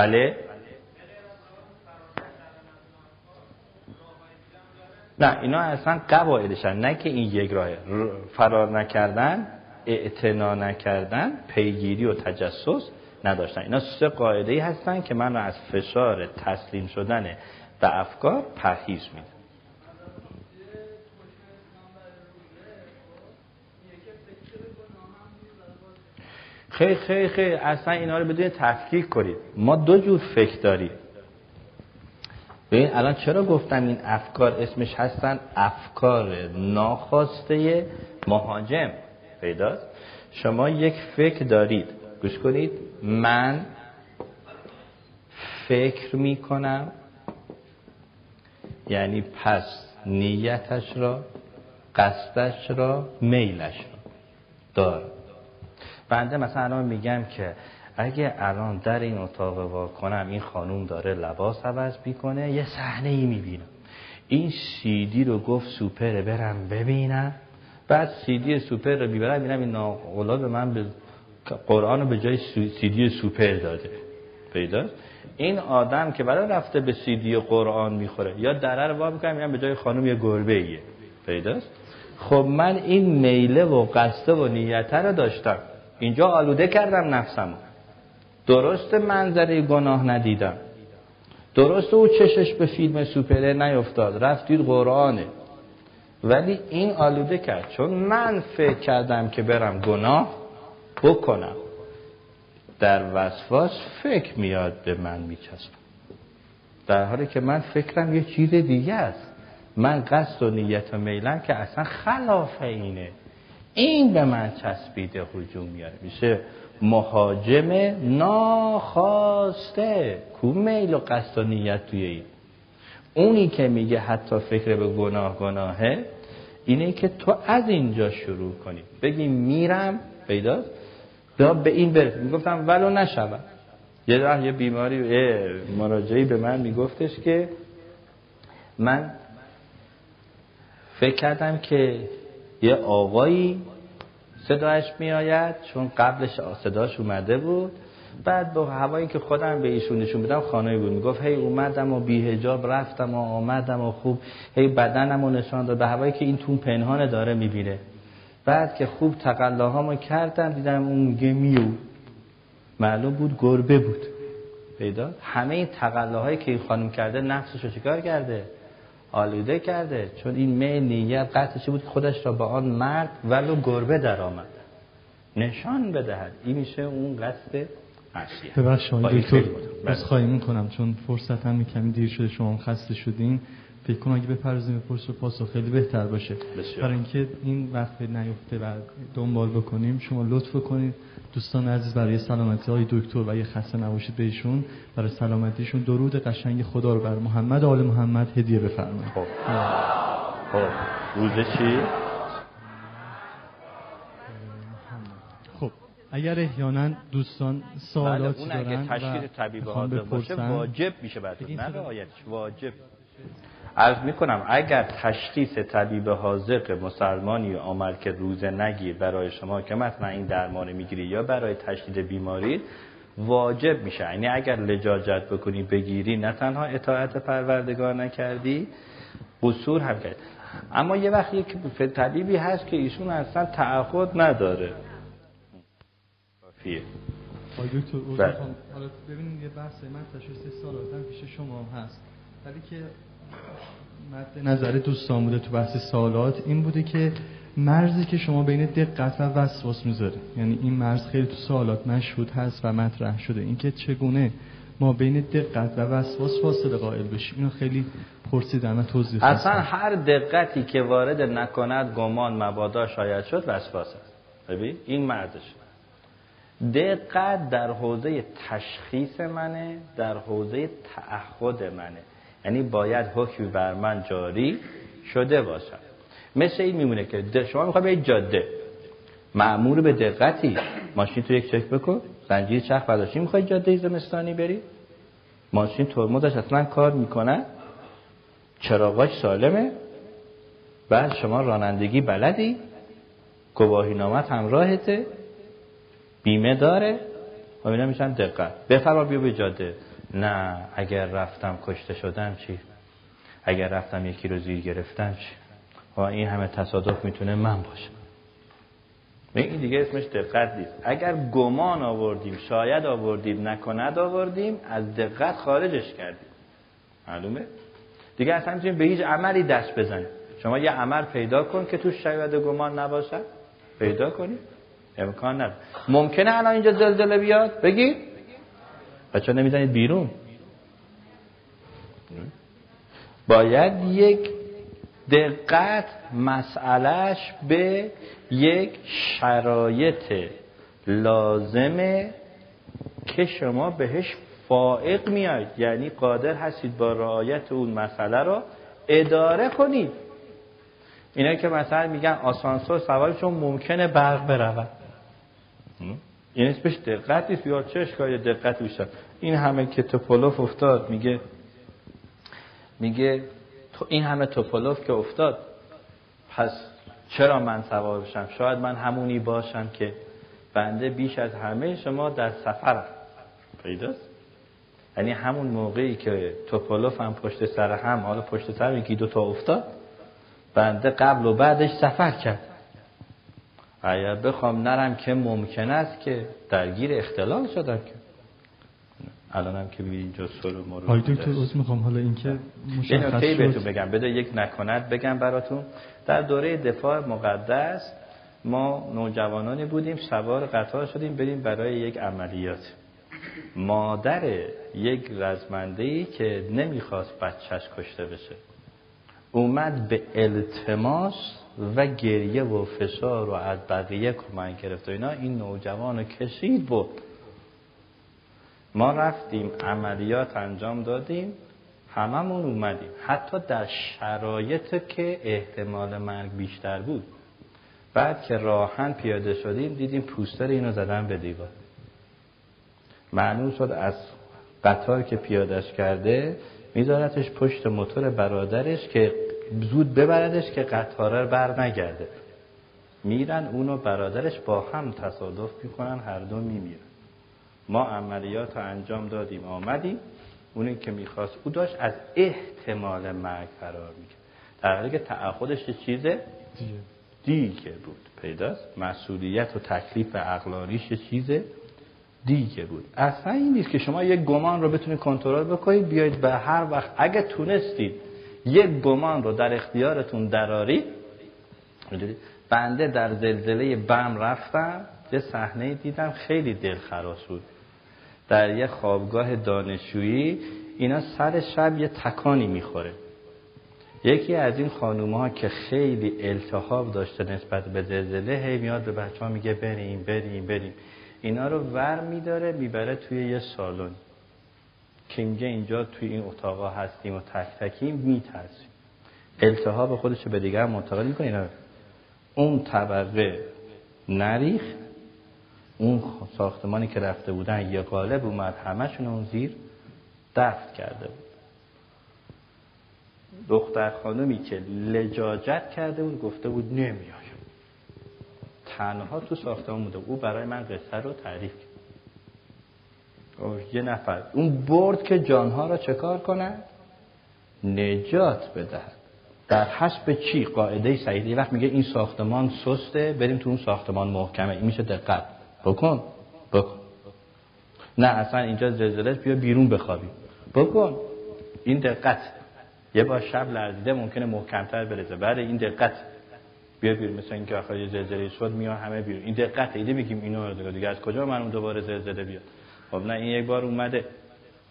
Speaker 1: بله. نه اینا اصلا قواعدشن نه که این یک راه فرار نکردن اعتنا نکردن پیگیری و تجسس نداشتن. اینا سه قاعده ای هستن که من رو از فشار تسلیم شدن به افکار پرهیز میدم خیلی خیلی خیلی اصلا اینا رو بدون تفکیک کنید. ما دو جور فکر داریم. ببین الان چرا گفتم این افکار اسمش هستن؟ افکار ناخواسته مهاجم. پیداست. شما یک فکر دارید. گوش کنید. من فکر می کنم یعنی پس نیتش را قصدش را میلش را دار بنده مثلا الان میگم که اگه الان در این اتاق وا کنم این خانوم داره لباس عوض می‌کنه یه صحنه ای می‌بینم. این سیدی رو گفت سوپره برم ببینم. بعد سیدی سوپر رو بیبرم ببینم این ناقلا به من به قرآن رو به جای سیدی سوپر داده. پیداست این آدم که برای رفته به سیدی قرآن می‌خوره یا دره رو وا می‌کنم به جای خانم یه گربه ایه پیداست خب من این میله و قصده و نیته رو داشتم. اینجا آلوده کردم نفسم. درست منظره گناه ندیدم. درست او چشش به فیلم سوپره نیفتاد. رفتید قرآنه. ولی این آلوده کرد. چون من فکر کردم که برم گناه بکنم. در وسواس فکر میاد به من میچسبم در حالی که من فکرم یه چیز دیگه است. من قصد و نیت و میلم که اصلا خلاف اینه. این به من چسبیده حجوم میاره. میشه مهاجم ناخواسته. کو میل و قصد و نیت توی این؟ اونی که میگه حتی فکر به گناه گناهه اینه که تو از اینجا شروع کنی. بگی میرم. پیداست به این برس می‌گفتم ولو نشود یه راه یه بیماری. مراجعی به من میگفتش که من فکر کردم که یه آقایی صداش میآید چون قبلش صداش اومده بود. بعد با هوایی که خودم به ایشون نشون بدم خانه بود. می‌گفت هی اومدم و بیهجاب رفتم و آمدم و خوب هی بدنم و نشان داد. به هوایی که این تون پنهانه داره می‌بینه. بعد که خوب تقلاهامو کردم دیدم اون میگه میو. معلوم بود گربه بود. پیدا؟ همه این تقلاهایی که این خانم کرده نفسش رو چیکار کرده؟ آلوده کرده چون این می نیت قطعش بود خودش را با آن مرد ولو گربه در آمد نشان بدهد. این میشه اون قصد
Speaker 3: ببخش شما دکتر بله. خواهی می‌کنم چون فرصت هم کمی دیر شده شما خسته شدین. فکر کنم اگه بپرزیم به پرس و پاسخ خیلی بهتر باشه. برای اینکه این وقت نیفته و دنبال بکنیم شما لطف کنید دوستان عزیز برای سلامتی های دکتر و یه خسته نباشید بهشون برای سلامتیشون درود قشنگ خدا رو بر محمد. آل محمد هدیه بفرمایید.
Speaker 1: خب. خب. روز چی؟
Speaker 3: خب. اگر احیانا دوستان
Speaker 1: بله
Speaker 3: سوالاتی
Speaker 1: اون اگه
Speaker 3: دارن
Speaker 1: تشخیص
Speaker 3: و
Speaker 1: طبیب حاضر باشه واجب میشه براتون. نه واجب. عرض می‌کنم اگر تشخیص طبیب حاضق مسلمانی آمد که روزه نگیر برای شما که مثلا این درمان می‌گیری یا برای تشدید بیماری واجب میشه. یعنی اگر لجاجت بکنی بگیری نه تنها اطاعت پروردگار نکردی قصور هم کرد اما یه وقت یک طبیبی هست که ایشون اصلا تعهد نداره. کافیه.
Speaker 3: دکتر
Speaker 1: بله.
Speaker 3: حالا ببینید یه بحث من تشخیص سالاتم پیش شما هم هست. ولی که مد نظر دوستان بوده تو بحث سالات این بوده که مرزی که شما بین دقت و وسواس می‌ذاره. یعنی این مرز خیلی تو سوالات مشهود هست و مطرح شده. اینکه چگونه ما بین دقت و وسواس فاصله قائل بشیم. اینو خیلی پرسیدن و توضیح
Speaker 1: اصلا. هر دقتی که وارد نکند گمان مبادا شاید شد وسواس است. ببین این مردش دقت در حوزه تشخیص منه در حوزه تعهد منه. یعنی باید حکمی بر من جاری شده باشد. مثل این میمونه که شما می‌خوای به جاده. معمور به دقتی. ماشین تو یک چک بکن. زنجیر چرخ برداشتی. می‌خوای جاده زمستانی بری؟ ماشین ترمزش اصلا کار می‌کنه. چراغاش سالمه. بعد شما رانندگی بلدی. گواهی نامت همراهته. بیمه داره. و اینا میشن دقت. بفرما بیا به جاده. نه اگر رفتم کشته شدم چی؟ اگر رفتم یکی رو زیر گرفتم چی؟ و این همه تصادف می‌تونه من باشم این دیگه اسمش دقت نیست. اگر گمان آوردیم شاید آوردیم نکند آوردیم از دقت خارجش کردیم. معلومه؟ دیگه اصلا می‌تونیم به هیچ عملی دست بزنیم. شما یه عمل پیدا کن که توش شاید گمان نباشد پیدا کنی. امکان نداره. ممکنه الان اینجا زلزله بیاد؟ بگید بچه نمی‌زنید بیرون. باید یک دقت مسئلهش به یک شرایط لازمه که شما بهش فائق میاید یعنی قادر هستید با رعایت اون مسئله رو اداره کنید. اینا که مثلا میگن آسانسور سوار چون ممکنه برق برود. این اسمش دقت نیست یا چه اشکالی دقت بیشتر؟ این همه که توپولوف افتاد میگه میگه تو این همه توپولوف که افتاد پس چرا من سوار بشم؟ شاید من همونی باشم که بنده بیش از همه شما در سفرم پیداست؟ یعنی همون موقعی که توپولوف هم پشت سر هم حالا پشت سر یکی دو تا افتاد بنده قبل و بعدش سفر کرد. اگر بخوام نرم که ممکن است که درگیر اختلال شدم که. الان هم که اینجا سر و مرور بوده
Speaker 3: دکتر. عذر می‌خوام. حالا اینکه مشخص
Speaker 1: نکته بهتون بگم. بده یک نکند بگم براتون. در دوره دفاع مقدس ما نوجوانانی بودیم سوار قطار شدیم بریم برای یک عملیات. مادر یک رزمنده ای که نمی‌خواست بچهش کشته بشه. اومد به التماس و گریه و فشار و از بقیه کمک گرفت و اینا این نوجوان رو کشید بود ما رفتیم عملیات انجام دادیم هممون اومدیم. حتی در شرایط که احتمال مرگ بیشتر بود. بعد که راهن پیاده شدیم دیدیم پوستر اینو زدن به دیوار. معلوم شد از قطار که پیادش کرده میذارتش پشت موتور برادرش که زود ببردش که قطاره بر نگرده. میرن اونو برادرش با هم تصادف می‌کنن هر دو میمیرن. ما عملیات رو انجام دادیم آمدیم. اونی که می‌خواست او داشت از احتمال مرگ فرار می‌کرد. در حالی که تعهدش چیز
Speaker 3: دیگه.
Speaker 1: بود. پیداست. مسئولیت و تکلیف عقلانیش یه چیز دیگه بود. اصلا این نیست که شما یک گمان رو بتونید کنترل بکنید بیایید به هر وقت. اگه تونستید یک گمان رو در اختیارتون می‌دونید؟ بنده در زلزله بم رفتم یه صحنه دیدم خیلی دلخراش بود. در یه خوابگاه دانشجویی اینا سر شب یه تکانی می‌خوره. یکی از این خانوم ها که خیلی التحاب داشته نسبت به زلزله هی میاد به بچه ها میگه بریم بریم بریم. اینا رو ور میداره می‌بره توی یه سالن. که میگه اینجا توی این اتاقا هستیم و تک تکیم میترسیم. التحاب خودش به دیگر منتقل می‌کنه. اون طبقه نریخ اون ساختمانی که رفته بودن یه قالب اومد همشون اون زیر دفت کرده بود. دختر خانمی که لجاجت کرده بود گفته بود نمیایم تنها تو ساختمان بوده. او برای من قصه رو تعریف کرد. یه نفر. اون برد که جانها را چه کار کند؟ نجات بدهد. در حسب چی؟ قاعده سعیده یه وقت میگه این ساختمان سسته بریم تو اون ساختمان محکمه. این میشه دقت. بکن. بکن. نه اصلا اینجا زلزله بیا بیرون بخوابی بکن. این دقت. یه بار شب لرزیده ممکنه محکمتر برسه. بعد این دقت. بیا بیرون. مثلا اینکه آخر یه زلزله شد میان همه بیرون. این دقت. ایده میگیم اینو دیگه. از کجا من اون دوباره زلزله بیاد؟ خب نه این یک بار اومده.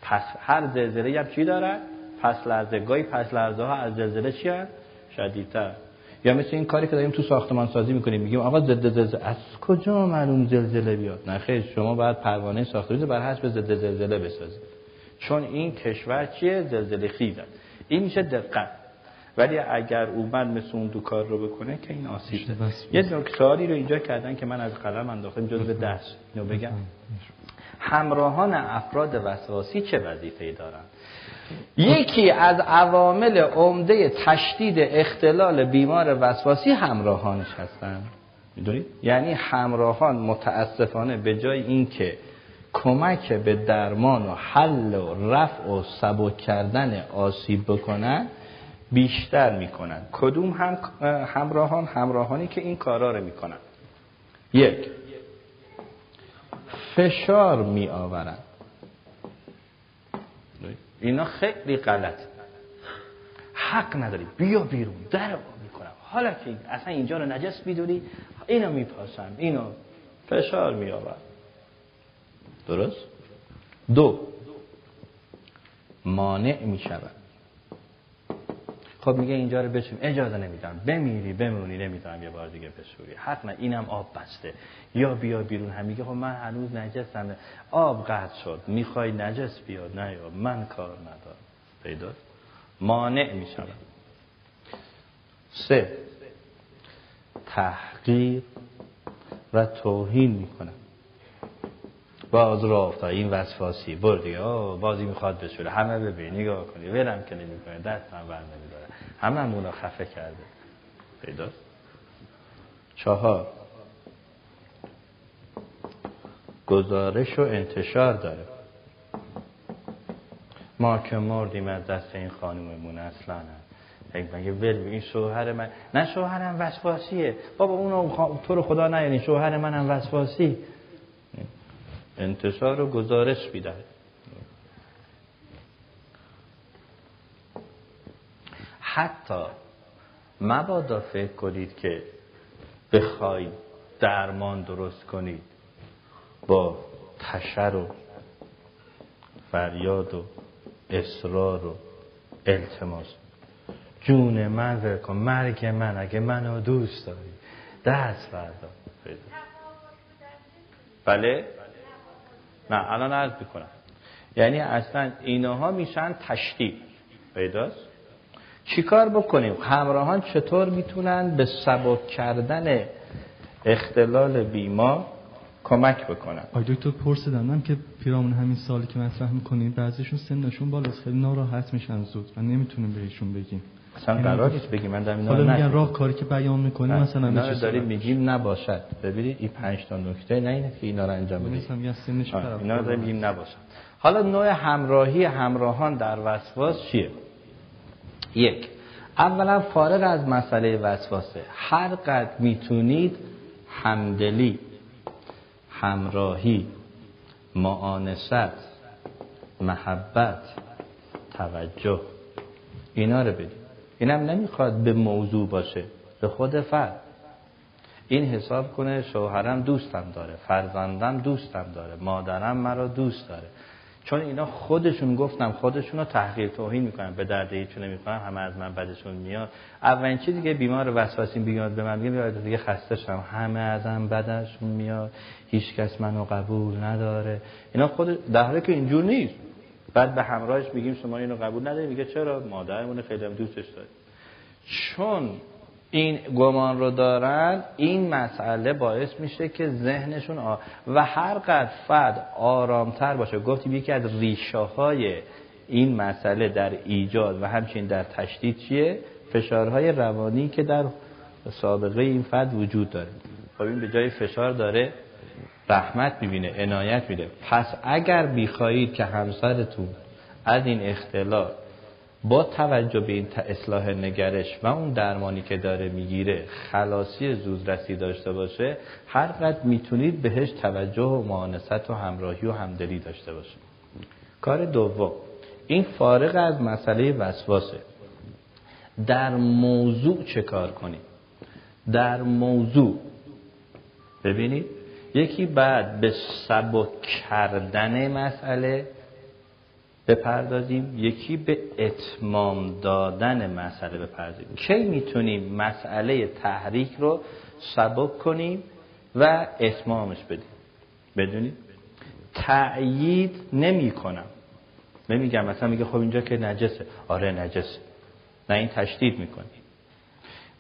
Speaker 1: پس هر زلزله هم چی داره پس لرزه گاهی پس لرزه ها از زلزله چی هست شدیدتر. یا مثل این کاری که داریم تو ساختمان سازی می‌کنیم میگیم آقا ضد زلزله از کجا معلوم زلزله بیاد؟ نه خیر شما باید پروانه ساختاری بر حسب ضد زلزله بسازید. چون این کشور چیه؟ زلزله خیزه. این میشه دقت. ولی اگر اومد مثل اون دو کار رو بکنه که این آسیب یه نکتاری رو اینجا کردن که من از قلم انداختم جزء دست. اینو بگم. همراهان افراد وسواسی چه وظیفه‌ای دارند؟ یکی از عوامل عمده تشدید اختلال بیمار وسواسی همراهانش هستند. می‌دونید؟ یعنی همراهان متاسفانه به جای اینکه کمک به درمان و حل و رفع و سبک کردن آسیب بکنن بیشتر می‌کنن. کدوم هم همراهان همراهانی که این کارا رو می‌کنن؟ یک فشار می آورن اینا خیلی غلط حق نداری. بیا بیرون. در می‌کنم حالا که اصلا اینجا رو نجس می‌دونی اینو میپاسم اینو فشار می آورن درست؟ دو. مانع می شود. خب میگه اینجا رو بچیم اجازه نمیدم. بمیری بمونی نمی‌دونم یه بار دیگه بسوری حق نه اینم آب بسته. یا بیا بیرون. هم میگه خب من هنوز نجسم آب قطع شد. می‌خوای نجس بیاد نه یا من کار ندارم. پیدا؟ مانع میشم سه. تحقیر و توهین می‌کنم. باز رو افتاد این وسواسی. بردی بازی می‌خواد بشوره. همه ببین. نگاه کنی. ولم که نمی‌کنه دست من بر همه مونا خفه کرده. پیداست چهار. گزارش و انتشار داره. ما که مردیم از دست این خانوممون اصلا. مگه ول این شوهر من نه شوهرم وسواسیه. بابا اونو تو رو خدا نه یعنی شوهر منم وسواسی. انتشار و گزارش میده حتی مبادا فکر کنید که بخواید درمان درست کنید با تشر و فریاد و اصرار و التماس. جون من کن مرگ من اگه منو دوست داری دست فردا بله؟ نه الان عرض می‌کنم. یعنی اصلا اینها میشن تشدید. پیداست؟ چیکار بکنیم؟ همراهان چطور می‌تونن به سبک کردن اختلال بیمار کمک بکنن؟
Speaker 3: آی دکتر پرسیدم که پیرامون همین سالی که مطرح می‌کنید بعضیشون سنشون بالاست. خیلی ناراحت میشن زود و نمی‌تونیم بهشون بگیم.
Speaker 1: اصلا قرار نیست بگیم. من دارم
Speaker 3: حالا میگن راه کاری که بیان می‌کنیم مثلا
Speaker 1: اینا داریم میگیم نباشد. ببینید این پنج تا نکته نه اینه که اینا رو انجام بدید اینا رو داریم میگیم نباشد. حالا نوع همراهی همراهان در وسواس چیه؟ یک. اولا فارغ از مسئله وسواسه هر قد می‌تونید همدلی همراهی معانست محبت توجه اینا رو بدید. اینم نمی‌خواد به موضوع باشه به خود فرد. این حساب کنه شوهرم دوستم داره فرزندم دوستم داره مادرم مرا دوست داره. چون اینا خودشون گفتم خودشون رو تحقیر توهین می‌کنن به درد هیچ نمی‌کنن همه از من بدشون میاد اولین چیزی که بیمار وسواسی بیاد به من میگه دیگه خسته شدم. همه ازم بدشون میاد هیچ کس منو قبول نداره. اینا خود در که اینجور نیست. بعد به همراهش میگیم شما اینو قبول نداری میگه چرا؟ مادرمون خیلی هم دوستش داره. چون این گمان رو دارن این مسئله باعث میشه که ذهنشون آ... و هر قدر فرد آرامتر باشه. گفتیم یکی از ریشه های این مسئله در ایجاد و همچنین در تشدید چیه؟ فشارهای روانی که در سابقه این فرد وجود داره. خب این به جای فشار داره رحمت می‌بینه عنایت میده. پس اگر بیخواهید که همسرتون از این اختلال با توجه به این اصلاح نگرش و اون درمانی که داره می‌گیره خلاصی زودرسی داشته باشه هر قد می‌تونید بهش توجه و معانست و همراهی و همدلی داشته باشه کار دوم این فارغ از مسئله وسواسه در موضوع چه کار کنید در موضوع ببینید یکی بعد به سبک کردن مسئله بپردازیم. یکی به اتمام دادن مسئله بپردازیم. کی می‌تونیم مسئله تحریک رو سبک کنیم و اتمامش بدیم؟ بدونید؟ تأیید نمی کنم نمیگم مثلا میگه خب اینجا که نجسه. آره نجسه. نه این تشدید می‌کنی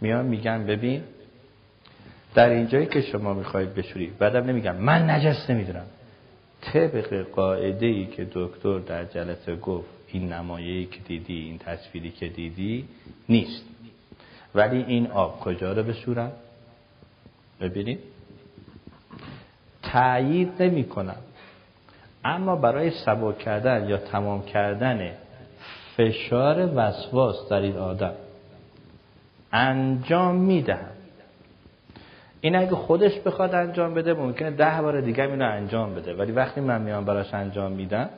Speaker 1: میان میگن ببین در اینجایی که شما می‌خواید بشوری بعدم نمیگم من نجس نمی‌دونم. طبق قاعده ای که دکتر در جلسه گفت این نمایه‌ای که دیدی این تصویری که دیدی نیست. ولی این آب کجا رو بشورم ببینید. تأیید نمی کنم اما برای سبک کردن یا تمام کردن فشار وسواس در این آدم انجام می‌دهم. این اگه خودش بخواد انجام بده ممکنه ده بار دیگه اینو انجام بده. ولی وقتی من میام براش انجام میدم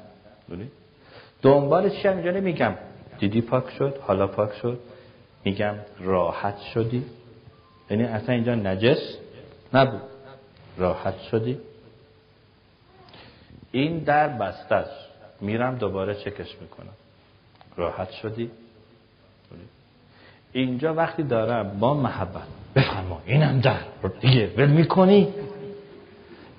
Speaker 1: دنبالش چی اینجا نمیگم. دیدی پاک شد حالا پاک شد. میگم راحت شدی. یعنی اصلا اینجا نجس نبود. راحت شدی. این در بسته است. میرم دوباره چکش می‌کنم. راحت شدی. اینجا وقتی دارم با محبت بفرما اینم در دیگه ول می‌کنی؟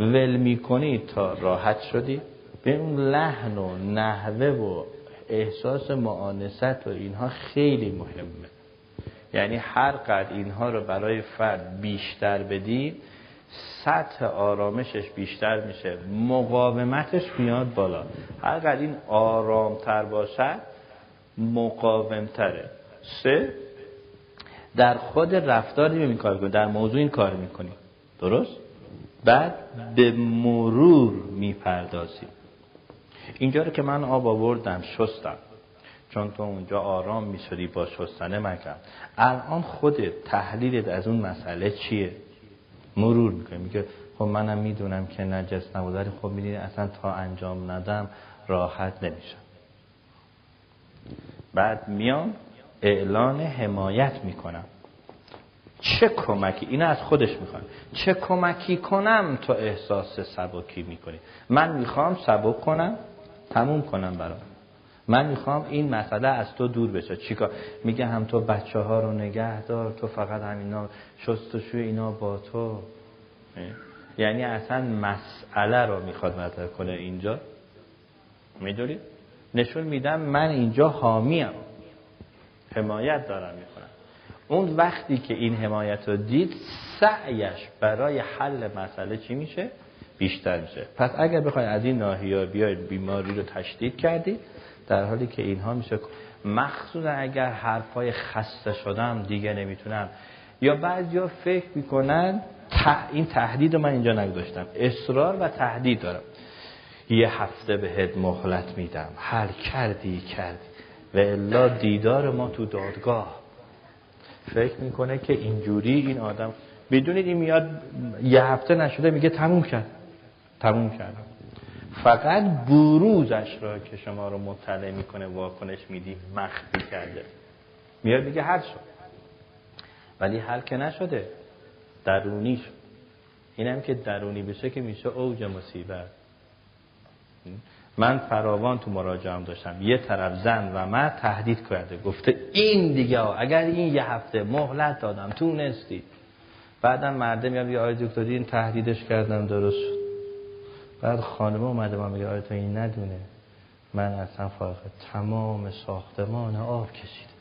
Speaker 1: ول می‌کنی تا راحت شدی؟ به اون لحن و نحوه و احساس معانست و اینها خیلی مهمه. یعنی هر قدر اینها رو برای فرد بیشتر بدید سطح آرامشش بیشتر میشه مقاومتش میاد بالا. هر قدر این آرامتر باشد مقاومتره. سه در خود رفتار این کار کنیم در موضوع این کار می‌کنیم درست؟ بعد به مرور می‌پردازیم اینجا رو که من آب آوردم شستم. چون تو اونجا آرام می‌شدی با شستنه مکن الان خودت تحلیلت از اون مسئله چیه؟ مرور می‌کنی. میگه خب منم می‌دونم که نجس نبود ولی خب می‌دونی اصلا تا انجام ندم راحت نمیشم. بعد میام اعلان حمایت می‌کنم. چه کمکی؟ اینو از خودش می‌خوام چه کمکی کنم تو احساس سبکی می‌کنی؟ من می‌خوام سبک کنم تموم کنم برام. من می‌خوام این مسئله از تو دور بشه. چیکار؟ میگه هم تو بچه ها رو نگه دار تو فقط همینا شستشوی اینا با تو. یعنی اصلا مسئله رو می‌خواد مطرح کنه اینجا. می‌دونید نشون میدم من اینجا حامیم حمایت دارم می‌کنم. اون وقتی که این حمایت رو دید سعیش برای حل مسئله چی میشه؟ بیشتر میشه. پس اگر بخواید از این ناحیه بیاید بیماری رو تشدید کردید در حالی که اینها میشه مخصوصا اگر حرفای خسته شدم دیگه نمی‌تونم. یا بعضیا فکر می‌کنن این تهدید رو من اینجا نگذاشتم. اصرار و تهدید دارم. یه هفته بهت مهلت میدم. حل کردی کردی. و الا دیدار ما تو دادگاه. فکر می‌کنه که اینجوری این آدم بدونید این میاد یه هفته نشده میگه تموم کرد. تموم کردم فقط بروزش را که شما رو مطلع می‌کنه واکنش میدی مخفی کرده. میاد میگه حل شد. ولی حل که نشده. درونی شد. اینم که درونی بشه که میشه اوج مصیبت. من فراوان تو مراجعم داشتم. یه طرف زن و مرد تهدید کرده. گفته این دیگه اگر این یه هفته مهلت دادم تونستی. بعدم مرده میاد یه آقای دکتر این تهدیدش کردم درست بعد خانم اومده من میگه آیا تو این ندونه. من اصلا فارغ تمام ساختمان آب کشید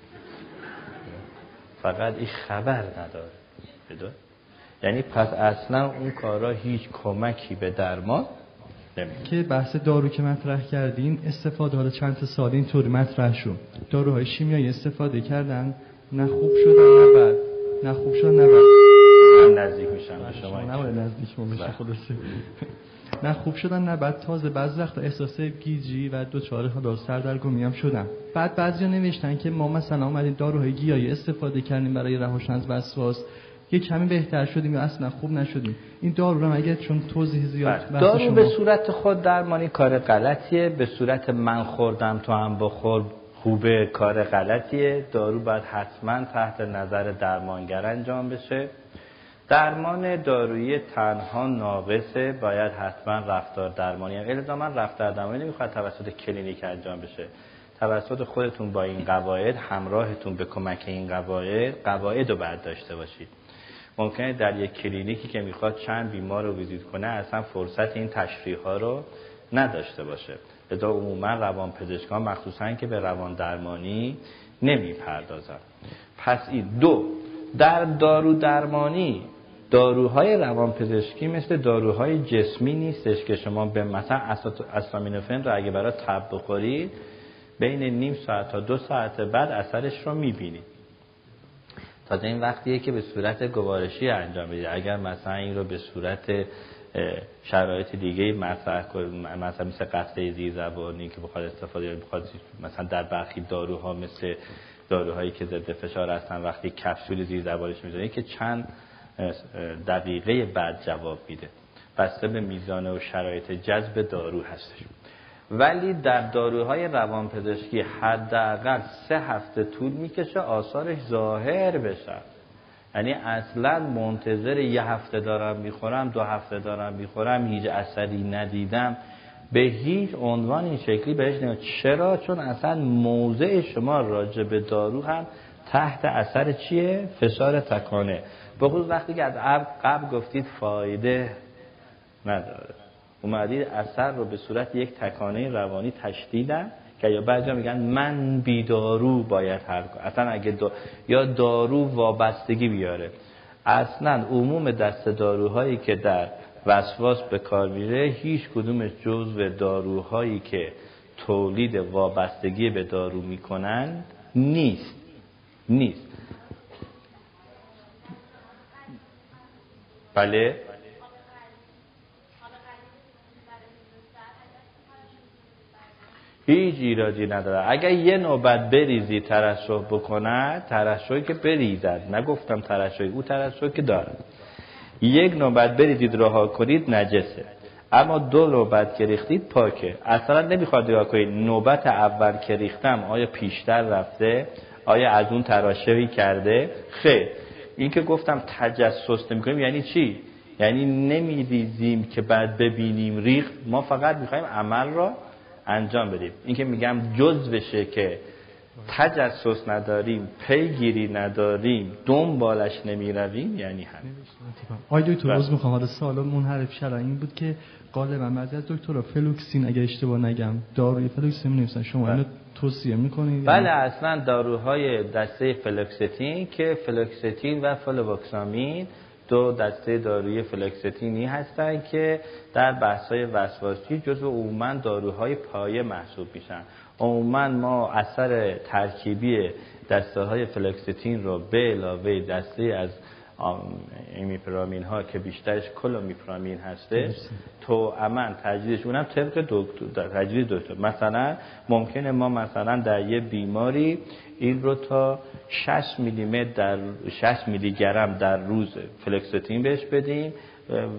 Speaker 1: فقط این خبر نداره. یعنی پس اصلا اون کارا هیچ کمکی به درمان نمیده
Speaker 3: که بحث دارو که مطرح کردین استفاده حالا چند تا سال اینطوری مطرح شد. داروهای شیمیایی استفاده کردن نه خوب شدن نه بد. نه خوب شدن نه بد.
Speaker 1: من نزدیک میشم شما.
Speaker 3: نه نزدیک بشه
Speaker 1: بله.
Speaker 3: خلاصه نه خوب شدن نه بعد تازه بعض وقت احساس گیجی و دوچاره حالا سردرگمی هم شدن. بعد بعضیا نوشتن که ما مثلا اومدیم داروهای گیاهی استفاده کردیم برای رهاشن از وسواس. یه کمی بهتر شدیم یا اصلا خوب نشدیم. این دارو رو اگه چون توضیح زیاد
Speaker 1: بله. دارو
Speaker 3: شما-
Speaker 1: به صورت خود درمانی کار غلطیه به صورت من خوردم تو هم بخور خوبه کار غلطیه. دارو باید حتما تحت نظر درمانگر انجام بشه. درمان دارویی تنها ناقصه باید حتما رفتار درمانی الزاما رفتار درمانی نمی‌خواد توسط کلینیک انجام بشه. توسط خودتون با این قواعد همراهتون به کمک این قواعد قواعد رو باید داشته باشید. ممکنه در یک کلینیکی که می‌خواد چند بیمار رو ویزیت کنه اصلا فرصت این تشریح ها رو نداشته باشه. لذا عموما روان پزشکان مخصوصا که به روان درمانی نمی‌پردازن پس این دو در دارو درمانی داروهای روانپزشکی مثل داروهای جسمی نیستش که شما به مثلا استامینوفن رو اگه برای تب بخورید بین نیم ساعت تا دو ساعت بعد اثرش رو می‌بینید. تازه این وقتیه که به صورت گوارشی انجام بدید اگر مثلا این رو به صورت شرایط دیگه مطرح مثلا مثل قطعه زیر زبانی که بخواد استفاده بخواد مثلا در برخی داروها مثل داروهایی که ضد فشار هستن وقتی کپسول زیر زبانش می‌زنید که چند دقیقه بعد جواب میده. بسته به میزان و شرایط جذب دارو هستش. ولی در داروهای روانپزشکی حداقل سه هفته طول می‌کشه آثارش ظاهر بشه. یعنی اصلا منتظر یه هفته دارم می‌خورم دو هفته دارم می‌خورم هیچ اثری ندیدم. به هیچ عنوان این شکلی بهش نمید چرا؟ چون اصلا موضع شما راجع به دارو هم تحت اثر چیه؟ فشار تکانه. بخصوص وقتی که از قبل گفتید فایده نداره. اومدید اثر رو به صورت یک تکانه روانی تشدیدن که یا بعضی میگن من بیدارو باید حل کنم. اصلا اگه دا... یا دارو وابستگی بیاره. اصلا عموم دست داروهایی که در وسواس به کار میره هیچ کدومش جزو داروهایی که تولید وابستگی به دارو می‌کنن نیست. نیست. بله؟ هیچ ایرادی نداره. اگر یه نوبت بریزی ترشح بکند ترشحی که بریزد. نگفتم ترشحی او ترشحی که دارد. یک نوبت بریزید رها کنید نجسه. اما دو نوبت که ریختید پاکه. اصلا نمی‌خواد نگاه کنید. نوبت اول که ریختم آیا پیشتر رفته؟ آیا از اون تراشحی کرده؟ خیر. این که گفتم تجسس نمی کنیم یعنی چی؟ یعنی نمیریزیم که بعد ببینیم ریخ ما فقط می‌خوایم عمل را انجام بدیم. این که میگم جز بشه که تجسس نداریم پیگیری نداریم دنبالش نمی‌رویم یعنی همین.
Speaker 3: آقای دکتر
Speaker 1: بله.
Speaker 3: روز می‌خوام حالا سوال منحرف شرع این بود که غالبا بعضی از دکترها فلوکسین اگه اشتباه نگم داروی فلوکسین می‌نویسن شما اینو توصیه می‌کنید
Speaker 1: بله اصلا داروهای دسته فلوکستین که فلوکستین و فلووکسامین دو دسته داروی فلوکستینی هستند که در بحث‌های وسواسی جزو عموما داروهای پایه محسوب میشن. عموما ما اثر ترکیبی دسته های فلوکستین رو به علاوه دسته از ایمیپرامین ها که بیشترش کلومیپرامین هسته توأمان تجویزش اونم طبق دکتر تجویز دکتر. مثلا ممکنه ما مثلا در یه بیماری این رو تا 60 میلیمتر در 60 میلی گرم در روز فلکستین بهش بدیم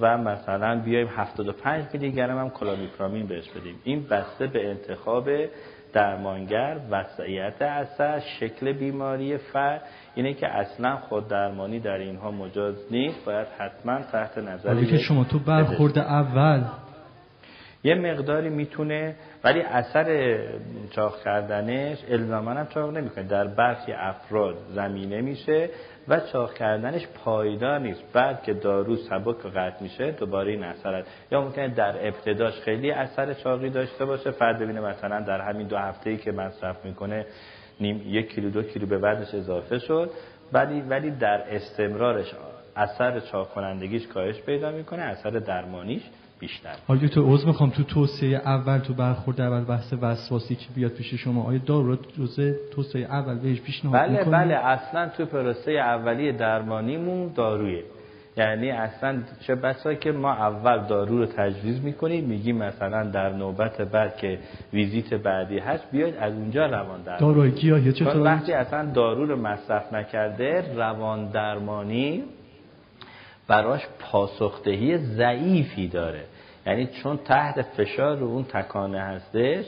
Speaker 1: و مثلا بیایم 75 میلی گرم هم کلامیپرامین بهش بدیم. این بسته به انتخاب درمانگر وضعیت اثر شکل بیماری فرد اینه که اصلا خود درمانی در اینها مجاز نیست. باید حتما تحت نظر
Speaker 3: که شما تو برخورد اول.
Speaker 1: یه مقداری می‌تونه ولی اثر چاق کردنش الزاما هم چاق نمی‌کنه. در برخی افراد زمینه میشه. و چاق کردنش پایدار نیست. بعد که دارو سبک و قطع میشه دوباره این اثر یا ممکنه در ابتداش خیلی اثر چاقی داشته باشه. فرد ببینه مثلا در همین دو هفته ای که مصرف می‌کنه نیم یک کیلو دو کیلو به بعدش اضافه شد. ولی ولی در استمرارش اثر چاق کنندگیش کاهش پیدا می‌کنه اثر درمانیش. بیشتر.
Speaker 3: آیا تو عضو می‌خوام تو توصیه اول تو برخورد اول بحث وسواسی که بیاد پیش شما آیا دارو جزء توصیه اول بهش پیشنهاد
Speaker 1: بله
Speaker 3: می‌کنی؟
Speaker 1: بله اصلا تو پروسه اولیه درمانیمون دارویه. یعنی اصلا چه بسا که ما اول دارو رو تجویز می‌کنیم میگیم مثلا در نوبت بعد که ویزیت بعدی هست بیاید از اونجا روان درمانی.
Speaker 3: داروی گیاهی چطور؟
Speaker 1: وقتی اصلا دارو رو مصرف نکرده روان درمانی براش پاسخدهی ضعیفی داره یعنی چون تحت فشار رو اون تکانه هستش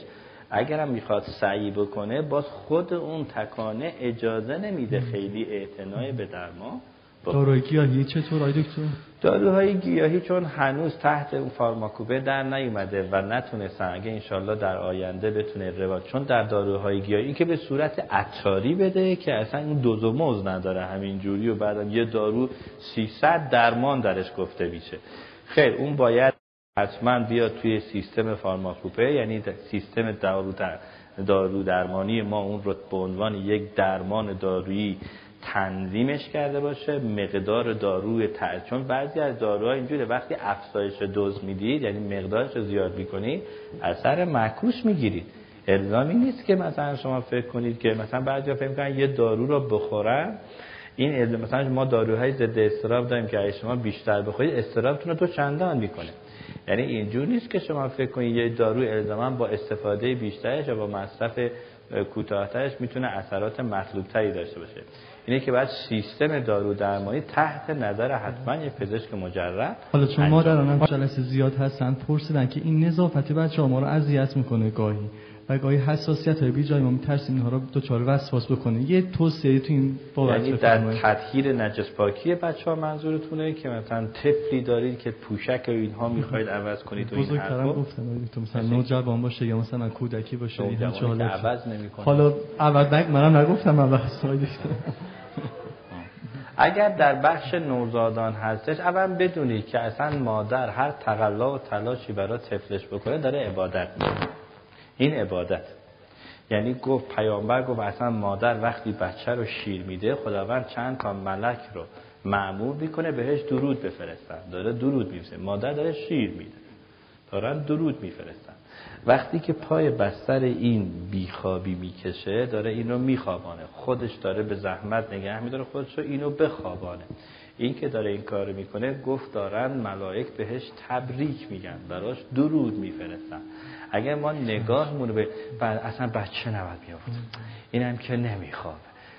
Speaker 1: اگرم می‌خواد سعی بکنه باز خود اون تکانه اجازه نمیده خیلی اعتنای به بکنه.
Speaker 3: داروی گیاهی چطور آیا دکتر
Speaker 1: داروهای گیاهی چون هنوز تحت اون فارماکوپه در نیومده و نتونستن اگه انشالله در آینده بتونه رواج چون در داروهای گیاهی که به صورت عطاری بده که اصلا اون دوز و موز نداره همین جوری و بعدم یه دارو 300 درمان درش گفته میشه. خیر اون باید حتما بیاد توی سیستم فارماکوپه یعنی سیستم دارو, در دارو درمانی ما اون رو به عنوان یک درمان دارویی تنظیمش کرده باشه مقدار داروی تر. چون بعضی از داروها اینجوره وقتی افزایش دوز می‌دید یعنی مقدارش رو زیاد می‌کنید اثر معکوس می‌گیرید. الزامی نیست که مثلا شما فکر کنید که مثلا بعضی فکر می‌کنن یه دارو رو بخورن. این الزام مثلا ما داروهای ضد استراب داریم که اگه شما بیشتر بخورید استرابتون رو تو چندان می‌کنه. یعنی اینجور نیست که شما فکر کنید یه دارو الزاما با استفاده بیشترش و با مصرف کوتاهترش می‌تونه اثرات مطلوب تری داشته باشه. اینه که بعد سیستم دارو درمانی تحت نظر حتما یه پزشک مجرب
Speaker 3: حالا چون مادران هم جلسه زیاد هستن پرسیدن که این نظافت بچه ها ما رو اذیت می‌کنه گاهی. و گاهی حساسیت های بیجای ما میترسیم اینها رو دچار وسواس بکنه یه توصیه تو این بابت
Speaker 1: یعنی در. تطهیر نجس پاکی بچه ها منظورتونه که مثلا طفلی دارید که پوشک و اینها می‌خواید عوض کنید و این
Speaker 3: بزرگترم گفتم دکتر مثلا
Speaker 1: مثل-
Speaker 3: نوجوان باشه یا مثلا کودکی باشه این
Speaker 1: نوجوانی
Speaker 3: چه
Speaker 1: که
Speaker 3: حالت.
Speaker 1: عوض نمی‌کنه.
Speaker 3: حالا عوض نگ منم نگفتم عوض.
Speaker 1: اگر در بخش نوزادان هستش اول بدونید که اصلا مادر هر تقلا و تلاشی برای طفلش بکنه داره عبادت می‌کنه این عبادت. یعنی گفت پیامبر گفت اصلا مادر وقتی بچه رو شیر میده خداوند چند تا ملک رو معمور می‌کنه بهش درود بفرستن. داره درود میفرسته. مادر داره شیر میده. دارن درود میفرستن. وقتی که پای بستر این بیخوابی می‌کشه داره این رو میخوابانه. خودش داره به زحمت نگه میداره خودش رو اینو بخوابانه. این که داره این کار می‌کنه گفت دارن ملائک بهش تبریک میگن براش درود میفرستن. اگر ما نگاهمون رو به اصلا بچه نباید بیافت اینم که نمیخوابه.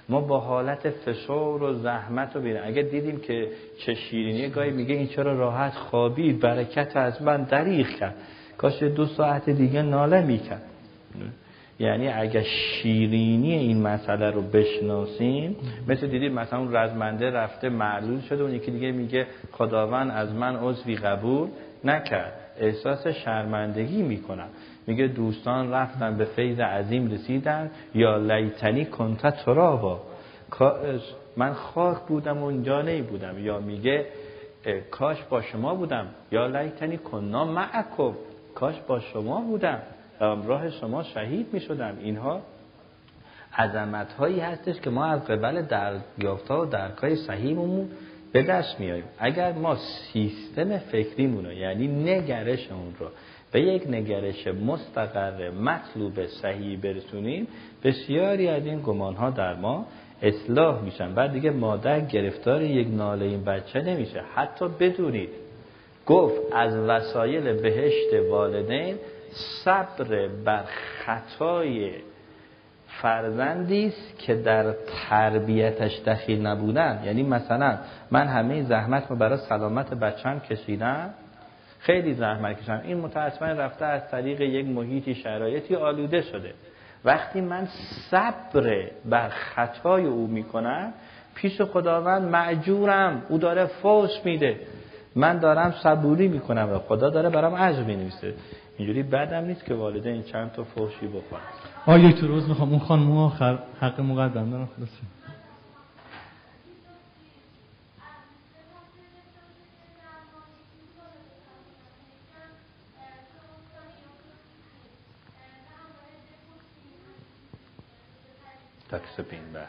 Speaker 1: ما با حالت فشار و زحمت رو بینیم اگر دیدیم که چه شیرینی گاهی میگه این چرا راحت خوابید برکت از من دریغ کرد. کاش دو ساعت دیگه ناله می‌کرد. یعنی اگر شیرینی این مسئله رو بشناسیم مثل دیدیم مثلا اون رزمنده رفته معلول شده اون یکی دیگه میگه خداوند از من عضوی قبول نکرد. احساس شرمندگی می‌کنم. میگه دوستان رفتن به فیض عظیم رسیدن. یا لیتنی کنت ترابا. من خاک بودم و اونجا نی بودم یا میگه کاش با شما بودم. یا لیتنی کنا معکم. کاش با شما بودم. راه شما شهید می شدم اینها عظمت هایی هستش که ما از قبل دریافتها و درکای صحیحمون به دست میاریم. اگر ما سیستم فکریمون رو یعنی نگرش اون رو به یک نگرش مستقر مطلوب صحیح برسونیم بسیاری از این گمان ها در ما اصلاح میشن. بعد دیگه مادر گرفتار یک ناله این بچه نمیشه. حتی بدونید. گفت از وسایل بهشت والدین صبر بر خطای فرزندی است که در تربیتش دخیل نبودن. یعنی مثلا من همه زحمت رو برای سلامت بچم کشیدم. خیلی زحمت کشیدم. این متاسفانه رفته از طریق یک محیطی شرایطی آلوده شده. وقتی من صبر بر خطای او می‌کنم پیش خداوند معجورم او داره فوش میده. من دارم صبوری می‌کنم و خدا داره برام اجر می‌نویسه. اینجوری بعدم نیست که والدین چند تا فوشی بخورن.
Speaker 3: آیه تو روز می‌خوام اون خانم آخر حق مقدم دارم خلاصه.
Speaker 1: تکسپین بر.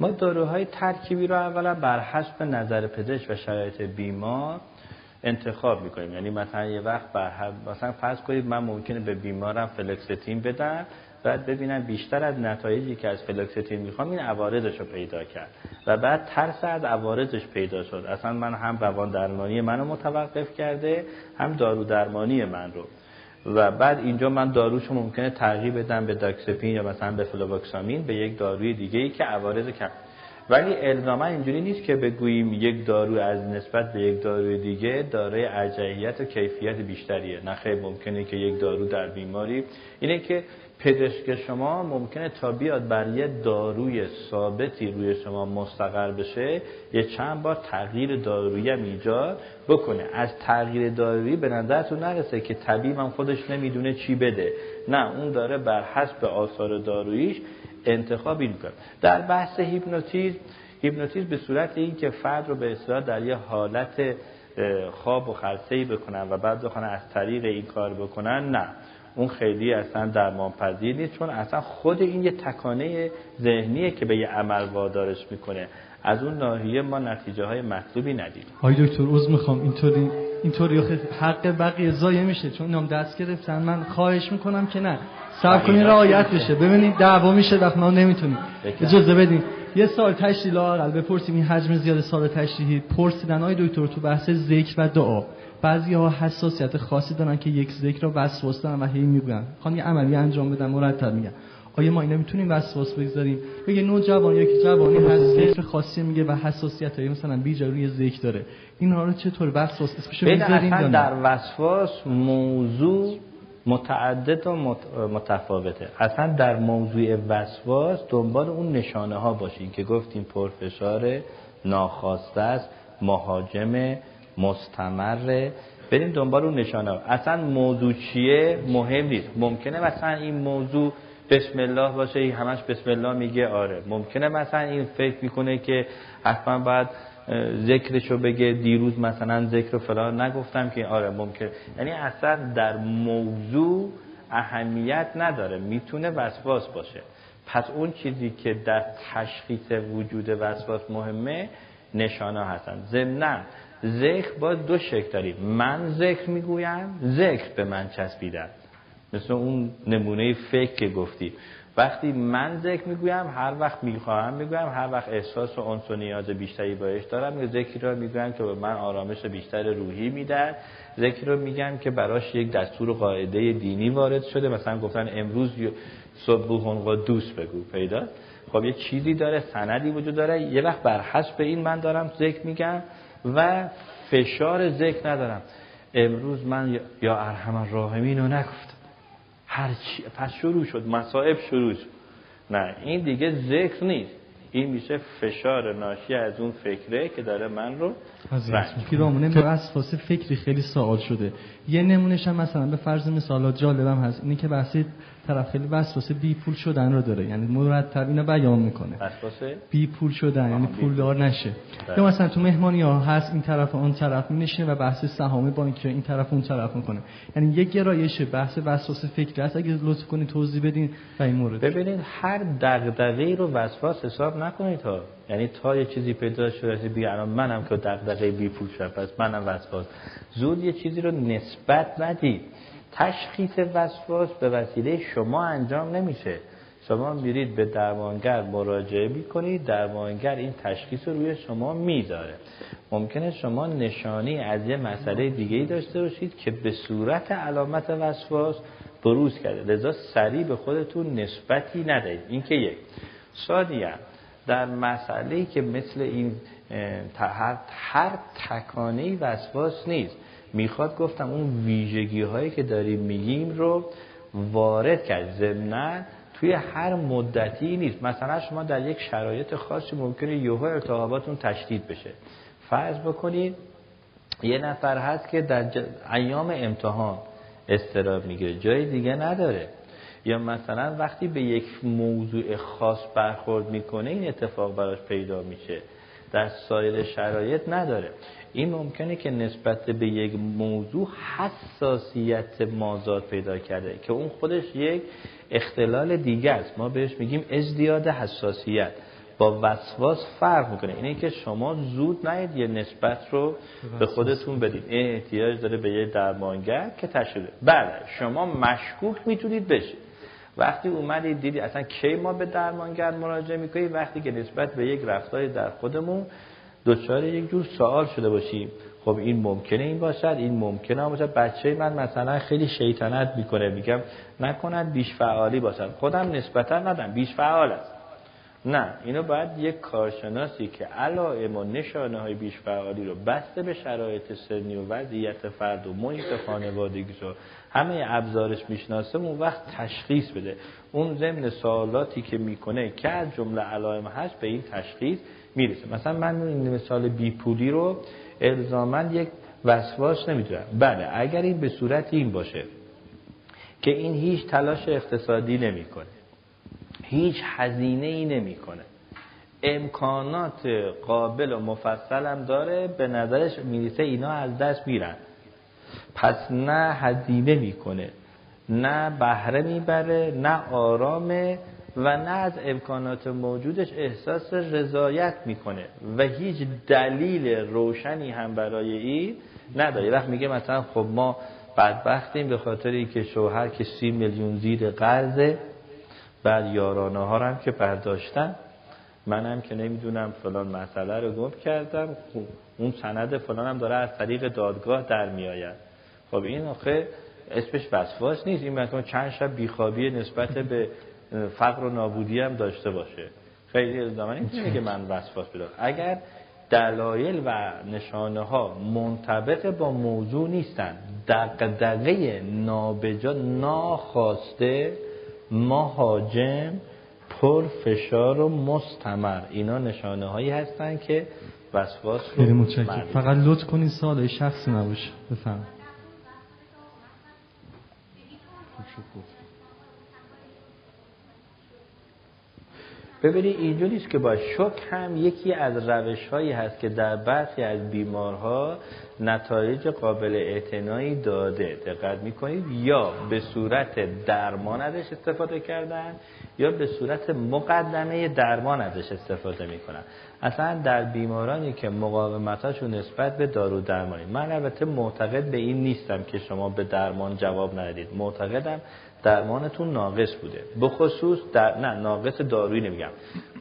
Speaker 1: ما داروهای ترکیبی رو اولا بر حسب نظر پزشک و شرایط بیمار انتخاب می‌کنیم. یعنی مثلا یه وقت بر مثلا فرض کنید من ممکنه به بیمارم فلکستین بدم بعد ببینم بیشتر از نتایجی که از فلکستین می‌خوام این عوارضش رو پیدا کرد. و بعد ترس از عوارضش پیدا شد. اصلا من هم روان درمانی منو متوقف کرده هم دارو درمانی من رو. و بعد اینجا من داروشو ممکنه تغییر بدم به داکسپین یا مثلا به فلوکسامین به یک داروی دیگه ای که عوارض کم ولی الزاما اینجوری نیست که بگوییم یک دارو از نسبت به یک داروی دیگه دارای ارجحیت و کیفیت بیشتریه. نه خیلی ممکنه که یک دارو در بیماری. اینه که پزشک شما ممکنه تا بیاد بر یه داروی ثابتی روی شما مستقر بشه یه چند بار تغییر دارویی هم ایجاد بکنه. از تغییر دارویی به نظرتون نرسه که طبیب هم خودش نمی‌دونه چی بده. نه اون داره بر حسب آثار داروییش انتخاب این کنه در بحث هیپنوتیزم هیپنوتیزم به صورت این که فرد رو به اصطلاح در یه حالت خواب و خلسه‌ای بکنن و بعد بخوان از طریق این کار بکنن نه. اون خیلی اصلا درمان پذیر نیست چون اصلا خود این یه تکانه ذهنیه که به یه عمل وادارش می‌کنه. از اون ناحیه ما نتیجه های مطلوبی ندید
Speaker 3: های دکتر عوض می‌خوام. اینطوری اینطوری حق بقیه زایه میشه. چون اینام دست گرفتن. من خواهش می‌کنم که نه. صبر کنین رعایت بشه. ببینید دعوا میشه وقت ما نمی‌تونیم. اجازه بدین. یه سال تشریح لاقل بپرسیم این حجم زیاد سال تشریحی. پرسیدن های دکتر تو بحث ذکر و دعا. بعضی ها حساسیت خاصی دارن که یک ذکر رو وسواس دارن و هی میگن خواهن یه عملی انجام بدن مرتب میگن. آیا ما اینا می‌تونیم وسواس بگذاریم؟ بگه نو جوان یا که جوانی هست ذکر خاصی میگه و حساسیت های مثلا بیجا روی ذکر داره. اینها رو چطور وسواس اسمشو
Speaker 1: بگذاریم در وسواس موضوع متعدد و متفاوته. اصلا در موضوع وسواس دنبال اون نشانه ها باشین که گفتیم پرفشار ناخواسته است مهاجم مستمر. بریم دنبال اون نشانه ها اصلا موضوع چیه؟ مهم نیست. ممکنه مثلا این موضوع بسم الله باشه همش بسم الله میگه آره. ممکنه مثلا این فکر می‌کنه که حتما باید ذکرشو بگه دیروز مثلا ذکر فلان نگفتم که آره ممکن. یعنی اصلا در موضوع اهمیت نداره می‌تونه وسواس باشه. پس اون چیزی که در تشخیص وجود وسواس مهمه نشانه هستن. ضمنا ذکر با دو شکل داریم. من ذکر می‌گویم ذکر به من چسبیدن. مثل اون نمونه فکر که گفتی. وقتی من ذکر می‌گویم هر وقت می‌خواهم می‌گویم هر وقت احساس و انس و نیاز بیشتری بایش دارم ذکری رو می‌گویم که به من آرامش بیشتر روحی میدن ذکر رو میگم که براش یک دستور قاعده دینی وارد شده. مثلا گفتن امروز صبح دوست بگو. پیدا؟ خب یه چیزی داره سندی وجود داره. یه وقت بر حسب این من دارم ذکر میگم و فشار ذکر ندارم. امروز من یا ارحم الراحمین رو نگفتم. هر چی پس شروع شد مصائب شروع شد. نه این دیگه ذکر نیست. این میشه فشار ناشی از اون فکره که داره من رو
Speaker 3: پیرامونه به اساس فکری خیلی سوال شده. یه نمونهش هم مثلا به فرض مثال جالبم هست. اینه که بحثی طرف خیلی وسوسه بی پول شدن رو داره. یعنی مرتب اینو بیان می‌کنه.
Speaker 1: وسوسه
Speaker 3: بی پول شدن یعنی پولدار نشه. بله. یا مثلا تو مهمانی ها هست این طرف اون طرف نشینه و بحث سهام بانکی این طرف اون طرف می‌کنه. یعنی یک گرایش بحث وسوسه فکری هست اگه لطف کنید توضیح بدین و این مورد.
Speaker 1: ببینید هر دغدغه‌ای رو وسواس حساب نکنید ها یعنی تا یه چیزی پیدا شده بگه الان منم که دغدغه بی پول شدم پس منم وسواس. زود یه چیزی رو نسبت ندید. تشخیص وسواس به وسیله شما انجام نمیشه. شما میرید به درمانگر مراجعه می‌کنید درمانگر این تشخیص رو روی شما می‌ذاره. ممکنه شما نشانی از یه مسئله دیگه ای داشته باشید که به صورت علامت وسواس بروز کرده. لذا سریع به خودتون نسبتی ندهید. این که یک. ثانیا در مسئله که مثل این هر, هر تکانه وسواس نیست. می‌خواد گفتم اون ویژگی هایی که داریم میگیم رو وارد کرد. ضمنا توی هر مدتی نیست. مثلا شما در یک شرایط خاصی ممکنه یهو ارتحاباتون تشدید بشه. فرض بکنید یه نفر هست که در ایام امتحان استراب می‌گیره. جای دیگه نداره. یا مثلا وقتی به یک موضوع خاص برخورد می‌کنه این اتفاق براش پیدا میشه. در سایر شرایط نداره. این ممکنه که نسبت به یک موضوع حساسیت مازاد پیدا کرده که اون خودش یک اختلال دیگه است. ما بهش میگیم ازدیاد حساسیت. با وسواس فرق می‌کنه. اینه که شما زود نهید یه نسبت رو به خودتون بدید. این احتیاج داره به یه درمانگر که تشریده بله شما مشکوک می‌تونید بشید. وقتی اومدید دیدی اصلا کی ما به درمانگر مراجعه می‌کنیم؟ وقتی که نسبت به یک رفتاری در خودمون دچار یک جور سوال شده باشیم. خب این ممکنه این باشد این ممکنه باشد. بچه من مثلا خیلی شیطنت می‌کنه میگم نکند بیش فعالی باشد خودم نسبتا ندم بیش فعال است. نه اینو باید یک کارشناسی که علائم و نشانه های بیش فعالی رو بسته به شرایط سنی و وضعیت فرد و محیط خانوادگی رو همه ابزارش می‌شناسه اون وقت تشخیص بده. اون ضمن سوالاتی که می‌کنه که از جمله علائم هست به این تشخیص می‌رسه. مثلا من این مثال بیپولی رو الزاما یک وسواس نمی‌دونم. بله اگر این به صورت این باشه که این هیچ تلاش اقتصادی نمی‌کنه هیچ هزینه ای نمی‌کنه امکانات قابل و مفصل هم داره به نظرش می‌رسه اینا از دست میرن. پس نه هزینه می‌کنه نه بهره می‌بره نه آرامه و نه از امکانات موجودش احساس رضایت می‌کنه و هیچ دلیل روشنی هم برای این نداره. وقت میگه مثلا خب ما بدبختیم به خاطر اینکه شوهر که سی میلیون زیر قرضه بعد یارانه ها هم که برداشتن. منم که نمی‌دونم فلان مسئله رو گم کردم. خب اون سند فلان هم داره از طریق دادگاه در میآید. خب این آخه اسمش وسواس نیست. این مثلا چند شب بیخوابی نسبت به فقر و نابودی هم داشته باشه. خیلی الزاما نمی‌تونه که من وسواس بدم اگر دلایل و نشانه ها منطبق با موضوع نیستن دقدقه نابجا ناخواسته مهاجم پر فشار و مستمر اینا نشانه هایی هستن که وسواس
Speaker 3: خیلی متشکرم. فقط لطف کنین سال شخصی نباشه. بفهم
Speaker 1: ببینید اینجوری است که با شک هم یکی از روش هایی هست که در برخی از بیمارها نتایج قابل اعتنایی داده. دقت می‌کنید؟ یا به صورت درمان ازش استفاده کردن یا به صورت مقدمه درمان ازش استفاده می‌کنن. اصلا در بیمارانی که مقاومتاشون نسبت به دارو درمانی. من البته معتقد به این نیستم که شما به درمان جواب ندید معتقدم درمانتون ناقص بوده. به خصوص در نه ناقص دارویی نمیگم.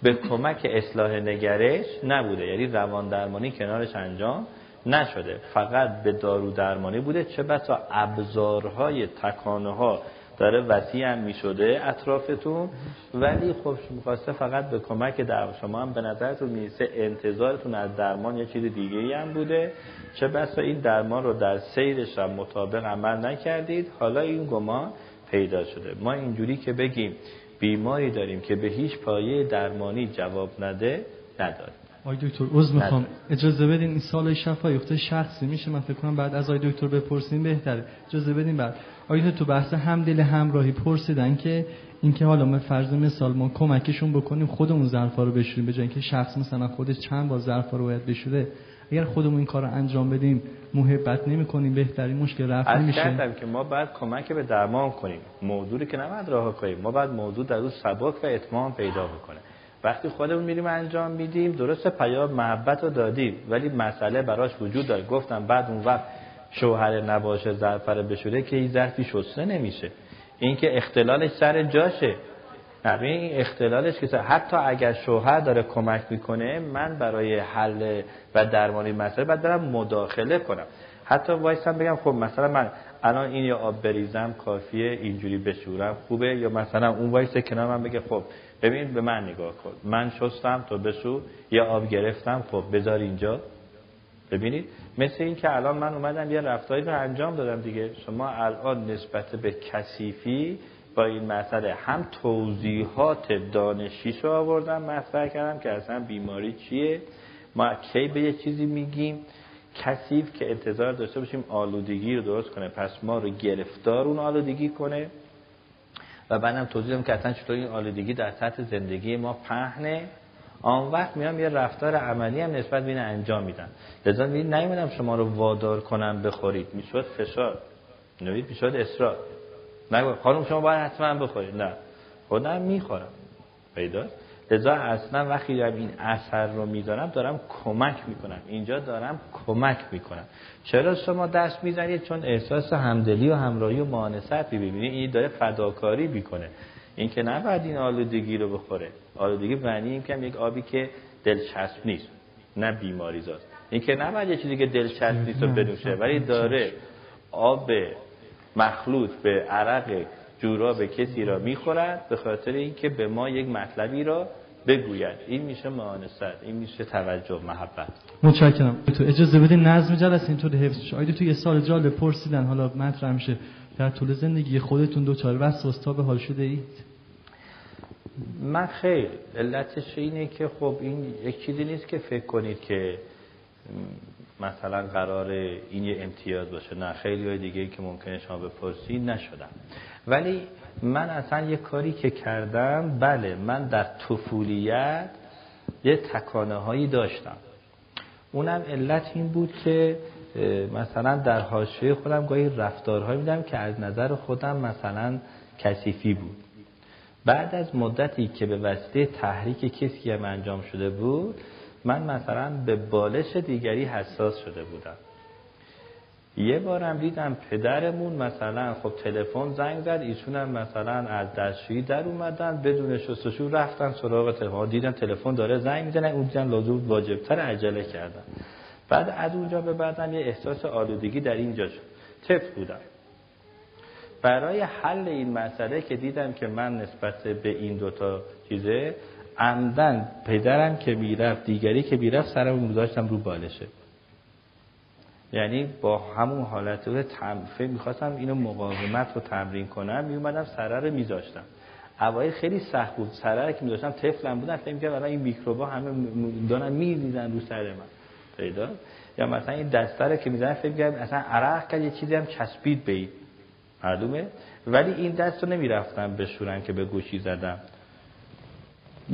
Speaker 1: به کمک اصلاح نگرش نبوده. یعنی روان درمانی کنارش انجام نشده. فقط به دارو درمانی بوده. چه بسا ابزارهای تکانه ها داره وسیع هم می شده اطرافتون. ولی خب می‌خواسته فقط به کمک در شما هم به نظرتون می‌رسه انتظارتون از درمان یه چیز دیگه هم بوده. چه بسا این درمان رو در سیرش هم مطابق عمل نکردید. حالا این گمان پیدا شده. ما اینجوری که بگیم بیماری داریم که به هیچ پایه درمانی جواب نده نداریم.
Speaker 3: آی دکتر عذر می‌خوام. اجازه بدین این سال شفای شخصی میشه. من فکر کنم بعد از آی دکتر بپرسیم بهتره. اجازه بدین بعد. آیا تو بحث همدل همراهی پرسیدن که اینکه حالا ما فرض مثال ما کمکشون بکنیم خودمون ظرفا رو بشوریم به جای اینکه شخص مثلا خودش چند بار ظرفا رو باید بشوره. اگر خودمون این کار رو انجام بدیم محبت نمی کنیم بهترین مشکل رفع
Speaker 1: نمیشه. که ما باید کمک به درمان کنیم. موضوعی که نباید راه کنیم. ما باید موضوع در روز سبک و اتمام پیدا بکنه. وقتی خودمون میریم انجام میدیم درست پیام محبت رو دادیم ولی مسئله براش وجود داره. گفتم بعد اون وقت شوهر نباشه ظرفر بشوره که این ظرفی شسته نمیشه. اینکه اختلالش سر جاشه. نه این اختلالش که حتی اگر شوهر داره کمک می‌کنه من برای حل و درمانی مسئله باید برم مداخله کنم. حتی وایسم بگم خب مثلا من الان این یا آب بریزم کافیه اینجوری بشورم خوبه؟ یا مثلا اون وایسه کنار من بگه خب ببین به من نگاه کن. من شستم تو بشو یا آب گرفتم خب بذار اینجا. ببینید؟ مثل این که الان من اومدم یه رفتاری رو انجام دادم دیگه. شما الان نسبت به کثیفی با این مسئله هم توضیحات دانشیش رو آوردم مطرح کردم که اصلا بیماری چیه؟ ما کی به یه چیزی میگیم؟ کسیف که انتظار داشته باشیم آلودگی رو درست کنه. پس ما رو گرفتار اون آلودگی کنه. و بعدم توضیح دادم که اصلا چطور این آلودگی در سطح زندگی ما پهنه. آن وقت میام یه رفتار عملی هم نسبت به انجام میدن لذا میگید نیومدم شما رو وادار کنم بخورید. می‌شد فشار. نوید می‌شد اصرار. نگو خانم شما باید حتما بخورید. نه. خودم می‌خورم. پیداست لذا اصلا وقتی دارم این اثر رو می‌ذارم دارم کمک می‌کنم. اینجا دارم کمک می‌کنم. چرا شما دست می‌زنید؟ چون احساس همدلی و همراهی و مانست می‌بینید این داره فداکاری می‌کنه. این که نباید این آلودگی رو بخوره. آلودگی معنی این که یک آبی که دلچسب نیست نه بیماری زاست این که نباید یه چیزی که دلچسب نیست رو بنوشه ولی داره آب مخلوط به عرق جوراب کسی را می‌خورد به خاطر اینکه به ما یک مطلبی را بگوید. این میشه معانست این میشه توجه محبت.
Speaker 3: متشکرم. تو اجازه بده نظم جلسه اینطور حفظ شه آید تو یه سال جالب پرسیدن. حالا مطرح میشه. در طول زندگی خودتون دوچار وسواس به حال شده اید؟
Speaker 1: من خیر علتش اینه که خب این یک چیزی نیست که فکر کنید که مثلا قرار این یه امتیاز باشه. نه خیلی های دیگه که ممکنه شما بپرسید نشدم ولی من اصلا یه کاری که کردم بله من در طفولیت یه تکانه هایی داشتم. اونم علت این بود که مثلا در حاشیه خودم گاهی رفتارهایی میدم که از نظر خودم مثلا کثیفی بود. بعد از مدتی که به وسیله تحریک کسی هم انجام شده بود من مثلا به بالش دیگری حساس شده بودم. یه بارم دیدم پدرمون مثلا خب تلفن زنگ زد ایشون هم مثلا از دستشویی در اومدن بدون شستشو رفتن سراغ تلفن. دیدن تلفن داره زنگ می‌زنه اون دیدن لازم واجبتر عجله کردن. بعد از اونجا به بعدم یه احساس آلودگی در اینجا شد. تف بودم. برای حل این مسئله که دیدم که من نسبت به این دوتا چیزه عمدن پدرم که می‌رفت دیگری که می‌رفت سرم میذاشتم رو بالشه. یعنی با همون حالت رو تنفه می‌خواستم اینو مقاومت رو تمرین کنم میومدم سره رو میذاشتم. اوایل خیلی سخت بود. سره که میذاشتم طفلم بودن فکر می‌کردم این میکروبا همه دارن میریزن رو سر من. پیدا؟ یا مثلا این دسته که می‌زنن فکر می‌کردم اصلا عرق کرد یه چیزی هم چسبید به این معلومه ولی این دست رو نمی‌رفتم بشورن که به گوشی زدم.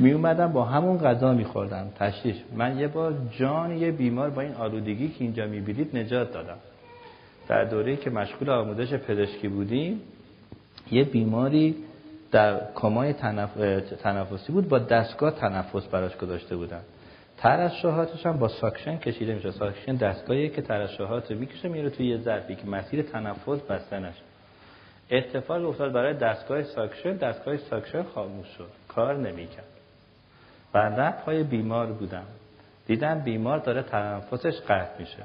Speaker 1: می اومدم با همون غذا میخوردم. تشریش من یه بار جان یه بیمار با این آلودگی که اینجا می‌بینید نجات دادم. در دوره که مشغول آموزش پزشکی بودیم یه بیماری در کمای تنفسی بود با دستگاه تنفس براش گذاشته بودن ترشحاتش هم با ساکشن کشیده میشه ساکشن دستگاهی که ترشحات رو می‌کشه میره توی یه ظرفی که مسیر تنفس بسته نشه. اتفاق افتاد برای دستگاه ساکشن. دستگاه ساکشن خاموش شد. کار نمی‌کرد. و پای بیمار بودم. دیدم بیمار داره تنفسش قطع میشه.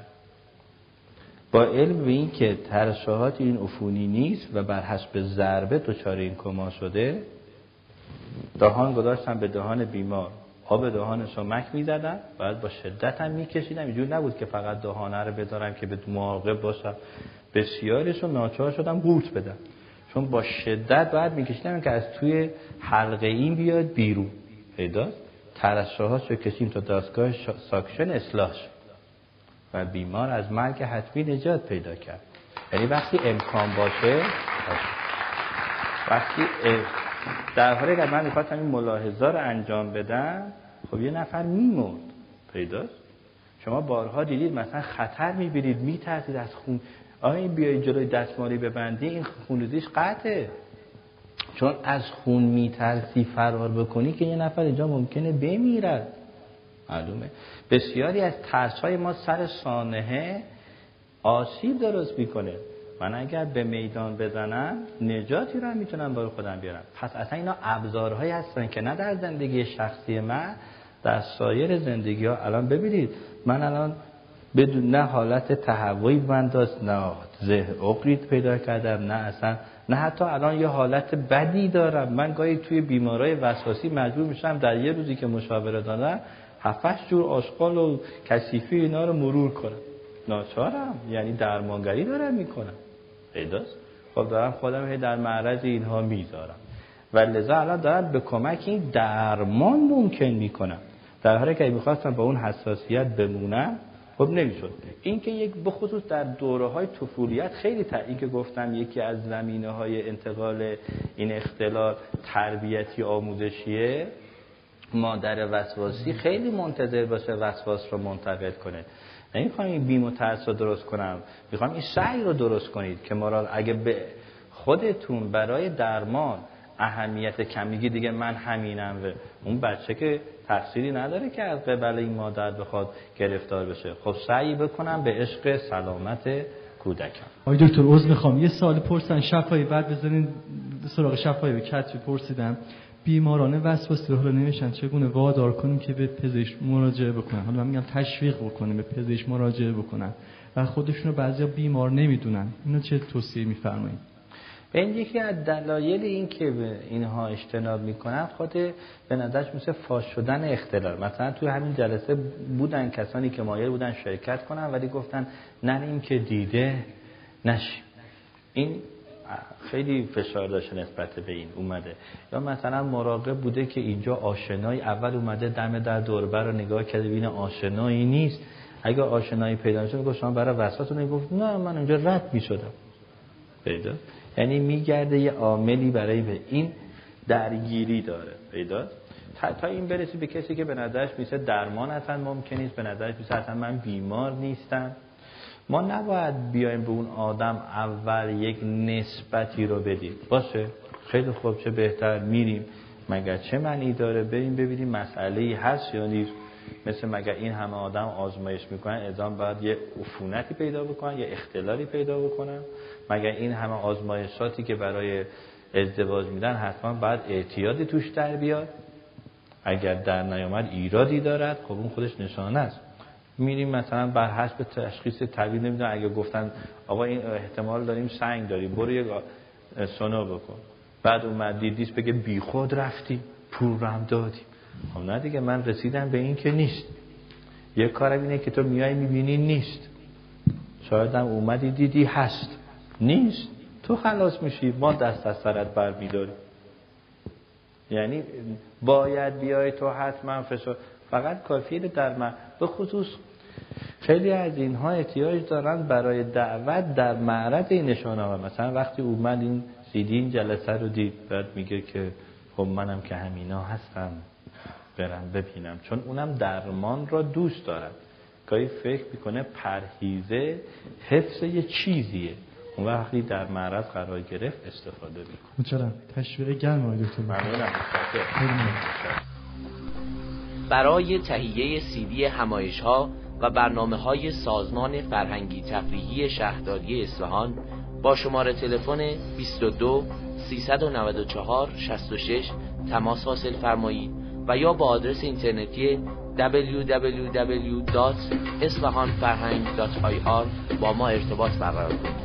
Speaker 1: با علم به این که ترشحات این عفونی نیست و بر حسب ضربه دچار این کما شده دهان گذاشتم به دهان بیمار. آب دهانش رو مک می‌زدم بعد با شدت هم میکشیدم. اینجور نبود که فقط دهانه رو بدارم که به مراقب باشم. بسیارش رو ناچار شدم قورت بدم. چون با شدت بعد میکشیدم که از توی حلقه این بیاد بیرون. پیداست ترشحات رو کشیم تا دستگاه ساکشن اصلاح و بیمار از مرگ حتمی نجات پیدا کرد. یعنی وقتی امکان باشه وقتی در حالی که من می‌خواستم این ملاحظه رو انجام بدم خب یه نفر میمرد. پیداست؟ شما بارها دیدید مثلا خطر می‌بینید میترسید از خون. آیا این بیایی جلوی دستمالی ببندی این خونریزیش قطعه. چون از خون میترسی فرار بکنی که یه نفر اینجا ممکنه بمیرد. معلومه. بسیاری از ترس های ما سر سانحه آسیب درست می‌کنه. من اگر به میدان بزنم نجاتی رو می‌تونم برای خودم بیارم. پس اصلا اینا ابزارهایی هستن که نه در زندگی شخصی من در سایر زندگی ها الان ببینید من الان بدون نه حالت تهوعی من داشت نه زه پیدا کردم نه اصلا نه حتی الان یه حالت بدی دارم. من گاهی توی بیمارای وسواسی مجبور میشم در یه روزی که مشاوره دادم هفتش جور آشغال و کثیفی اینا رو مرور کنم. ناچارم. یعنی درمانگری دارم می‌کنم. پیداست خب دارم خودم هی در معرض اینها می‌ذارم. و لذا الان دارم به کمک این درمان ممکن می‌کنم. در حالی که می‌خواستم با اون حساسیت بمونم خب نمی‌شد. این که یک بخصوص در دوره های طفولیت خیلی تا این که گفتم یکی از زمینه های انتقال این اختلال تربیتی آموزشیه مادر وسواسی خیلی منتظر باشه وسواس رو منتقل کنه. نمی‌خوام این بیم و ترس رو درست کنم. می‌خوام این سعی رو درست کنید که ما اگه به خودتون برای درمان اهمیت کمیگی دیگه من همینم و اون بچه که تقصیری نداره که از قبل این مادر بخواد گرفتار بشه. خب سعی بکنم به عشق سلامت کودکم.
Speaker 3: آقای دکتر عذر می‌خوام. یه سال پرسن شفایی بعد بذارین سراغ شفایی به کتبی پرسیدم. بیماران وسواسی حالا نمیشن چگونه وادار کنیم که به پزشک مراجعه بکنن؟ حالا من میگم تشویق بکنیم به پزشک مراجعه بکنن. و خودشون رو بعضیا بیمار نمی‌دونن. اینو چه توصیه میفرمایید؟
Speaker 1: این یکی از دلایل این که اینها اجتناب می‌کنن خود به نظرش مثل فاش شدن اختلال. مثلا توی همین جلسه بودن کسانی که مایل بودن شرکت کنن ولی گفتن نریم که دیده نشیم. این خیلی فشار داشته نسبت به این اومده. یا مثلا مراقب بوده که اینجا آشنایی اول اومده دم در دوربر رو نگاه کرده بین آشنایی نیست. اگر آشنایی پیدا میشه میگه شما برای وسوسه گفت نه من اونجا رد می‌شدم. پیدا؟ یعنی میگرده یه عاملی برای به این درگیری داره. پیدا؟ تا, تا این برسی به کسی که به نظرش میشه درمان اصلا ممکن نیست به نظرش میشه اصلا من بیمار نیستم. ما نباید بیایم به اون آدم اول یک نسبتی رو بدیم. باشه؟ خیلی خوب چه بهتر میریم. مگر چه معنی داره؟ بریم ببینیم مسئله هست یا نیست. مثل مگر این همه آدم آزمایش می‌کنن ازام باید یه عفونتی پیدا بکنن یه اختلالی پیدا بکنن. مگر این همه آزمایشاتی که برای ازدواج میدن حتما باید اعتیادی توش در بیاد؟ اگر در نیامد ایرادی دارد خب اون خودش نشانه است. میریم مثلا بر حسب تشخیص طبیعی نمی‌دونم اگه گفتن آقا این احتمال داریم سنگ داری برو یک سونو بکن. بعد اومد دیدیس بگه بیخود رفتی پول رم دادی خب نه دیگه من رسیدم به این که نیست. یه کارم اینه که تو میای می‌بینی نیست. شاید هم اومدی دیدی هست. نیست. تو خلاص میشی. ما دست از سرت بر میداریم. یعنی باید بیای تو حتما فشار فقط کافیه در من به خصوص خیلی از اینها احتیاج دارن برای دعوت در معرض این نشانه ها مثلا وقتی اومد این سیدی این جلسه رو دید بعد میگه که خب منم که همینا هستم. برم ببینم. چون اونم درمان را دوست دارد. گاهی فکر می‌کنه پرهیزه حفظ یه چیزیه. اون وقتی در معرض قرار گرفت استفاده می‌کنه.
Speaker 3: متشکرم. تشویق گرم آقای دکتر
Speaker 1: ممنونم.
Speaker 4: برای تهیه سیدی همایش ها و برنامه های سازمان فرهنگی تفریحی شهرداری اصفهان با شماره تلفن 22 394 66 تماس حاصل فرمایید و یا با آدرس اینترنتی www.esfahanfarhang.ir با ما ارتباط برقرار کنید.